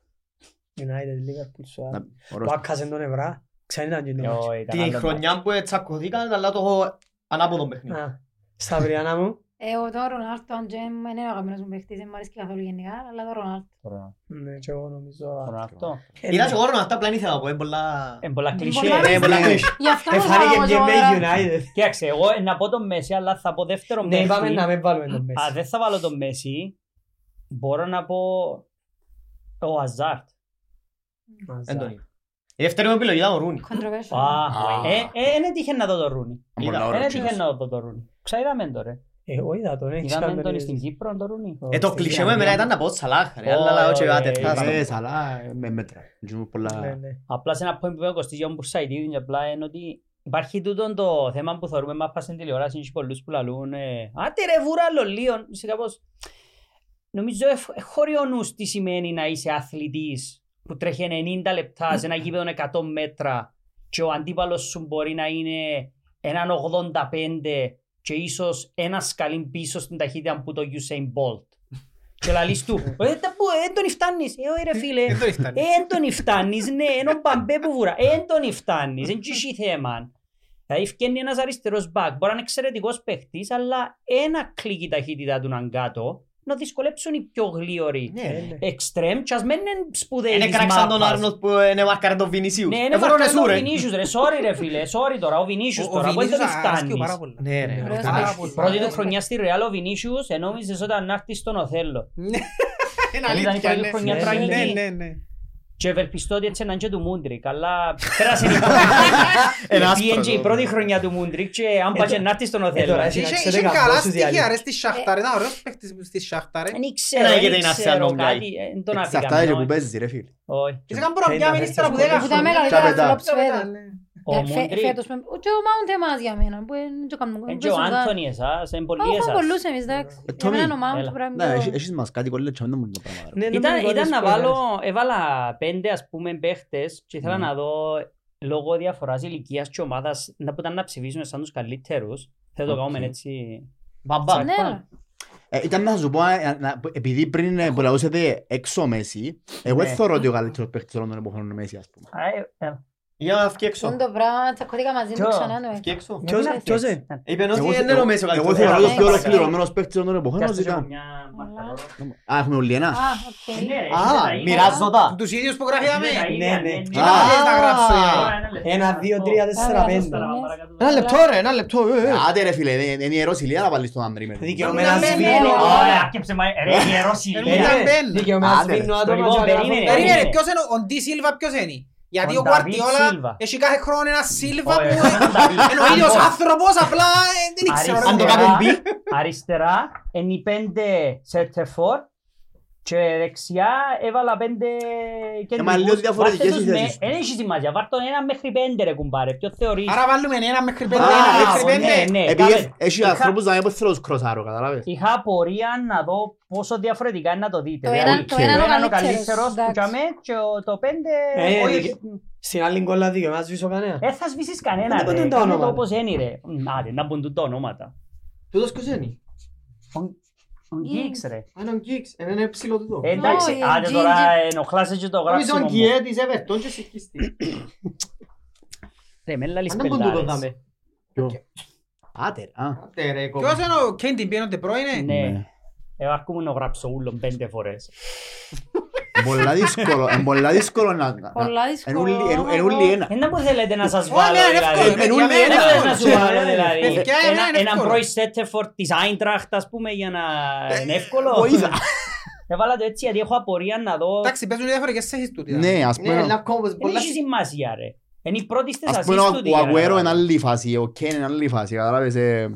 United, Liverpool, σου άρεσε. Να- Που ωραίος. άκασαν τον Ευρά. Ξανά ήταν και το μάτσο. Yo, ήταν Τη άλλο χρονιά που τσακωθήκαν, αλλά το ανάποδο παιχνίδι. Α, Σταυριανά μου. Εγώ τον Ρονάλτο, αν και δεν είναι ο αγαπημένος μου παίχτης, δεν μου αρέσει καθόλου γενικά, αλλά τον Ρονάλτο. μάτσο. Ναι, και εγώ νομίζω. Τώρα αυτό. Ε, Είδα και εγώ αυτά απλά ήθελα να πω, είναι πολλά... Είναι πολλά κλισέ. Πολλά Ναι, πολλά Ναι. κλείσ. Γι' αυτό μου Εφάνηκε λέω και εγώ με τώρα. United. Κοίταξε, εγώ να πω τον Μέση, αλλά θα πω δεύτερο Ναι, είπαμε Μέση. να μην βάλουμε τον Α, Μέση. δεν θα βάλω τον Μέση. Μπορώ να πω ο Αζάρτ. Δεν τον είδα. Η δεύτερη μου επιλογή ήταν ο Ρούνι. Controversial. Α, Α. ε, ε, δεν έτυχε να δω τον Ρούνι. Πολλά Είδα, ωραίος Δεν έτυχε κύριος. να δω τον Ρούνι. Ξέραμε τον ρε. Εγώ είδα τον, έχεις Είδαμε ξανά τον τον στην είδες. Κύπρο τον Ρούνι. Ε, το κλεισέ μου εμένα ήταν να πω Σαλάχ, ρε, αλλά Ω, όχι, ε, άτε, ε, θα Ε, στα πω. αλλά με μέτρα. Τζου πολλά... Ναι, ναι. Απλά σε ένα point που με κοστίζει ο Μπουρσαϊτίδη και απλά είναι ότι Υπάρχει τούτο το θέμα που θεωρούμε μάπα στην τηλεόραση και πολλούς που λαλούν ε, «Άτε ρε βούρα λολίον». Σε κάπως... Νομίζω ε, ε, χωρί ο νους τι σημαίνει να είσαι αθλητής που τρέχει 90 λεπτά σε ένα γήπεδο 100 μέτρα και ο αντίπαλος σου μπορεί να είναι έναν 85 και ίσως ένας σκαλί πίσω στην ταχύτητα που το Usain Bolt. Και λαλείς του, «Ε, τα που, ε, τον φτάνεις». Ε, όχι ρε φίλε, Δεν το φτάνει. ε, εν τον φτάνεις, ναι, είναι ο Μπαμπέ που βουρά. Ε, εν τον φτάνεις, δεν έχει θέμα. Δηλαδή φκένει ένας αριστερός μπακ, μπορεί να είναι εξαιρετικός παίχτης, αλλά ένα κλικ η ταχύτητα του να είναι κάτω, να δυσκολέψουν οι πιο γλίωροι. Ναι. Εξτρέμ, και ας μην είναι σπουδαίοι Είναι της κράξαν τον μάπας. Άρνοτ που είναι μάρκαρε τον Βινισίους. Ναι, είναι Εβρώνε βαρκάρει σου, ο ρε. Βινίσιους ρε, sorry ρε φίλε, sorry τώρα, ο Βινίσιους Ο- ο τώρα, πού δεν Βινίσιους τον αρέσκει φτάνεις. πάρα πολύ. Ναι, ρε. Ωραίος Πάρα παίκτης. πολύ. Πρώτη του χρονιά στη Ρεάλ ο Βινίσιους ενόμιζες όταν να έρθει στον Οθέλο. Είναι Ήταν η αλήθεια, πρώτη ναι. χρονιά Ναι, τραγική. Ναι, ναι, ναι. Και ευελπιστώ ότι έτσι είναι και του Μούντρικ, αλλά πέρασε η Ένα Πήγαινε άσπρο και η το- πρώτη χρονιά του Μούντρικ και αν πάει και να έρθεις στον Οθέλο. τώρα Δεν εσύ- Είχε ξέρετε είχε καμπός καλά στους στοιχεία διαλύσεις. ρε στη Σάχταρ, ήταν ωραίος παίκτης στη Σάχταρ. ρε. ξέρω, Ένα δεν γιατί είναι ξέρω Αρσενάλ, κάτι, μιλάει. ε, τον άφηγα, Εξαρτάται και ναι, που παίζει ρε φίλε. όχι. Είσαι καν πρώτα Ήταν ύστερα από έτσι, 10 έτσι. Που τα χρόνια. μεγαλύτερα Τσαπετά. φλόπς φέτος. Ο Ε, φε- Μούντρικ Φέτος με- και ο Mount εμάς για μένα, που είναι και ο Καμ- και ο παίζουν καν. Άντωνι εσάς, είναι πολλοί Έχουμε εσάς. πολλούς εμείς, εντάξει. Ε, Για Τόμι, μένα ο Mount έλα. πρέπει Ναι, να έχεις- είναι έχεις μας κάτι κολλή και δεν μου το πράγμα. ρε. Ναι, Ήταν, νομίζω ήταν ότι να σπουδαίος. βάλω, έβαλα πέντε ας πούμε παίχτες και ήθελα Μμμ. να δω λόγω διαφοράς ηλικίας και ομάδας να που ήταν να ψηφίσουν σαν τους καλύτερους. Θα το Οκ. κάνουμε έτσι. Μπαμπά. Ναι, αλλά. Ε, Ήταν να σου πω, ε, να- επειδή πριν ε, που λαούσετε έξω Μέση, εγώ Ναι. δεν θεωρώ ότι ο καλύτερος παίκτης όλων των εποχών είναι ο Μέση, ας πούμε. Α, ε, ε, Για να φύγει έξω. Αυτό το πράγμα, τσακώθηκα μαζί του Ποιο; ξανά. ναι. Φύγει έξω. Ποιος- γιατί να ποιος, φταίς. ε; Είπε ότι Εγώ- είναι εγώ- νομίζω Εγώ καλύτερος. θεωρώ Ναι, ότι ο πιο ναι. ολοκληρωμένος παίκτης όλων των εποχών είναι ο Πιάστε και Ζidane. μια μαρκαδόρο. Α, έχουμε όλοι ένα. Α, οκ. Ναι, ρε, Α, είναι τα ίδια. μοιράζω τα. Τους ίδιους που γράφαμε. Είναι τα ίδια, Ναι, ναι. ναι, Τι ναι. να θες να γράψω Α. για- Ένα, δύο, τρία, τέσσερα, Άρα, πέντε. σωστά. Ένα λεπτό ρε, ένα λεπτό. ε, ε. Άντε ρε φίλε, δεν- είναι ιερός ηλία να βάλεις τον Άμπρι με. Δικαιωμένα Ναι, ναι, σβήνω. ναι. Ωραία, άρκεψε μα- ρε, ιερός Ε, ηλία. ήταν Ε, μπεν. Δικαιωμένα Άντε, ρε. σβήνω άτομα Λοιπόν, και γράφω. περίμενε. Περίμενε, είναι. ποιος είναι ο- ο Ντι Σίλβα ποιος είναι; Γιατί Ο ο Νταβίτ Guardiola Σίλβα. έχει κάθε χρόνο ένα Σίλβα Όχι, που όχι, ο Νταβίτ. είναι ο ίδιος Λοιπόν, άνθρωπος, απλά ε, δεν ξέρω. Αν το ρε. κάνουμε μπι. Αριστερά είναι οι πέντε σέτερφορ και δεξιά έβαλα πέντε κεντρικούς. μα λίγο διαφορετικές Βάρτες τους οι με- θέσεις. Δεν έχει σημασία, βάρ' τον ένα μέχρι πέντε ρε κουμπάρε, ποιος θεωρείς; Άρα βάλουμε ένα μέχρι πέντε, Α, ένα έτσι, μέχρι ναι, πέντε. ναι. Επειδή κάμε. έχει Είχα- ανθρώπους να μην θέλω τους κροσάρω, καταλάβες. Είχα απορία να δω πόσο διαφορετικά είναι να το δείτε. Το Δηλαδή, ένα- το το ένα είναι ο ένα είναι ο καλύτερος, καλύτερος που εντάξει. τζαμέ και ο- το πέντε... Ε, όχι, δικαι- Στην άλλη κόλλα δικαιωμένα σβήσω κανένα. Δεν θα σβήσεις κανένα Δεν ρε, μπουν τα κάνε το ονόματα. όπως είναι ρε. Μ, Άντε, να μπουν τα ονόματα. Τούτος ποιος είναι; Ο- Ο Γκίξ ρε. Α, είναι ο Γκίξ. Είναι ένα ψηλό τούτο. Ε, Εντάξει, Όχι, άντε Ginger. τώρα ενοχλάσαι και το Νομίζω γράψιμο ο μου. Γκιέ της Everton και συγχυστή. Ρε, με λαλείς Αν δεν πούν τούτο πελάρες. δάμε. Άτε ρε, α. Άντε ρε, κόμμα. Ποιος είναι ο Κέιν την πιένονται πρώην. Ναι. Εγώ αρκούμαι να γράψω ούλον πέντε φορές. Πολλά δύσκολο, είναι πολλά δύσκολο να... Πολλά Εν δύσκολο. ούλοι- εν- εν ούλοι ένα. Είναι που θέλετε να σας Όχι, βάλω είναι δηλαδή. εύκολο, εν για ούλοι μένα ένα. είναι Δεν να εύκολο. σου βάλω δηλαδή. Παιδιά, είναι Ένα- Έναν εύκολο. πρώην Σέτεφορ της Άιντραχτ ας πούμε για να είναι εύκολο. Βοήθα. Έβαλα το έτσι γιατί έχω απορία να δω. Εντάξει, παίζουν διαφορετικές θέσεις τούτοι. Ναι, ας Ναι, να πούμε, κόβω Δεν πολλά... έχει σημασία ρε. Είναι η πρώτη στις ας πούμε ασίστ ο- του ο Αγουέρο είναι άλλη φάση, ο Κέν είναι άλλη φάση, καταλάβες. ε,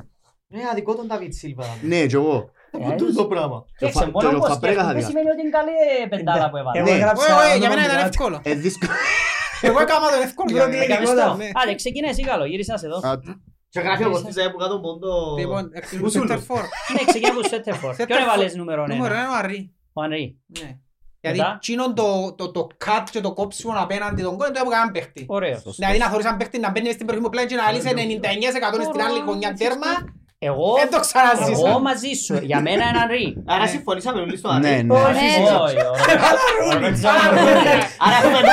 Ναι, αδικό τον Νταβίτ Σίλβα. Ναι, και εγώ. Από τούτο πράγμα. Κοίταξε, το- μόνο το πως Φαμπρέγα θα σκέφτομαι δικά. σημαίνει ότι είναι καλή ε, πεντάδα που έβαλα. Εγώ Ναι. έγραψα Όχι, όχι, όνομα για μένα ήταν του εύκολο. Ε, δύσκολο. Εγώ έκανα το εύκολο. για μένα. Προκλητικότητα. Ναι. Άντε, ξεκινά εσύ καλό, γύρισες να σε δω. Α, Και γράφει ο Κωστής ε, που κάτω πόντο... Λοιπόν, εκτιμούν Ουσούλου. center for. Ναι, ξεκινά από Σέτεφορ. Center Ποιον for. έβαλες νούμερο Νούμερο ένα. ένα ο Αρρή. Ο Ανρή. Ναι. Γιατί Μετά. τσίνον το, το, το cut και το κόψιμο απέναντι τον κόλλο το έπρεπε να παίχτη. Ωραίος. Δηλαδή να θωρείς έναν παίχτη να μπαίνει στην περιοχή μου πλέον και να λύσει 99% στην άλλη γωνιά τέρμα, Εγώ, δεν το ξαναζήσω. εγώ μαζί σου. Για μένα είναι Ανρή. Άρα συμφωνήσαμε όλοι στο Ναι, Άρη. ναι. Όχι, Όχι, όχι. Άρα έχουμε όλοι.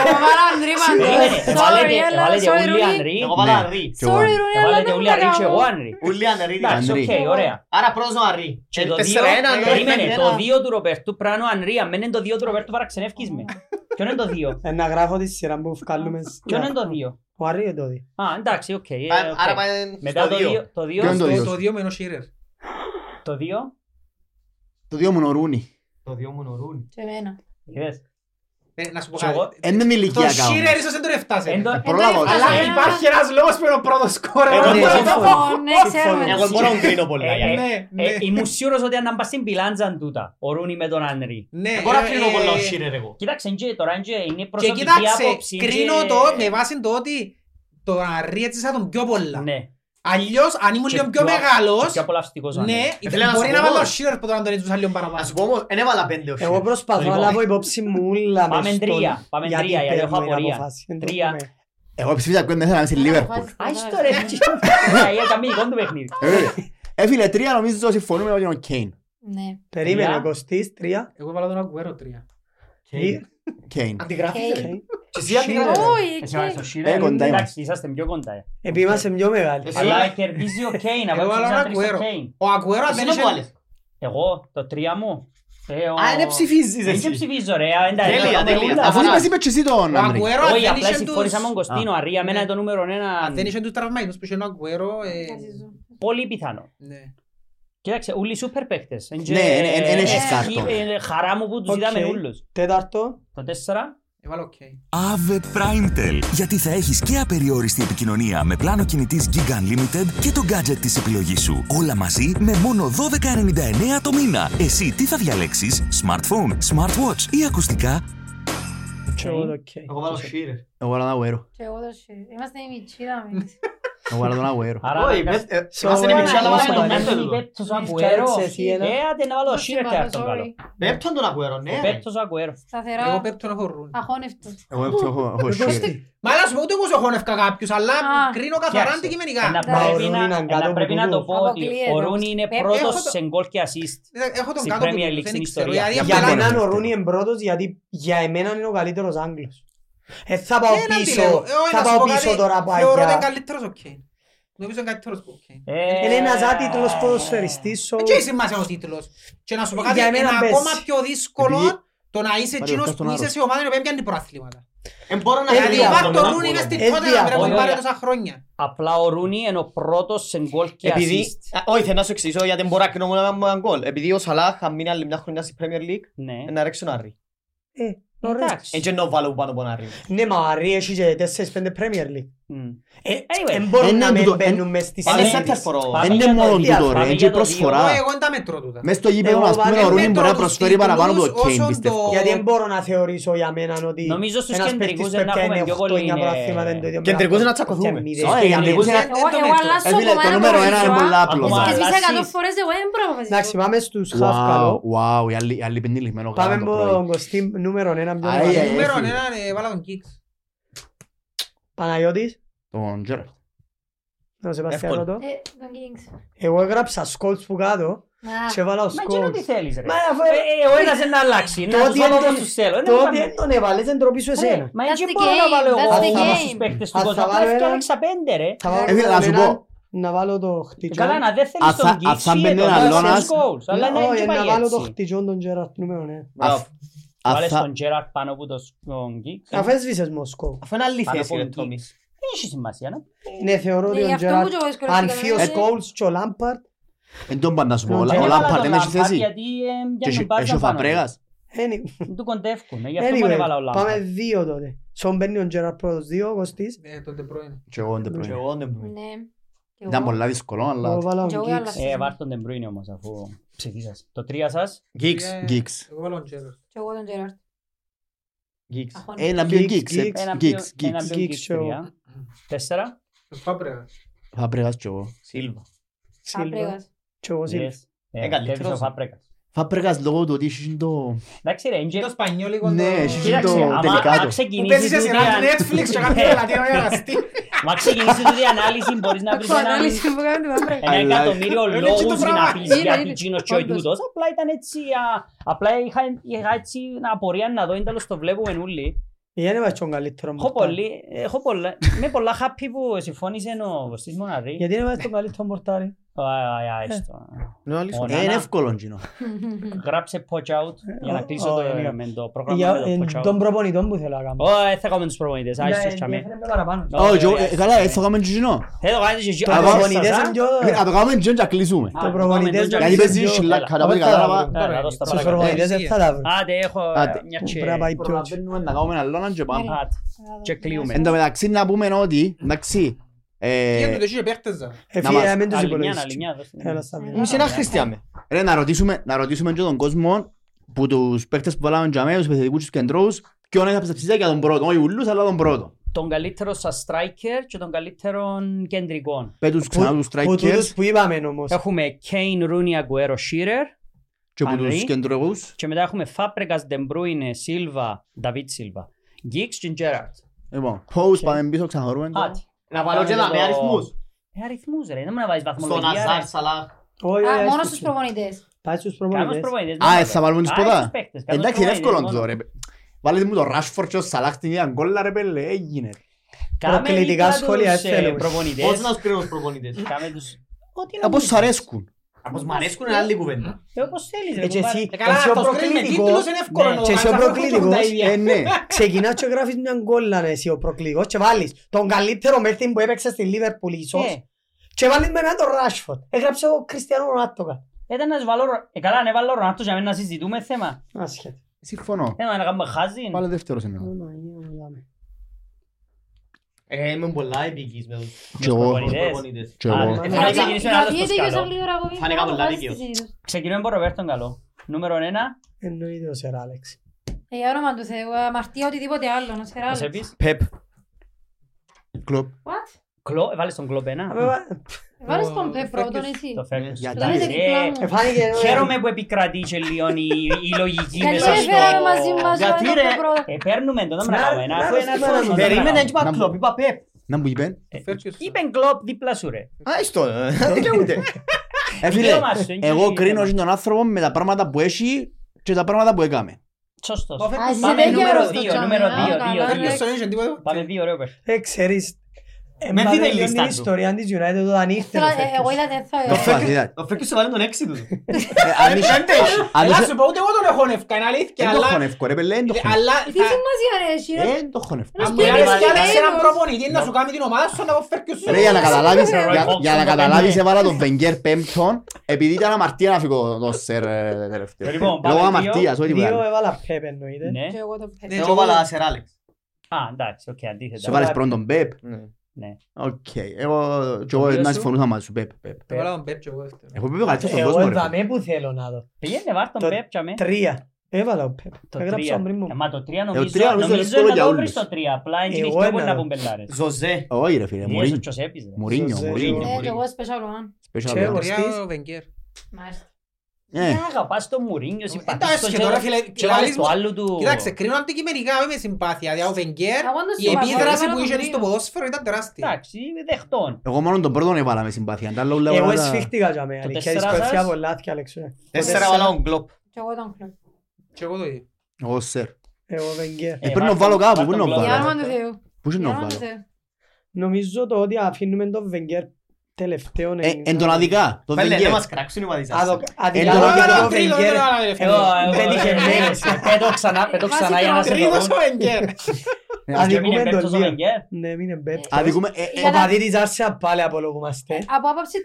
Εγώ βάλα Ανδρή Περίμενε, παντός. Sorry, εβάλετε- έλα, εβάλετε sorry, όλοι Ρούνι. Ανρή. Εγώ βάλα Ναι. Αρή. Και εγώ. Sorry, Ρούνι, αλλά Εβάλετε δεν όλοι μου Ανρή και εγώ κάνω. Ανρή. Ούλοι Ανρή. Εντάξει, Ανρή. οκ, ωραία. Άρα πρώτος ο Αρή. Και το δύο, Τέσσερα ένα, ναι, περίμενε, ένα. το δύο του Ροπέρτου πρέπει να είναι ο Ανρή. Αν δεν είναι το δύο του Ροπέρτου παραξενεύκεις με. Ποιο είναι το δύο; Ε, Να γράφω τη σειρά που βγάλουμε. Ποιο είναι το δύο; Ο Αρή είναι το δει. Α, εντάξει, οκ. ε, Α- οκ. Άρα πάει Μετά στο το δύο. δύο. Το δύο; Ποιο είναι το Το- δύο; Το δύο με ο Σίρερ. Το δύο; Το δύο μου είναι ο Ρούνι. Το δύο μου είναι ο Ρούνι. Και εμένα. Είδες; Ε, ε, είναι ηλικία Το Σίρερ ίσως δεν τον έφτασε. Αλλά υπάρχει ένας λόγος που είναι ο πρώτος σκόρ. Ε, ναι, ναι, εγώ μπορώ να κρίνω πολλά. Είμαι ναι. σίγουρος ότι αν με τον Άνρι. Μπορώ να κρίνω πολλά ο Σίρερ εγώ. Κοίταξε, τώρα είναι προσωπική άποψη. Κρίνω το με. Αλλιώς, αν ήμουν λίγο πιο μεγάλος, ναι, μπορεί να βάλω σίγουρα που τώρα τον ρίτσουσα λίγο παραπάνω. Ας πω όμως, δεν έβαλα πέντε όχι. Εγώ προσπαθώ λοιπόν, να ε, λάβω υπόψη μου ε, όλα μες Πάμε τρία, πάμε τρία, γιατί έχω απορία. Τρία. Εγώ ψήφισα κουέντα να είσαι Λίβερπουλ. Ας το ρε, έκαμε. Έφυλε τρία, νομίζω συμφωνούμε ότι είναι ο Κέιν. Ναι. Περίμενε, ο Κωστής, τρία. Εγώ βάλα τον Αγκουέρο τρία. Κέιν. Αντιγράφησε. Ε, είσαστε πιο κοντά. Επειδή είμαστε πιο μεγάλοι. Αλλά κερδίζει ο Κέιν. Εγώ άλλο Ακουέρο. Ο Ακουέρο. Εγώ, το τρία μου. Ε, α, δεν ψηφίζεις εσύ. Δεν ψηφίζω ρε. Τέλεια, τέλεια. Αφού είπες είπες και εσύ τον Εγώ Όχι, απλά συμφώνησα με τον Κωστίνο. Αρία, εμένα το νούμερο ένα. Δεν είσαι τους τραυμαϊμούς που είχε ο Ακουέρο. Ε, πολύ πιθανό. Ναι. Κοίταξε, όλοι οι σούπερ παίχτες. Ναι, δεν έχεις κάρτο. Χαρά μου που τους είδαμε όλους. Τέταρτο. Το τέσσερα. Αβε okay. Ave Γιατί θα έχεις και απεριόριστη επικοινωνία με πλάνο κινητής Giga Unlimited και το gadget της επιλογής σου. Όλα μαζί με μόνο 12,99 το μήνα. Εσύ τι θα διαλέξεις; Smartphone, smartwatch ή ακουστικά; Εγώ βάλω Shearer. Εγώ βάλω ένα Είμαστε η No τον Agüero. Άρα, Πέπτος ο Agüero. Ε, άντε να βάλω σύρετε αυτόν καλό. Πέπτον τον Agüero, ναι. Πέπτος ο Agüero. Εγώ πέπτον αγορούν. Αχώνευτος. Εγώ πέπτον αγορούν. Μα άλλα σου ούτε εγώ σοχώνευκα κάποιους, αλλά κρίνω καθαρά αντικειμενικά. Να πρέπει να το πω ότι ο Ρούνι είναι πρώτος σε γκολ και assist. Έχω τον κάτω που δεν ξέρω. Για μένα ο Ρούνι είναι πρώτος γιατί για εμένα είναι ο καλύτερος Άγγλος. Ε, θα πάω πίσω, ε, θα πάω πίσω τώρα που Θεωρώ ότι είναι καλύτερος ο Κέιν. Νομίζω είναι καλύτερος που ο Κέιν. Ε, είναι ένας άτιτλος ποδοσφαιριστής. Δεν έχει σημασία ο τίτλος. Και να σου πω ε, κάτι, είναι ακόμα πιο δύσκολο το να είσαι εκείνος που είσαι σε ομάδα που πιάνει προαθλήματα. Ο Ρούνι είναι στην πρώτη να πάρει τόσα χρόνια. Απλά ο Ρούνι είναι ο πρώτος ένα γκολ. Non, non reaci. E c'è non vale un buon arrivo. Ne mari e ci siete, se spende Premier Δεν μπορούν να μην μπαίνουν μες στις συνέχειες. Δεν είναι μόνο τούτο ρε, είναι και προσφορά. Εγώ δεν τα μέτρω τούτα. Μες στο εγώ ας πούμε ο Ρούνι μπορεί να εγώ παραπάνω από το Κέιν πιστεύω. Γιατί δεν μπορώ να θεωρήσω για μένα ότι Νομίζω στους εγώ δεν έχουμε πιο πολύ είναι... Κεντρικούς εγώ τσακωθούμε. Κεντρικούς να τσακωθούμε. Το νούμερο εγώ είναι πολλά απλό. Και σβήσα εκατό φορές εγώ δεν προπαθήσω. Εντάξει πάμε στους χαφ εγώ Wow, οι άλλοι πεντήλοι μένω γάλα το πρωί. Πάμε από τον Κωστή νούμερο Παναγιώτης. Τον Τζέραλτ. Να σε πας ρωτώ. Εγώ έγραψα σκόλτς που κάτω και βάλα σκόλτς. Μα τι θέλεις ρε. Ε, ε, ο ένας είναι να αλλάξει. Να τους βάλω όπως τους θέλω. Τότε ε, ναι, τον έβαλες δεν τροπή εσένα. Μα έτσι μπορώ να βάλω εγώ. Θα βάλω στους παίχτες του κότα. Θα άλλαξα πέντε ρε. Θα σου πω. Να βάλω το χτιτζόν. Καλά να δεν θέλεις τον Γκίτσι. Αυτά μπαίνει ένα λόνας. Αλλά να ναι, βάλω το χτιτζόν τον Τζεραρτ νούμερο ναι. Βάλες τον Gerard πάνω από τον Κικ. Αφού έσβησες Μοσκό. Αφού είναι αλήθεια είναι το μισό. Δεν έχει σημασία. Ναι. ναι, θεωρώ ότι ο Gerard, αν φύγει ο Σκόλς ε, και ο Λάμπαρτ. Εν τον πάντα σου πω, ο Λάμπαρτ δεν έχεις θέση. Έχει ο Φαμπρέγας. Του κοντεύκουν, ε, γι' αυτό δεν έβαλα ο Λάμπαρτ. Πάμε δύο τότε. Σον μπαίνει ο πρώτος δύο, ο τον Τεμπρόινε. Και εγώ τον Τεμπρόινε. Ήταν πολλά δύσκολο, αλλά... Ε, βάρ τον Τεμπρόινε όμως, αφού ψυχή σας. Το τρία σας. Geeks. Ε, Geeks. Εγώ τον Gerard. Και εγώ τον ε, Geeks. Ένα πιο Geeks. Geeks πιο Geeks. Τέσσερα. Φάπρεγας. Φάπρεγας κι εγώ. Σίλβα. Φάπρεγας. Κι εγώ Σίλβα. Είναι καλύτερος ο Φάπρεγας. Φάπρεγας λόγω του ότι είχε το... Εντάξει ρε, είναι το σπανιόλικο. Ναι, είχε το τελικάτο. Που παίζεις εσύ ένα Netflix και κάτι λατίνο για να στείλει. Μα ξεκινήσεις τούτη ανάλυση μπορείς να βρεις ένα εκατομμύριο λόγους να πεις γιατί τσίνος και ο τούτος. Απλά ήταν έτσι, απλά είχα έτσι απορία να δω, είναι το βλέπουμε όλοι. Είναι βατσόν καλύτερο μορτάρι. Έχω πολλά, πολλά που ναι, ε, είναι εύκολο γίνο. Γράψε poach out για να ε, κλείσω το πρόγραμμα με το ε, poach out. Τον προπονητών που θέλω να κάνω. Όχι, θα κάνουμε τους προπονητές. Άριστος. Όχι, καλά, θα κάνουμε γίνο. Το κάνουμε γίνο. Θα το κάνουμε γίνο και κλείσουμε. Τα προπονητές... Γιατί παίζει σιλά κατά πολύ κατάλαβα. Στους δεν θα τα βρω. Άντε, έχω μια ε, να ρωτήσουμε, να ρωτήσουμε και τον κόσμο που τους παίχτες που βάλαμε για τους επιθετικούς τους κεντρώους είναι τα για τον πρώτο, όχι ουλούς αλλά τον πρώτο. Τον καλύτερο σαν striker και τον καλύτερο. Πέτους ξανά τους strikers. που είπαμε όμως. Έχουμε Kane, Rooney, Aguero, Shearer. Και που τους κεντρώους. Και μετά έχουμε Fabregas, De Bruyne, Silva, David Silva. Giggs και Gerrard. Λοιπόν, πώς πάμε πίσω ξαναχωρούμε. Να βάλω και τα με αριθμούς. Ε, αριθμούς ρε, δεν μου να βάζεις Στον βαθμολογία Αζάρ ρε. Σαλάχ. Όχι, Α, όχι, μόνο όχι. στους προπονητές. Πάει στους Κάμε τους προπονητές. προπονητές. Α, δεν ε, θα βάλουμε τους Α, ποτά. στους παίκτες, κάμε τους Εντάξει, είναι εύκολο προπονητές, το μόνο. ρε. Βάλετε μου το Rashford και ο Σαλάχ την ίδια γκόλα ρε πέλε, έγινε. Κάμε Προκλητικά δίπλα σχόλια τους, ε, θέλουμε. Πώς προπονητές. να τους κρίνω τους προπονητές; Κάμε τους... Ό,τι Από νομίζεις. σου αρέσκουν. Όπως μ' αρέσκουν είναι άλλη κουβέντα. Ε, όπως θέλεις ρε. Έτσι κουμπάρε. εσύ, Ε, καλά, εσύ ο το σκρίνει με προκλητικός, τίτλους είναι εύκολο. Ναι, να και εσύ το ο κάνεις, αφού προκλητικός, έχουν τα ίδια. Ε, ναι. ξεκινάς και γράφεις μια γκόλα ναι, εσύ ο προκλητικός και βάλεις τον καλύτερο μέχρι που έπαιξε στη Λίβερπουλ ίσως Ε, και βάλεις με έναν τον Ράσφορντ. Έγραψε ο Κριστιανό Ρονάτο κάτω. Ήταν να σου βάλω... Ρο- Ε, καλά, αν έβαλα ο Ρονάτο για μένα να συζητούμε θέμα. Άσχετη. Συμφωνώ. Ε, μα να κάνουμε χάζι. Πάλι δεύτερος είναι. Ε, Είμαι πολλά επίκης με τους Και εγώ. προπονητές. προπονητές. Και εγώ. Α, Ε, ε, θα να ξεκινήσουμε ένα άλλο Γιατί στο και σκαλό. σαν λίγο ραγωγή, Φάνηκα να πολλά το βάζεις δίκαιος. στη συνήθως. Ξεκινούμε από Ροβέρτον καλό. Νούμερο 1. Εννοείται ο Σερ Άλεξ. Ε, Για όνομα του Θεού, αμαρτία οτιδήποτε άλλο, να σε Ας ράλε. έπεις. Πεπ. Κλοπ. What? Κλο, ε, βάλεις τον κλόπ ένα. Βάλεις τον Ο Πεπ πρώτον Φέρκιος. εσύ. Το φέρνεις. Γιατί; Το είναι Ε, διπλά μου. Εφάνηκε Χαίρομαι που επικρατεί και λίγο η, η λογική Γιατί μέσα δεν στο... φέραμε μαζί μας Γιατί, τον ρε; Πεπ πρώτον. Ε, παίρνουμε το, δεν Να- να κάνουμε. Ένα να αφού ένα ρωτήσουμε έναν φόνο, δεν Περίμενε, να έτσι είπα Να κλόπ, είπα πεπ. Να μου είπε. Φέρκιος. Είπεν κλόπ δίπλα σου ρε. Α, στο, ε, δικαιούται. Ε, φίλε, Δικαίωμα σου, είναι εγώ και κρίνω δικαίωμα. τον άνθρωπο με τα πράγματα που έχει και τα πράγματα που έκαμε. Σωστός. Ο Α, Φέρκιος εσύ Πάμε δεν νούμερο γέρος το δύο, τζάμι, νούμερο α, δύο, καλά, δύο, ρε. δύο. Φέρκιος δεν είχε τίποτα. Πάμε δύο ρε πες. Ε, ξέρεις, ε, Με μα δείτε η τελειώνει λίστα η του. ιστορία της United όταν ήρθε Θέλω- ο ε, Εγώ Φέρκιος. είδα δεν θα... Το Φέρκιος- Ο Φέρκιος σε βάλει τον έξι του. Ε, αν είσαι- αν Έλα είσαι- σου πω, ούτε εγώ τον έχω νευκά, είναι αλήθεια. Δεν το αλλά- χωνεύκω ρε πέλε, δεν το χωνεύκω. Αλλά Τι σημασία ρε εσύ ρε; Ε, δεν το χωνεύκω. αν Ένας μου άρεσε πήρε κι άλλα σε έναν Βέλος. προπονητή να σου κάνει την ομάδα σου, να ο Φέρκιος σου. Ρε, για να καταλάβεις, Ρε, για- Roy για να Hodgson, καταλάβεις το έβαλα τον Wenger πέμπτον επειδή ήταν αμαρτία να φύγω το σερ ε, τελευταίο. Λοιπόν, πάμε Λόγω δύο. αμαρτίας, όχι Δύο τίποτα. έβαλα Πεπ εννοείται. Ναι. Και εγώ το Πεπ. Ναι, Εγώ βάλα Σερ Άλεξ. Α, εντάξει, οκ, Σε αντίθετα. βάλεις πρώτον τον Πεπ. Ναι. Οκ. Εγώ και εγώ δύο να σου. συμφωνούσα μαζί σου Πεπ. Πεπ. Το βάλα τον Πέπ και εγώ δεύτερο. Εγώ Πεπ καλύτερος στον Εγώ κόσμο ρε. είδαμε που θέλω να δω. Πήγαινε βάρ τον Το- Πέπ και αμέ. Τρία. Έβαλα ο Πεπ. Το Έγραψα τρία. τον πριν μου. Ε, Μα το τρία Ε, ο νομίζω, τρία νομίζω νομίζω εύκολο να για το όλους. βρεις το τρία. Απλά είναι Εγώ πιο ένα πολύ να δω. πούν πελάρες. Ζωζέ. Όχι ρε φίλε, Μουρίνιο. Μουρίνιο. Ποιος έπιζε. Μουρίνιο, Ζωζέ, Μουρίνιο. Ε, και εγώ special one. Special Και one. εγώ. Τρία Κωστής. ο Βενγκέρ. Μάλιστα. Ε, Ε, αγαπάς το Μουρίνιο, συμπαθείς Εντάξει, το και και- τώρα, φίλε, και βάλεις λαλείς το μου- άλλο του. Κοίταξε, κρίνω αντικειμενικά, όχι με συμπάθεια. Δηλαδή, ο Βενγκέρ, Εγώ το η συμπαθώ, επίδραση εμένα που το είχες κρίνω. στο ποδόσφαιρο ήταν τεράστια. Εντάξει, δεχτών. Εγώ μόνο τον πρώτον έβαλα με συμπάθεια. Τα άλλα όλα Εγώ πράγματα- εσφίχτηκα για μένα. Το Και τέσσερα δυσκολεύτηκα σας. πολλά, θκια Αλέξου. Τέσσερα βάλα τον κλόπ. Και εγώ τον κλοπ. Και εγώ το ίδιο. Εγώ σερ. Εγώ Βενγκέρ. Ε, πρέπει να βάλω κάπου, πού να βάλω. βάλω; Για όνομα του Θεού. Πού είναι Για να όνομα του βάλω. Θεού. Νομίζω το ότι αφήνουμε τον Βενγκέρ τελευταίο Ε, Εν τον αδικά. Το Πέλε, Wenger. να μας κράξουν οι μαδισάς. Αδο- Εν Αδικά τον το αδικά. γιατί ο Τρίτο, Βενγκέρ δεν βάλα, ρε, φίλε. Εγώ, εγώ, πέτυχε ε, μέρες. ε, πέτω ξανά, πέτω Βάζει ξανά για να σε Τρίτος δω. ο Βενγκέρ. Ε, Και Αδικούμε μείνε τον πέμπτος ο λίγο. Βενγκέρ. Ναι, μείνε πέπτος. Αδικούμε. ε, ε, Για Ο να- παδί της Άρσεα πάλι απολογούμαστε. Από άποψη...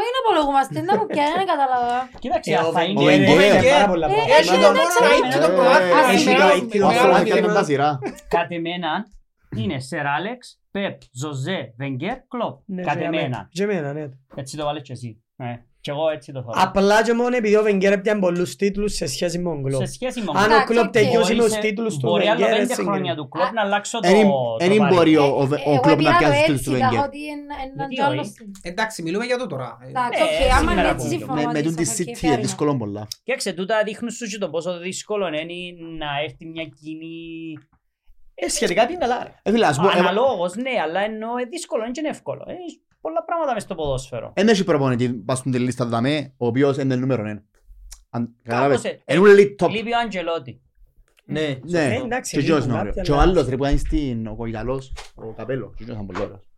Όχι να απολογούμαστε, να μου πιάνει, δεν κατάλαβα. Κοίταξε, Ε, ο αυτά είναι- Ο Βενγκέρ Wenger. έχει πάρα πολλά Ε, πράγματα. Έχει το μόνο να είχε το ε, πρωτάθλημα. ε, Έχει ε, το- ε, το Ο μεγάλο Φράνκ κίνημα. ήταν τα σειρά. Κατ' εμένα είναι Σερ Άλεξ, Πεπ, Ζωζέ, Βενγκέρ, Κλοπ. Ναι, Κατ' και εμένα. εμένα. Και εμένα, ναι. Έτσι το βάλες και εσύ. Ε, Και εγώ έτσι το θέλω. Απλά και μόνο επειδή ο Βενγκέρ έπιανε πολλούς τίτλους σε σχέση με τον Κλόπ. Σε σχέση με Αν ο Εντάξει, Κλόπ οκ. τελειώσει με τους Μπορεί σε- τίτλους του Μπορεί άλλο Βενγκέρ, πέντε έτσι χρόνια είναι. του Κλόπ να αλλάξω το Εν το μπορεί βαρύ. ο- ο Βε- ο Εγώ Κλόπ να πήρα το πιάσει τους έτσι, τους τα Wenger. ότι είναι έναν Γιατί κι άλλο όχι; στην- Εντάξει, μιλούμε για το τώρα. Εντάξει, Ε, οκ, άμα σήμερα είναι έτσι που- συμφωνώ Με- Με μαζί τον τη σας, οκ, City fair είναι enough. δύσκολο πολλά. Κοίταξε, τούτα δείχνουν σου και το πόσο δύσκολο είναι να έρθει μια κοινή... Ε, σχετικά είναι καλά, ρε. Ε, φίλε, ας πω, ε, Αναλόγως, ναι, αλλά εννοώ είναι δύσκολο, είναι και είναι εύκολο. Ε, Έχεις πολλά πράγματα μες στο ποδόσφαιρο. Εν έχει προπονητή πας στην λίστα δαμέ, ο οποίος είναι νούμερο ένα. Αν- Κατάλαβες, Κάπως, ε, είναι ούλοι top. Λείπει ο Αντζελότη. Ναι. Ναι, Ε, εντάξει, και εκείνος είναι λείπουν ωραίος. κάποιοι, Και ο αλλά- άλλος ρε που είναι στην, ο Ιταλός, ο Καπέλος, και εκείνος είναι πολύ ωραίος.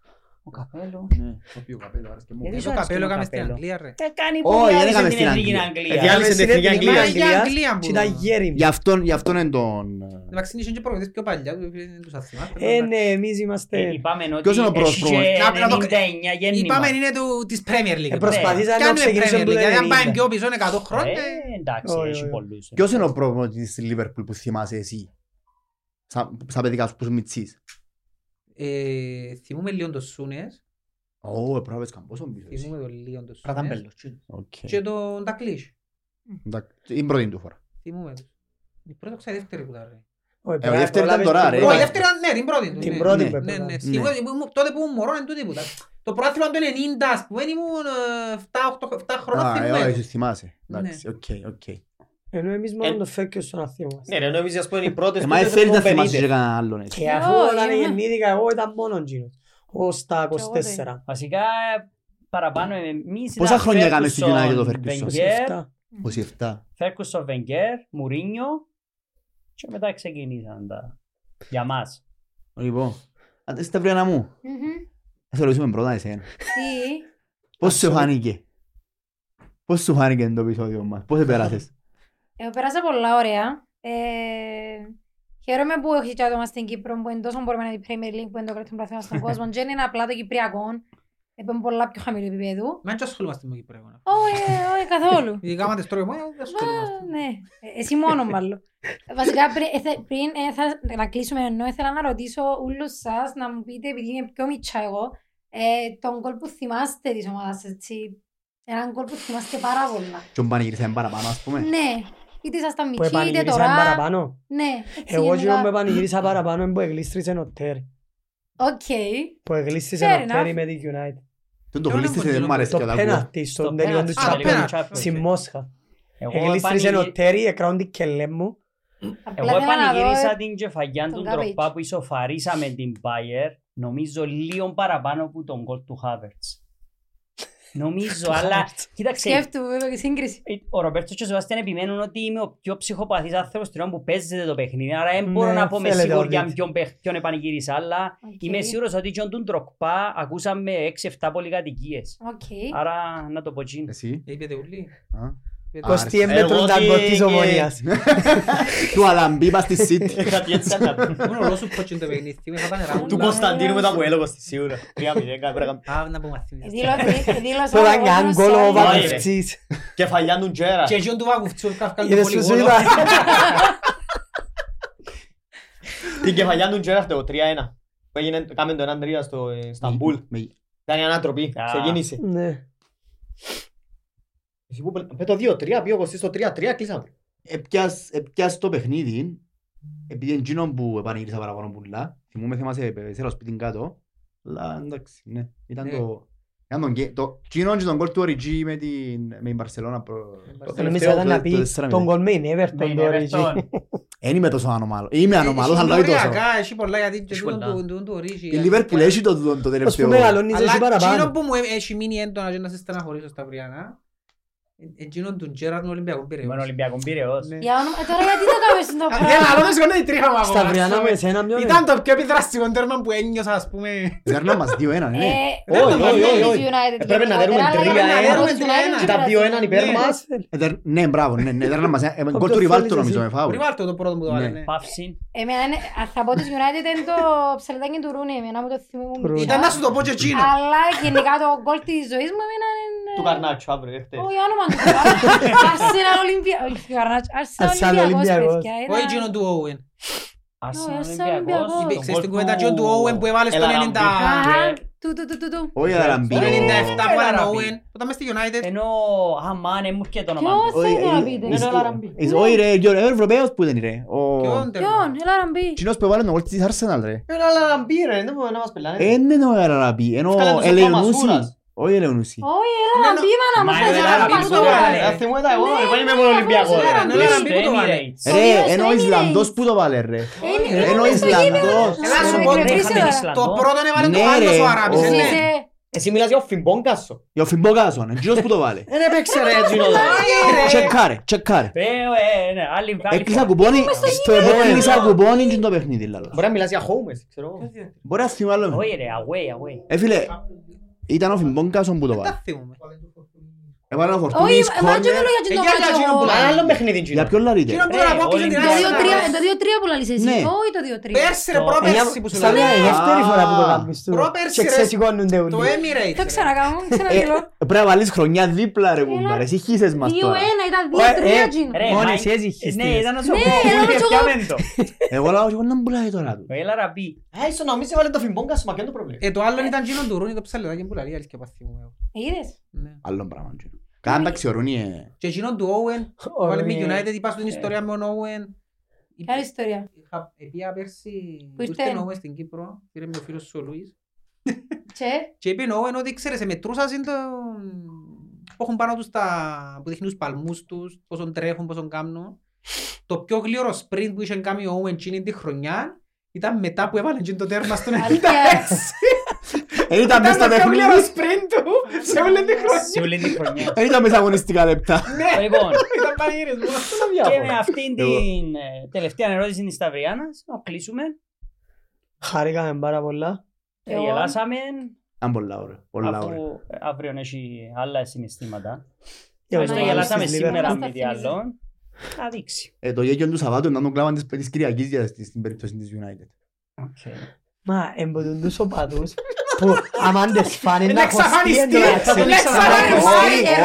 Ο Καπέλο. Ναι, το οποίο Καπέλο, άρεσε και μου. Γιατί Ε, σου Το άρεσε καπέλο το έκαμε στην καπέλο. Αγγλία, ρε. Ε, κάνει Όχι, πολύ δεν άρεσε έκαμε την στην εθνική Αγγλία. Αγγλία. Ε, διάλυσε την εθνική Αγγλία. Αγγλία. Για Αγγλία που- Και ήταν γέριμ. Γι' αυτόν, γι' αυτόν είναι τον... Εντάξει, είναι και προπονητές πιο παλιά, του δεν τους θα θυμάστε. Ε, ναι, εμείς είμαστε... Ε, Είπαμε ότι Ποιος είναι ο πρώτος έχει προπονητής; και Να, να το- 99 γέννημα. Είπαμε είναι του- της Premier League. Ε, προσπαθήσαμε να Κάνουμε ξεκινήσουμε Premier που League, δεν γιατί αν πάμε είναι. πιο πίσω είναι 100 χρόνια. Ε, εντάξει, Όχι, έχει όχι. πολλούς. Ποιος είναι ο προπονητής της Liverpool που θυμάσαι εσύ, σαν σαν παιδικά σου που είσαι μητσής. Ε, Θυμούμε λίγο το Σούνες, Ω, πρέπει να πες καμπόσο πίσω εσύ. θυμούμε το λίγο το Σούνες. Πρατάμπελος. Οκ. Και τον Ντακλίσ, Εντάξει, Είναι πρώτη του φορά. θυμούμε τους. Η πρώτη ξέρει δεύτερη που τα ρε. Όχι, Ε, πρέπει η να δεύτερη ήταν προλάβεις τώρα, την ρε. Όχι, πρώτη. η δεύτερη ήταν, ναι, την πρώτη του. Την ναι. πρώτη Ναι. που Ναι, ναι, έπρεπε. σίγουρα, ήμουν- τότε που ήμουν μωρός είναι τούτη που ήταν. Το πρωτάθλημα του 90, ας πούμε, ήμουν ε, 7-8 χρόνια Α, ε, θυμούμαι. όχι, θυμάσαι. Ναι. Εντάξει, οκ, οκ. Ενώ εμείς Ε, μόνο το φέκιο στον αθήμα μας. Ναι ρε, νόμιζες ας πούμε οι πρώτες Ε, μα τούτες θέλεις να έχουν θυμάσαι 50. και κανέναν άλλον έτσι. Και αφού Όχι, όταν είμαι. γεννήθηκα εγώ ήταν μόνο εκείνος. Ως τα εγώ 24. Βασικά παραπάνω εμείς Πόσα ήταν χρόνια έκαμε στην Ferguson, United το Ferguson? Wenger, 27. 27. Ferguson, Wenger, Mourinho και μετά ξεκινήσαν τα για μας. Λοιπόν, αν δεν Σταυριανά μου, Μμμ. θα σε ρωτήσουμε πρώτα εσένα. Τι; Πώς σου φάνηκε; Πώς σου φάνηκε το επεισόδιο μας; Πώς επέρασες; Εγώ πέρασα πολλά ωραία. Ε, χαίρομαι που έχει και άτομα στην Κύπρο που είναι τόσο μπορούμε να είναι η Premier League που είναι το καλύτερο πρωτάθλημα στον κόσμο. Και είναι απλά το Κυπριακό. Επέμουν πολλά πιο χαμηλό επίπεδο. Μα έτσι ασχολούμαστε με Κυπρέο. Όχι, ε, όχι καθόλου. Ειδικά άμα τις τρώει μόνο, δεν ασχολούμαστε. Α, Ναι, Ε, εσύ μόνο μάλλον. Βασικά πριν, ε, θε- πριν ε, θα- να κλείσουμε ενώ ήθελα να ρωτήσω όλους σας να μου πείτε επειδή είμαι πιο μητσά εγώ ε, τον κόλ που θυμάστε της ομάδας έτσι. Έναν κόλ που θυμάστε πάρα πολλά. Και τον πανηγυρίσαμε παραπάνω ας πούμε. Ναι, είτε ήσασταν Που μητσοί είτε επανηγύρισα τώρα. παραπάνω. Ναι, έτσι Εγώ γενικά. εκείνο που επανηγύρισα παραπάνω είναι που εγλίστρισε ο Τέρι. Οκ. Που εγλίστρισε Fair ο Τέρι enough. με την United. Τον το Ποιο είναι γλίστησε που δεν μου είναι αρέσει Το και τα ακούω. πέναρτι Στο στον τελικό του πέναλτι, στο Champions πέναλτι. στη Μόσχα. Εγώ Εγλίστρισε ο επανηγυ- Τέρι, έκραν την κελέ μου. Απλά Εγώ ήθελα να δω, επανηγύρισα ε, την κεφαγιά τον του Cabbage. τροπά που ισοφαρίσαμε την Bayer νομίζω λίγο παραπάνω από τον γκολ του Havertz. Νομίζω, αλλά κοίταξε. Σκέφτομαι εδώ και σύγκριση. Ε, ο Ρομπέρτο και ο Σεβαστιάν επιμένουν ότι είμαι ο πιο ψυχοπαθής άνθρωπος του που παίζεται το παιχνίδι. Άρα δεν μπορώ να πω με σίγουρια ποιον, ποιον επανηγύρισα, αλλά είμαι σίγουρος ότι τροκπά ακούσαμε 6-7 πολυκατοικίες. Άρα να το πω τζιν. Εσύ. Ε, είπε. 21 μέτρων ταγκωτής ομονίας. Του Αλαμπίπα στη Σίτη. Του Κωνσταντίνου με τα κουέλο πως τη σίγουρα. Τρία μηδέκα έπρεπε να πάμε να απομαθήνεις. Δήλωσε ο Άγγος γκόλο ο Βακουφτσής. Κεφαλιά του Τζέρα. Και γιον του Βακουφτσού καυκάλου του Πολυγόλου. Την κεφαλιά του Τζέρα το 3-1. Το 1-3 στο Ισταμπούλ. Ε, ναι. Ήταν η ανατροπή. Ξεκίνησε. Ναι. Ναι. Εσύ που πε- πε το 2-3, πήγε ο Κωστής στο 3-3, κλείσαμε. Έπιας- έπιας το παιχνίδι, επειδή είναι εκείνο που επανηγύρισα παραπάνω πουλά. Θυμούμαι θυμάσαι πέσερα σπίτι κάτω. Αλλά εντάξει, ναι. Ήταν Ναι. το... Ήταν τον γκέ- το εκείνο και τον γκολ του Origi με την με την Μπαρσελώνα. προ- το Νομίζω τελευταίο, ήταν να το- πει το 4-0. τον κολ με η Με Everton την το Everton. Origi. Εν είμαι τόσο ανομάλο. Είμαι ανομάλος, αλλά όχι τόσο. Οριακά, έχει πολλά γιατί και Έχει τούτον πολλά. του- τούτον του ορίζει. Η Liverpool έχει το, το, το Ως τελευταίο. που μεγαλώνεις εσύ Αλλά εκείνο παραπάνω. που μου έχει μείνει έντονα και να σε στεναχωρήσω στα Βριανά, εκείνον του Τζέραρν Ολυμπιακό Πυραιός. Με τον Ολυμπιακό Πύρεος. Ναι. Για όνομα- ε, Τώρα γιατί το κάνεις στο Α, πράγμα; δεν, αλλά δεν σηκώνει η τρίχα μου ακόμα, Στα ας Βριανά πούμε. με εσένα ποιον είναι. Ήταν το πιο επιδραστικό τέρμα που ένιωσα, ας πούμε. Δέρνα μας 2-1, ναι. Ε, Όχι, δεν όχι, είναι όχι, της όχι. United Ε, πρέπει να δέρουμε γενικότερα, αλλά τρία, πρέπει να ε, δέρουμε τρία, της United ένα. και Και τα δύο πράσινη. έναν υπέρ Ναι. μας. Ε, δέρ- Ναι, μπράβο, ναι, ναι, δέρνα μας. ε, ε, Γκολ του ποιο Ριβάλτο θέλεις νομίζω εσύ. με φάουλ. Ριβάλτο το πρώτο που το βάλε, Ναι. ναι. Παύση. Εμένα είναι, α, θα πω της United είναι το ψελτάκι του Ρούνι, εμένα μου το θυμούμαι. Του Ρούνι. Ήταν να σου το πω και εκείνο. Αλλά γενικά το γκολ της ζωής μου εμένα είναι... Του Καρνάτσου αύριο, έχετε. Όχι, όνομα του. Arsenal Ολυμπια- όχι, Καρνάτσο, Arsenal Arsenal Ολυμπιακός, Ολυμπιακός. παιδιά, Όχι ήταν- εκείνο του Owen. Arsenal Arsenal Ολυμπιακός. Ολυμπιακός. Το Ξέρεις την γκολ κουβέντα εκείνο του Owen που έβαλε στο Έλα, 90... Αχα, του, του, του, του, του. Όχι, Αλαμπή. Το 97 που ήταν ο Λαραμπή. Owen, που ήταν μες στη United. Ενώ, αμάν, δεν μου έρχεται το όνομα Ποιος του. Όχι, θέλει να ε, πείτε. ε, Είναι ο Λαραμπή. ε, Όχι ρε, ο Ευρωπαίος που ήταν ρε. Ο... Ποιον τέρμα. Ποιον, έλα να μπει. Εκείνος που έβαλε τον γκολ της Arsenal ρε. Έλα, αλλά μπει ρε, δεν μπορεί να μας πελάνε. Ε, Είναι το Αλαμπή, ενώ Βγάλε τους ο Ελεονούση. Παμασούρας. Όχι Ελεονούση. Όχι, έλα να Ναι, μπει, μάνα μου. Μα θες είναι να Λαραμπή πας που το το βάλε. βάλε. Ε, θυμούμαι τα εγώ, Ναι, εγώ είμαι ναι, μόνο ναι, Ολυμπιακό. ναι, ρε. ναι, ναι, Στο ναι, ναι, ναι, ναι. Emirates. Ρε, Εμirates. ενώ ο Ισλανδός που το βάλε ρε. Είναι- Ενώ είναι ο στο γήπεδο. Ισλανδός. Έλα Ρε, σου με πω, κρεμίσει είχαμε τώρα. Ισλανδό. Το πρώτο έβαλε Ναι, το άλλος ρε, ο Αράπης, ο- ε, ναι. Είσαι- Εσύ μιλάς για ο Φιμπόγκασο. Για ο Φιμπόκασον, εκείνος που το βάλε. Δεν έπαιξε ρε Τζίνο. Τσεκάρε, τσεκάρε. Ε, ε, ναι, άλλη άλλη Έκλεισα φορά. κουπόνι, στο έκλεισα κουπόνι και το παιχνίδι λαλό. Μπορεί να μιλάς για Χόουμες, ξέρω εγώ. Μπορεί να θυμώ άλλο. Όχι ρε, away, away. Ε φίλε, ήταν ο Φιμπόκασον που το Δεν βάλε. τα θυμούμαι. Έβαλε ο Όχι, Φορτούνης εμάς και κόρνερ. μιλώ για Ε, το για- για μάτσο. εκείνο που Μα άλλο παιχνίδι Τζίνο. Για ποιον λαρείτε; Εκείνο που Ρε, τον απόκτησε την Ολυμπιακός. Το Arsenal. 2-3 το 2-3 που λαλείς εσύ. Ναι. Όχι το 2-3. Πέρσι ρε, Το- πρόπερσι που σου Στα λέω. μια η δεύτερη φορά που το Α. κάνεις του. Πρόπερση, Και ρε. ξεσηκώνονται Το όλοι. Emirates. Το ρε. ξανακάνω, Ε, ξαναγγελώ. Πρέπει να βάλεις χρονιά δίπλα ρε κουμπάρε. Εσύ χύσες μας τώρα. 2-1, ήταν Ωραία, 2-3 ε, Τζίνο. Ρε, Μόνο μα- εσύ έζυχες Ναι, τις. ήταν να σου Ναι, πω, έλα να πουλε σου πω. πιάμεν το. Εγώ λέω εγώ να μπουλάει τώρα του. Ε, Λαραμπή. Α, ίσως νομίζεις έβαλε το Φιμπόγκασο, μα ποιο είναι το πρόβλημα; Ε, το άλλο ήταν εκείνο του Ρούνι, το ψαλεδάκι που λαλεί, αλήθεια παθήμου εγώ. Είδες; Ναι. Άλλο πράγμα. Κάνε τα ξερονί. Και εκείνο του Owen, Ο βάλε με Ρούνι. United, είπα στην ιστορία με τον Owen. Ποια είναι η ιστορία. Είχα πήγα πέρσι Πού που ήρθε; ήρθε ο Owen στην Κύπρο, πήρε με ο φίλος σου ο Λουίς. Και; Και είπε ο Owen ότι ξέρεις, σε μετρούσα είναι το... που έχουν πάνω τους τα... που δείχνουν τους παλμούς τους, πόσον τρέχουν, πόσον κάνουν. Το πιο γλύωρος sprint που είχε κάνει ο Owen εκείνη τη χρονιά ήταν μετά που έβαλε εκείνο το τέρμα στον 96. Αλήθεια. Δεν ήταν μέσα στα Ήταν το πιο γλύωρο παιχνίδια. sprint του σε όλη τη χρονιά. Σε όλη την χρονιά. Δεν ήταν μέσα αγωνιστικά λεπτά. Ναι, Λοιπόν, ήταν πανηγυρισμό. και με αυτήν την ε, τελευταία ερώτηση της Σταυριάνας, να κλείσουμε. Χαρήκαμε πάρα πολλά. Εγώ. Γελάσαμε, Ήταν πολλά ωραία. Πολλά ωραία. αφού αύριο έχει άλλα συναισθήματα. Για Άμα Στο να γελάσαμε γελάσαμε στη σήμερα Liverpool. με τι άλλο. Θα δείξει. Ε, Το γέγιο του Σαββάτου ήταν το κλάμα της της Κυριακής για- στη- στην περίπτωση της United. Μα εμποτούν τους οπαδούς που αμάν τις φάνε Είναι να χωστεί εξαφανιστεί. εντωμεταξύ. Είναι Όχι, εξαφανιστεί.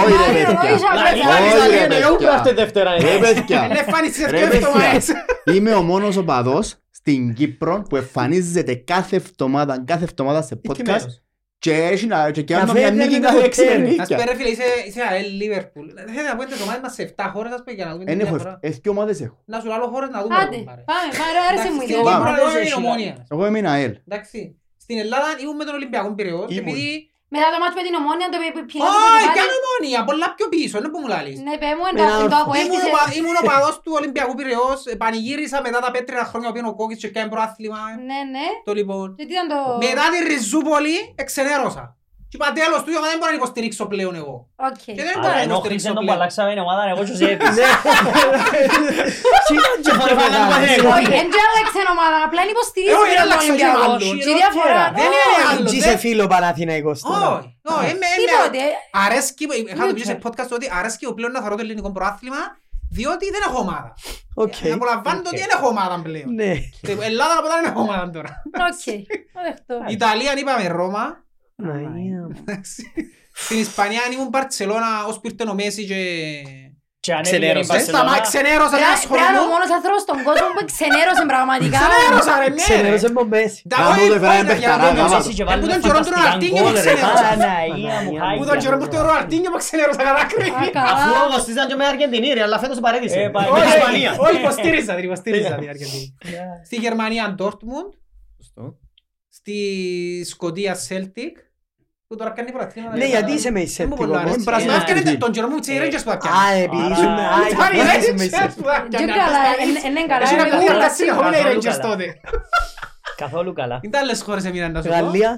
όχι, ρε, παιδιά. Όχι, ρε, παιδιά. Ρε, παιδιά. Είναι εμφανιστεί Ρε, και αυτό παιδιά. έτσι. Είμαι ο μόνος οπαδός στην Κύπρο που εμφανίζεται κάθε εβδομάδα, κάθε εβδομάδα σε podcast και έχει να και κάνω μια φέρνει νίκη με κάθε το έξι τέρ. Να σου νίκια. πω ρε φίλε, είσαι- είσαι ΑΕΛ Λίβερπουλ. Θέλετε να πούμε τις ομάδες μας σε 7 χώρες, ας πούμε, για να δούμε τη Εν έχω διαφορά. εφ- ε, δυο ομάδες έχω. Να σου λέω χώρες να δούμε. Άντε, ρε, πάρε. πάμε, πάρε, άρεσε μου η Εντάξει, ιδέα. στην Πάμε. Κύπρο είναι η Πάμε. Ομόνια. Εγώ ήμουν ΑΕΛ. Εντάξει. Στην Ελλάδα ήμουν με τον Ολυμπιακό Πυραιός και Ήμουν. επειδή... Μετά το μάτσο με την ομόνια, το πει- πει- Όχι, πεινάσαμε κι και άλλο Ομόνια, πολλά πιο πίσω, είναι που μου λάλλεις. Ναι, πέ μου, Με εν το- ένα εν το όρθιο. Αποέλ Ήμουν της- οπα- Ήμουν ο παδός του Ολυμπιακού Πυραιός, ε, πανηγύρισα μετά τα πέτρινα χρόνια που πήγαινε ο Κόκκις και κάνει προάθλημα. Ναι, ναι. Το λοιπόν. Και τι ήταν το... Μετά τη Ριζούπολη, εξενέρωσα. Και είπα τέλος του, δεν μπορώ να υποστηρίξω πλέον εγώ. Οκ. Και δεν μπορώ Αλλά να ενόχλησε υποστηρίξω τον που πλέον. αλλάξαμε την ομάδα, εγώ και ο Ζέπης. Σιγά και Και βάλαμε φάνε εγώ. Όχι, δεν και άλλαξε ομάδα, απλά είναι υποστηρίζει Εγώ τον δεν άλλαξα και Ολυμπιακό. άλλον. Τι διαφορά. Δεν είναι άλλο. Έτσι δεν- είσαι φίλο Παναθηναϊκός τώρα. Όχι, όχι, είμαι- είμαι- Τίποτε. Αρέσκει, είχα το πει σε Ούτε. podcast ότι αρέσκει ο πλέον να θωρώ το ελληνικό πρωτάθλημα διότι δεν έχω ομάδα. Οκ. Απολαμβάνω το ότι δεν έχω ομάδα πλέον. Ναι. Και Ελλάδα να πω δεν έχω ομάδα τώρα. Οκ, το δεχτώ. Ιταλία είπαμε Ρώμα. Παναγία μου. Εντάξει. Στην Ισπανία ήμουν Μπαρτσελώνα ως που ήρθε ο Μέσι και... Και ανέβηκε η Ξενέρωσε. Μπαρσελόνα. Σταμά, ξενέρωσα Πρέπει ένα να- πρέπει να είναι ο σχολείο. μόνος άνθρωπος στον κόσμο που ξενέρωσε πραγματικά. Ξενέρωσα ρε, ναι ρε. Ξενέρωσε από Μέση. Τα Γάμο όχι, το έφεραν όχι, για παιχταρά, να δω. γάμο Εσύ και Ε, βάλουμε που τον καιρό του φανταστικά Ροναλντίνιο γκολ, που ρε, ξενέρωσα. Παναγία μου, Που Που χάγια. τον καιρό που ήρθε ο Ροναλντίνιο που ξενέρωσα κατά Α, κρύβη. καλά. Αφού ο Κωστής ήταν και μες Αργεντινή ρε, αλλά φέτος παρέδεισε. Ε, πάει. Με την Όχι, Ισπανία. Όχι, υποστήριζα την, υποστήριζα την Αργεντινή. Στη Γερμανία Dortmund, στη Σκοτία Celtic, που τώρα κάνει πρωταθλήματα. Ναι, γιατί είσαι με Δεν μου εισέπτικο πολλά αρέσει. όμως. πράσινο Μας κάνει σκεφτεί. τον καιρό μου τις Rangers που θα Α, πιάνει. επειδή Άρα- ήσουν... Α, Ήταν οι γιατί είσαι με Rangers εισέπτικο. που θα Και πιάνει. καλά, εν- εν είναι καλά. Έχει είναι να πει καλά. ότι συνεχόμενα οι Καθόλου Rangers καλά. τότε. Καθόλου καλά. Είναι τα άλλες χώρες έμειναν να σου πω. Γαλλία.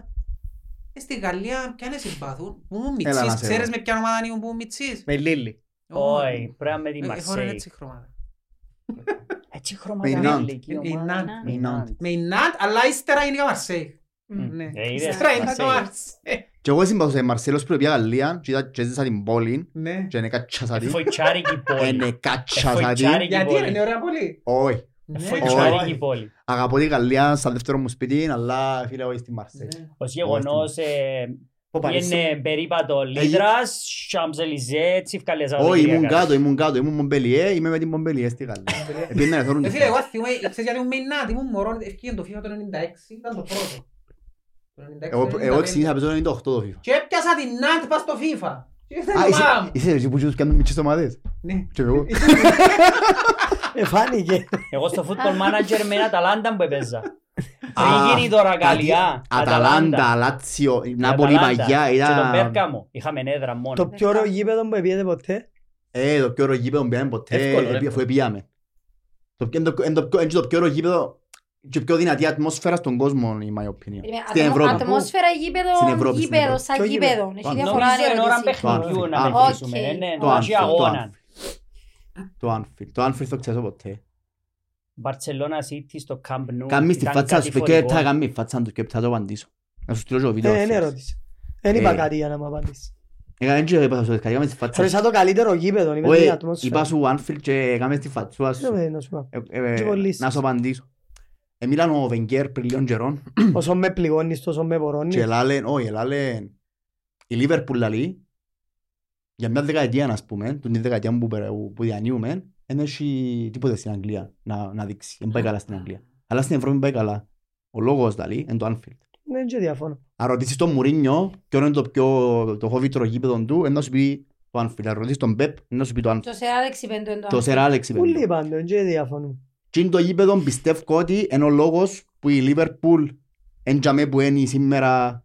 Ε, Στη Γαλλία ποια είναι συμπαθούν. Που μου Έλα να μιτσείς. σε Ξέρεις δω. με ποια ομάδα ήμουν που μου μιτσείς; Με Λίλη. Όχι, πρέπει να με τη Ε, Έχω ρε Μαρσέη. έτσι χρώματα. Έτσι Με χρώματα η είναι Νάντ. ηλική Η ομάδα. Νάντ. Με η Νάντ. Με η Νάντ, αλλά ύστερα είναι η Μαρσέη. Μμ. Ναι. Ε, είδες, Ύστερα είναι το Μαρσέη. Μαρσέη. Και εγώ συμπαθούσα η Μαρσέλος που πήγα Γαλλία και είδα και έζησα την πόλη Ναι. και είναι κατσάσα τη. Εφοητσάρικη πόλη. Είναι κατσάσα τη. Εφοητσάρικη Γιατί πόλη. είναι ωραία πολύ. Όχι. Ναι. Εφοητσάρικη πόλη. Αγαπώ τη Γαλλία σαν δεύτερο μου σπίτι, αλλά φίλε εγώ στη Μαρσέλ. Ναι. Ως γεγονός ε, Που παρήσου. είναι περίπατο Λίδρας, Σαμζελιζέ, έτσι ευκαλές Όχι, ήμουν κάτω, ήμουν κάτω, ήμουν Μομπελιέ, είμαι με την Μομπελιέ στη Γαλλία. Επήγαινα να θεωρούν Ε, τη Φίλε, εγώ φάση. θυμούμαι, ξέρεις γιατί ήμουν με η Νάντ, ήμουν μωρό, ευκήγε το FIFA το 96, ήταν το πρώτο. Το 96, Εγώ- το Εγώ 95. ξεκίνησα να παίζω το 98 το FIFA. Και έπιασα την Νάντ πας στο FIFA. Και ήρθε η Α, είσαι- ομάδα μου. είσαι εσύ που τους κάνουν μικρές ομάδες. Ναι. Και εγώ. Ε, φάνηκε. Εγώ στο football manager με Αταλάντα που έπαιζα. Α, Πριν γίνει τώρα Γαλλία. Αταλάντα, Λάτσιο, η Νάπολη Αταλάντα. παγιά Και τον ήταν... Πέρκαμο. Είχαμε έδρα μόνο. Το πιο ωραίο γήπεδο που πήγατε ποτέ; Ε, το πιο ωραίο γήπεδο που πήγαμε ποτέ, Εύκολο, επί- εύκολο. αφού πήγαμε. Το πιο- είναι το- είναι το πιο- είναι το πιο ωραίο γήπεδο και πιο δυνατή ατμόσφαιρα στον κόσμο, in my opinion. Στην Ευρώπη. Ατμόσφαιρα γήπεδο, Στην Ευρώπη, στην γήπεδο, Ευρώπη. σαν Ποιο γήπεδο; γήπεδο; Έχει Το διαφορά Νομίζω είναι ώρα ερώτηση. παιχνιδιού Το να Anfield. μετρήσουμε. Οκ. ε, ναι, Το όχι Anfield, το αγώνα. Anfield. Το Anfield. Το Anfield το ξέρω ποτέ. Barcelona City στο Camp Nou. Κάμεις τη ήταν φάτσα σου, και κατηφορικό. θα κάνει φάτσα του και θα το απαντήσω. Να σου στείλω και το βίντεο. Ε, είναι αυτές. ερώτηση. Δεν είπα Ε. κάτι για να μου απαντήσεις. Έκαμε και είπα σου, έκαμε τη φάτσα Θεωρήσα σου. το καλύτερο γήπεδο, είπε Όχι, την ατμόσφαιρα. είπα σου Anfield και έκαμε τη φάτσουα σου. Ναι, να σου πω. Ε, ε, Και πολύ Να σου απαντήσω. Εμίλαν ο Βενγκέρ πριν λίγων καιρών Όσο με πληγώνεις, τόσο με και βορώνεις. λάλεν, όχι, λάλεν, η Λίβερπουλ λαλεί, για μια δεκαετία, ας πούμε, την δεκαετία που, περα- που διανύουμε, δεν έχει τίποτε στην Αγγλία να, να δείξει. Δεν πάει καλά στην Αγγλία. Αλλά στην Ευρώπη πάει καλά. Ο λόγος λαλεί είναι το Anfield. Δεν και διαφωνώ. Αν ρωτήσεις τον Μουρίνιο ποιο είναι το πιο το φόβητρο γήπεδο του, να σου πει το Anfield. Αν ρωτήσεις τον Πεπ, να σου πει το Anfield. Το Σεράλεξ είπε το Το Σερ Άλεξ είπε. Ούλοι πάντων, και διαφωνούν. Και είναι το γήπεδο πιστεύω ότι είναι ο λόγος που η Λίβερπουλ εν τζαμέ που είναι σήμερα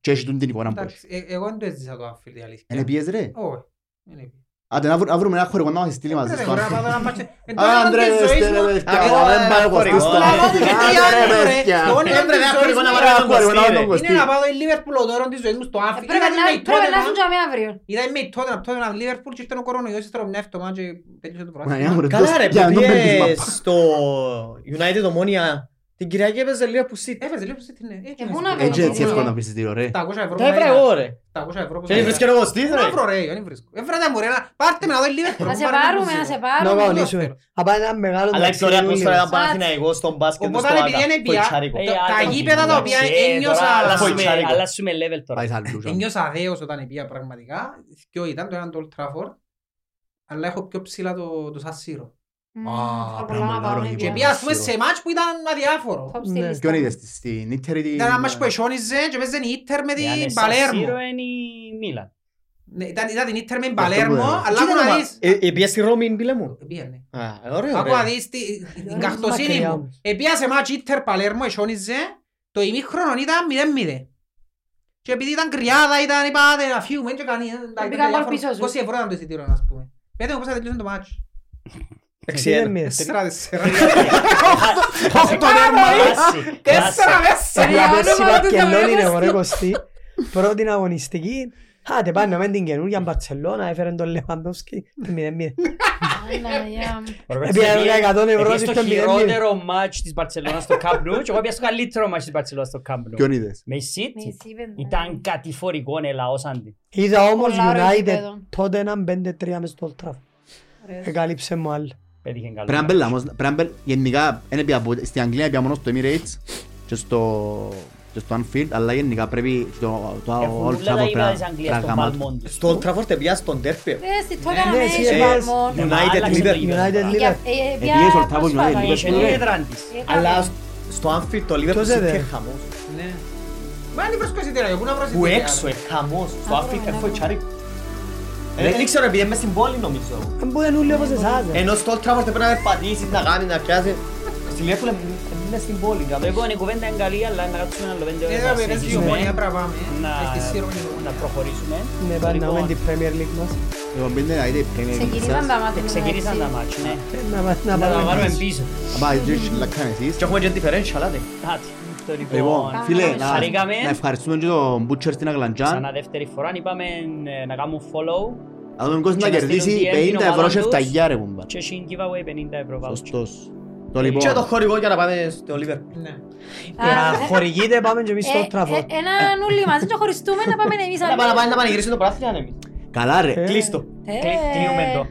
και έχει τούτη την εικόνα που έχει. Εντάξει, ε, εγώ δεν το έζησα το Anfield, η αλήθεια. Είναι πιες ρε. Όχι. Δεν είναι. Άντε να βρ- να βρούμε ένα χορηγό να μας στείλει μαζί Ρε, στο μπορεί να Anfield. πάω να πάω- Ε, Α, τώρα Αντρέ, της ζωής στέλνε, μου- παιδιά, Α, εγώ εγώ, δεν ε, πάω χορηγό. κοστί στο Αλλά Anfield. εγώ δεν Άντε, ξέρω, ρε, ρε. παιδιά. Το όνειρο Ε, βρε, της ένα ζωής χορηγό μου να είναι- βάλει Ένα χορηγό να κοστί, τον ρε. κοστί. Είναι να πάω η Liverpool ο δώρον της ζωής μου στο Ε, Anfield. Πρέπει Είδα την να- με η πρέπει να Tottenham. σου τζαμί αύριο. Είδα με η Tottenham, Tottenham, Liverpool και ήρθε ο κορονοϊός ύστερα από μια εβδομάδα και τέλειωσε το Μα, πράγμα. για να μου Καλά ρωτήσω, ρε, για να που τον παίρνεις πήγες μάπα. στο United Ομόνια την Κυριακή έπαιζε Liverpool City. Έπαιζε λίγο στην ναι. Έτσι Ε, είναι πού στην- να βρω Έτσι έτσι Ναι. εύκολα να βρεις εισιτήριο ρε. 700 ευρώ. Τα έβρα εγώ ρε. 700 ευρώ. Και δεν βρίσκε εγώ στήθ Δεν ρε. βρω ρε, δεν βρίσκω. Έβρα τα μωρέ, να- πάρτε με να δω η Liverpool. Να μου σε πάρε πάρουμε, ένα να σε ζύγο. Να πάρουμε. καονίσουμε. Να πάει ένα μεγάλο Αλλά έχει ωραία ταξίδι ατμόσφαιρα όλοι. ήταν Παναθηναϊκός στον μπάσκετ Οπότε στο επειδή είναι Άκα. πια- Φοητσάρικο. Ε, Τα- τα άλλο γήπεδα τα οποία Ε, ένιωσα- τώρα αλλάσουμε- Φοητσάρικο. Αλλάσουμε level τώρα. Πάει σε άλλους. Ένιωσα αδέος όταν πήγα πραγματικά. Δυο ήταν το έναν το Old Trafford. Αλλά έχω πιο ψηλά το, το San Siro. Μμμ, Α, θα πράγμα, πολλά να ωραίο πάμε, γήπεδο. Και παιδιά. πήγα ας πούμε σε μάτς που ήταν αδιάφορο. Top στη Ναι. λίστα. Ποιον είδες στη- στην Ίτερ ή την... Ήταν ένα μάτς που εσώνιζε και παίζε η Ίντερ με Εάν την είναι San Παλέρμο. Siro είναι η Μίλαν. Ναι, Ήταν ήταν την Ίντερ με την Αυτό που Παλέρμο, έλεγα. αλλά Τι άκου ήταν, να μα- δεις. Ε, ε, πήγες στη Ρώμη πήλε μου; Ε, πήγαινε. Α, ωραίο Άκου να ρε. δεις τη- την Είναι καχτοσύνη μακριά μου. όμως. Επία σε μάτς Ίντερ Παλέρμο εσώνιζε, το ημίχρονο ήταν 0-0. Και επειδή ήταν κρυάδα, ήταν είπατε να φύγουμε, και κανεί. ήταν Πήγα διάφορο. πίσω σου. 20 ευρώ ήταν το εισιτήριο, ας πούμε. Πέτε μου πώς θα τελειώσει το μάτς. Έξι Είναι ένα. μία. Τέσσερα, τέσσερα. Κλάση, Τέσσερα, κλάση. τέσσερα. Για όνομα πέρσι του Βαρκελόνη Θεού, είναι ωραία κοστί. Πρώτη αγωνιστική. Άντε πάμε με την καινούργια Μπαρτσελώνα. Έφερε τον Λεβαντόφσκι. Μηδέν μηδέν. Παναγιά μου. Έπαιρνε 100 ευρώ Πήγε και στο στο μηδέν μηδέν. χειρότερο μάτς της Μπαρτσελώνα στο Camp Nou και εγώ πήγα στο καλύτερο μάτς της Μπαρτσελώνα στο Camp Nou. Ποιον είδες. Με η Με City εσύ, παιδιά. ήταν κατηφορικό ελαόσαντη. Είδα όμως Πολλά ωραίο United γήπεδο. τότε έναν 5-3 μες στο Old Trafford. Ωραίος. Εκάλυψε μου άλλο. Πέτυχε καλό Πρέπει να μάτς. μπέλα όμως, πρέπει να μπέλα. Γενικά, είναι πια από- στην Αγγλία πια μόνο στο Emirates και στο και στο Anfield, αλλά γενικά πρέπει το το Έχουν Old όλα τα Trafford γήπεδα της πρέπει Αγγλίας να στον γαμάτο. παλμόν τους. Στο Old Trafford πήγα στον Derby. Ε, στη Tottenham Ναι, έχει εσύ παλμό. Ε, μα United, άλλαξε το Liverpool. γήπεδο United, τώρα. Liverpool. Για- ε, πήγες στο πια Old Trafford πρόσφατα. United, Είχε Liverpool. την έδρα της. Ε, Αλλά καλά. σ- στο Anfield το Liverpool Ποιος City έδε; είναι χαμός. Ναι. Μα δεν βρίσκω εισιτήρια, πού να βρω Που εισιτήρια, έξω ρε. είναι χαμός. Στο Α, Anfield βρούμε, είναι να φοητσάρικο. Ε, Δεν ξέρω επειδή είναι μες στην πόλη νομίζω. Δεν μπορεί να είναι όλοι όπως εσάς. ρε. Ενώ στο Old Trafford πρέπει να περπατήσεις, να κάνεις, να πιάσεις. Στη Liverpool είναι μες στην πόλη. για μένα. Λοιπόν, η κουβέντα είναι καλή, αλλά να κάτσουμε άλλο πέντε Ε, ώρες θα να παίζει η συζητήσουμε, ομόνια, πρέπει να πάμε. να- ε. Στη Σύρο είναι η ομόνια. να προχωρήσουμε. Ναι, πάμε να Λοιπόν, δούμε την Premier League μας. Λοιπόν, πείτε να δείτε η Premier League Ξεκινήσαν σας. τα μάτια. Ξεκινήσαν τα μάτς, ναι. Ε, Να πα- να Να τα πάμε βάλουμε πίσω. πίσω. Αμπά, έτσι λακκάνε εσείς. Και έχουμε και differential, άντε. Άτι, το Λοιπόν, λοιπόν. φίλε, Πάμε, να χαρήκαμε. να ευχαριστούμε και τον Butcher στην Αγλαντζάν. Ξανά δεύτερη φορά είπαμε ε, να κάνουμε follow Να δούμε κόσμος Και να να στείλουν κερδίσει DM 50 την ευρώ ομάδα και τους. 7 χιλιάρες που μπα. και έχει giveaway 50 ευρώ voucher. Σωστός. Το Και το λοιπόν, χορηγό για να πάμε στο Liverpool. Ναι. Για να χορηγείτε πάμε και εμείς στο Old Trafford. Ε, Έναν όλοι μαζί και χωριστούμε να πάμε εμείς Να πάμε να αλλού. πάμε να πανηγυρίσουμε το πράθυνα, εμείς. καλά ρε. Ε. Κλείστο. Ε, Κλει- Κλείουμε εδώ.